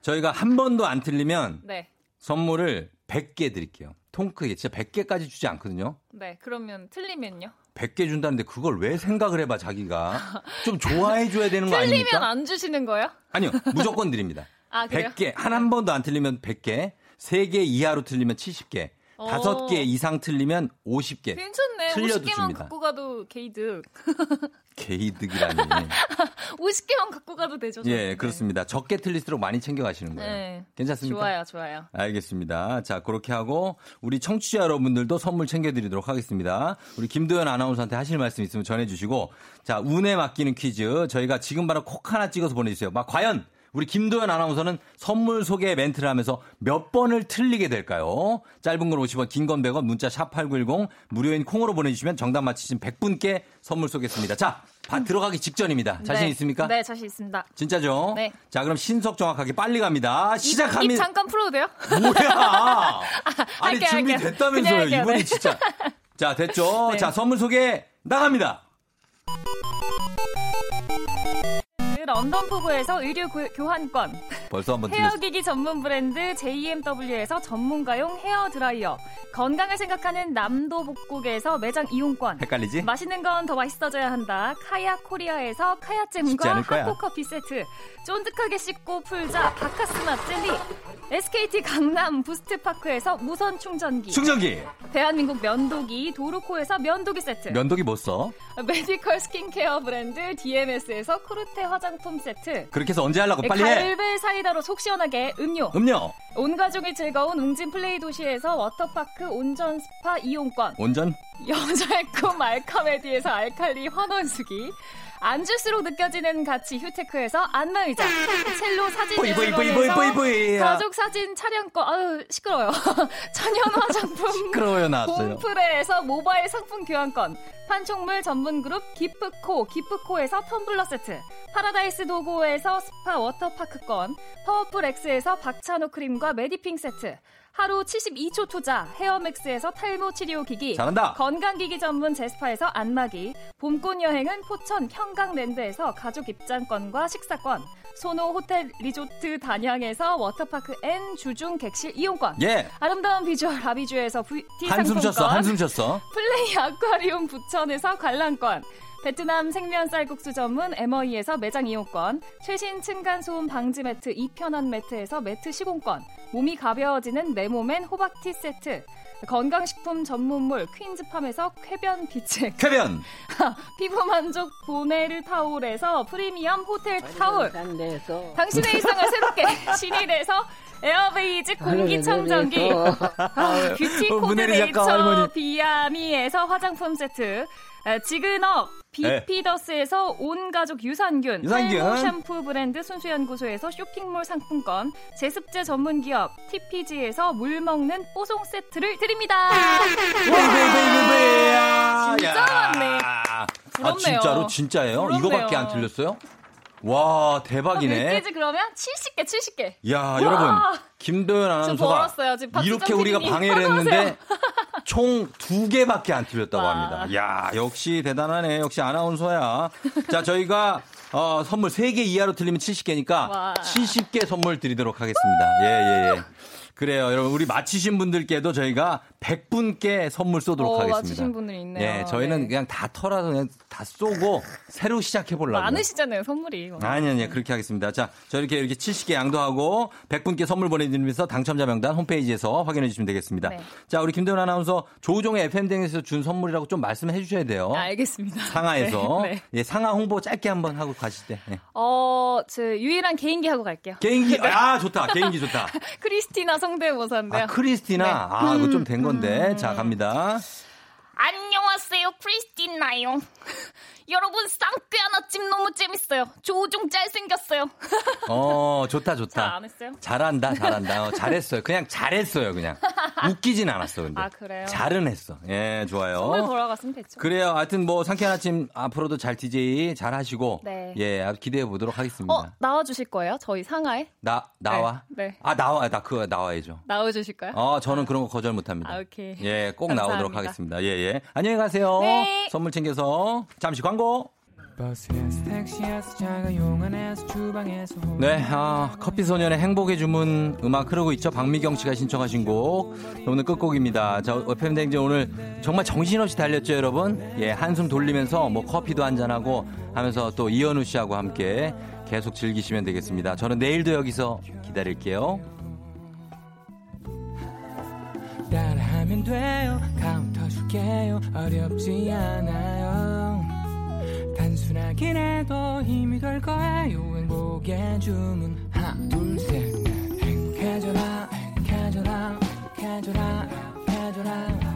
Speaker 1: 저희가 한 번도 안 틀리면
Speaker 8: 네.
Speaker 1: 선물을 100개 드릴게요. 통 크게 진짜 100개까지 주지 않거든요.
Speaker 8: 네. 그러면 틀리면요?
Speaker 1: 100개 준다는데 그걸 왜 생각을 해봐 자기가 좀 좋아해 줘야 되는 거
Speaker 8: 틀리면
Speaker 1: 아닙니까?
Speaker 8: 안 주시는 거예요?
Speaker 1: 아니요 무조건 드립니다.
Speaker 8: 아, 그래요?
Speaker 1: 100개 한 한 번도 안 틀리면 100개 3개 이하로 틀리면 70개
Speaker 8: 어.
Speaker 1: 5개 이상 틀리면 50개
Speaker 8: 괜찮네.
Speaker 1: 틀려도
Speaker 8: 50개만
Speaker 1: 줍니다.
Speaker 8: 갖고 가도 게이득. *laughs*
Speaker 1: 개이득이라니 *laughs*
Speaker 8: 50개만 갖고 가도 되죠.
Speaker 1: 예
Speaker 8: 저는.
Speaker 1: 그렇습니다. 적게 틀릴수록 많이 챙겨 가시는 거예요.
Speaker 8: 네.
Speaker 1: 괜찮습니까?
Speaker 8: 좋아요, 좋아요.
Speaker 1: 알겠습니다. 자, 그렇게 하고 우리 청취자 여러분들도 선물 챙겨 드리도록 하겠습니다. 우리 김도연 아나운서한테 하실 말씀 있으면 전해 주시고 자, 운에 맡기는 퀴즈 저희가 지금 바로 콕 하나 찍어서 보내 주세요. 막 과연 우리 김도연 아나운서는 선물 소개 멘트를 하면서 몇 번을 틀리게 될까요? 짧은 건 50원, 긴 건 100원, 문자 샵8910 무료인 콩으로 보내주시면 정답 맞히신 100분께 선물 쏘겠습니다. 자, 바- 들어가기 직전입니다. 자신
Speaker 8: 네.
Speaker 1: 있습니까?
Speaker 8: 네, 자신 있습니다.
Speaker 1: 진짜죠?
Speaker 8: 네.
Speaker 1: 자, 그럼 신속 정확하게 빨리 갑니다.
Speaker 8: 입,
Speaker 1: 시작합니다.
Speaker 8: 입 잠깐 풀어도 돼요?
Speaker 1: 뭐야? *laughs* 아니
Speaker 8: 할게요, 할게요.
Speaker 1: 준비됐다면서요.
Speaker 8: 할게요,
Speaker 1: 이분이
Speaker 8: 네.
Speaker 1: 진짜. 자 됐죠. *laughs*
Speaker 8: 네.
Speaker 1: 자 선물 소개 나갑니다.
Speaker 8: 포구에서 의류 고- 교환권,
Speaker 1: 벌써 한번.
Speaker 8: 헤어기기 전문 브랜드 JMW에서 전문가용 헤어 드라이어, 건강을 생각하는 남도 복국에서 매장 이용권,
Speaker 1: 헷갈리지?
Speaker 8: 맛있는 건 더 맛있어져야 한다. 카야 코리아에서 카야잼과
Speaker 1: 않을 거야.
Speaker 8: 핫토 커피 세트. 쫀득하게 씻고 풀자 박카스맛 젤리. SKT 강남 부스트파크에서 무선 충전기.
Speaker 1: 충전기.
Speaker 8: 대한민국 면도기 도루코에서 면도기 세트.
Speaker 1: 면도기 못 써.
Speaker 8: medical 스킨케어 브랜드 DMS에서 코르테 화장품 세트.
Speaker 1: 그렇게 해서 언제 하려고 빨리 해.
Speaker 8: 갈배 사이다로 속 시원하게 음료.
Speaker 1: 음료.
Speaker 8: 온 가족이 즐거운 웅진 플레이 도시에서 워터파크 온천 스파 이용권.
Speaker 1: 온천. *laughs*
Speaker 8: 여자의 꿈 알카메디에서 알칼리 환원수기 앉을수록 느껴지는 가치 휴테크에서 안마의자 첼로 사진 예술원에서
Speaker 1: 뿌이.
Speaker 8: 가족 사진 촬영권 아유 시끄러워요 *laughs* 천연 화장품
Speaker 1: 시끄러워요, 나왔어요.
Speaker 8: 홈플레에서 모바일 상품 교환권 판촉물 전문 그룹 기프코 기프코에서 텀블러 세트 파라다이스 도고에서 스파 워터파크권 파워풀 X에서 박찬호 크림과 메디핑 세트 하루 72초 투자 헤어맥스에서 탈모 치료 기기
Speaker 1: 잘한다.
Speaker 8: 건강기기 전문 제스파에서 안마기 봄꽃 여행은 포천 평강랜드에서 가족 입장권과 식사권 소노 호텔 리조트 단양에서 워터파크 and 주중 객실 이용권
Speaker 1: 예.
Speaker 8: 아름다운 비주얼 라비주에서 뷰티
Speaker 1: 한숨
Speaker 8: 상품권
Speaker 1: 쉬었어. 한숨 쉬었어.
Speaker 8: 플레이 아쿠아리움 부천에서 관람권 베트남 생면 쌀국수 전문 에머이에서 매장 이용권 최신 층간 소음 방지 매트 이편한 매트에서 매트 시공권 몸이 가벼워지는 네모맨 호박티 세트 건강식품 전문몰 퀸즈팜에서 쾌변 비책.
Speaker 1: 쾌변.
Speaker 8: 피부 만족 보네르 타올에서 프리미엄 호텔 타올. 당신의 일상을 새롭게 *laughs* 신일에서 에어베이지 공기청정기. 아, 뷰티
Speaker 1: 어,
Speaker 8: 코드 네이처. 비아미에서 화장품 세트. 에, 지그넉 비피더스에서 온 가족 유산균,
Speaker 1: 유산균.
Speaker 8: 탈모 샴푸 브랜드 순수연구소에서 쇼핑몰 상품권, 제습제 전문 기업 TPG에서 물 먹는 뽀송 세트를 드립니다. 진짜 많네.
Speaker 1: 아,
Speaker 8: 부럽네요.
Speaker 1: 진짜로 진짜예요?
Speaker 8: 부럽네요.
Speaker 1: 이거밖에 안 틀렸어요? 와,
Speaker 8: 몇
Speaker 1: 대박이네.
Speaker 8: 개지 그러면? 70개, 70개.
Speaker 1: 야,
Speaker 8: 와.
Speaker 1: 여러분. 김도현
Speaker 8: 좀
Speaker 1: 아나운서가 이렇게 우리가. 방해를. *laughs* 했는데 총 두 개밖에 안 틀렸다고
Speaker 8: 와.
Speaker 1: 합니다. 야, 역시 대단하네. 역시 아나운서야. 자, 저희가 어, 선물 3개 이하로 틀리면 70개니까
Speaker 8: 와.
Speaker 1: 70개 선물 드리도록 하겠습니다. 예, 예, 예. 그래요. 여러분, 우리 맞히신 분들께도 저희가 100분께 선물 쏘도록
Speaker 8: 어,
Speaker 1: 하겠습니다.
Speaker 8: 맞추신 분들이 있네요.
Speaker 1: 예, 저희는
Speaker 8: 네.
Speaker 1: 그냥 다 털어서 그냥 다 쏘고 새로 시작해 보려고.
Speaker 8: 많으시잖아요, 선물이.
Speaker 1: 아니, 아니, 그렇게 하겠습니다. 자, 저 이렇게 이렇게 70개 양도하고 100분께 선물 보내드리면서 당첨자 명단 홈페이지에서 확인해 주시면 되겠습니다.
Speaker 8: 네.
Speaker 1: 자, 우리 김대훈 아나운서 조우종의 FM댕에서 준 선물이라고 좀 말씀해 주셔야 돼요.
Speaker 8: 알겠습니다.
Speaker 1: 상하에서. *laughs*
Speaker 8: 네, 네.
Speaker 1: 예, 상하 홍보 짧게 한번 하고 가실 때. 예.
Speaker 8: 어, 저 유일한 개인기 하고 갈게요.
Speaker 1: 개인기, *laughs* 아, 좋다. 개인기 좋다. *laughs*
Speaker 8: 크리스티나 성대모사인데요.
Speaker 1: 아, 크리스티나.
Speaker 8: 네.
Speaker 1: 아, 이거 좀 된 건데. 자, 갑니다.
Speaker 11: 안녕하세요, 크리스티나요. 여러분, 쌍꾀한 아침 너무 재밌어요. 조종 잘생겼어요. *laughs*
Speaker 1: 어, 좋다, 좋다.
Speaker 8: 잘 안 했어요?
Speaker 1: 잘한다, 잘한다. 어, 잘했어요. 그냥 잘했어요, 그냥. *laughs* 웃기진 않았어, 근데.
Speaker 8: 아, 그래요?
Speaker 1: 잘은 했어. 예, 좋아요.
Speaker 8: 정말 돌아갔으면 됐죠.
Speaker 1: 그래요. 하여튼 뭐 상쾌한 아침 앞으로도 잘 DJ 잘 하시고
Speaker 8: 네.
Speaker 1: 예, 기대해 보도록 하겠습니다.
Speaker 8: 어, 나와 주실 거예요? 저희 상하에?
Speaker 1: 나 나와?
Speaker 8: 네, 네.
Speaker 1: 아, 나와. 나 그거 나와야죠.
Speaker 8: 나와 주실까요?
Speaker 1: 어, 저는 그런 거 거절 못 합니다.
Speaker 8: 아, 오케이.
Speaker 1: 예, 꼭
Speaker 8: 감사합니다.
Speaker 1: 나오도록 하겠습니다. 예, 예. 안녕히 가세요.
Speaker 8: 네.
Speaker 1: 선물 챙겨서 잠시 광고.
Speaker 12: 자가용 안에서 주방에서
Speaker 1: 네, 아, 커피 소년의 행복의 주문 음악 흐르고 있죠. 박미경 씨가 신청하신 곡. 오늘 끝곡입니다. 자, FM 댕진 오늘 정말 정신없이 달렸죠, 여러분? 예, 한숨 돌리면서 뭐 커피도 한잔 하고 하면서 또 이현우 씨하고 함께 계속 즐기시면 되겠습니다. 저는 내일도 여기서 기다릴게요.
Speaker 12: 따라하면 돼요 카운터 줄게요 어렵지 않아요 단순하긴 해도 힘이 될 거예요. 행복의 주문. 하나 둘셋. 행복해져라 네. 행복해져라 행복해져라 행복해져라.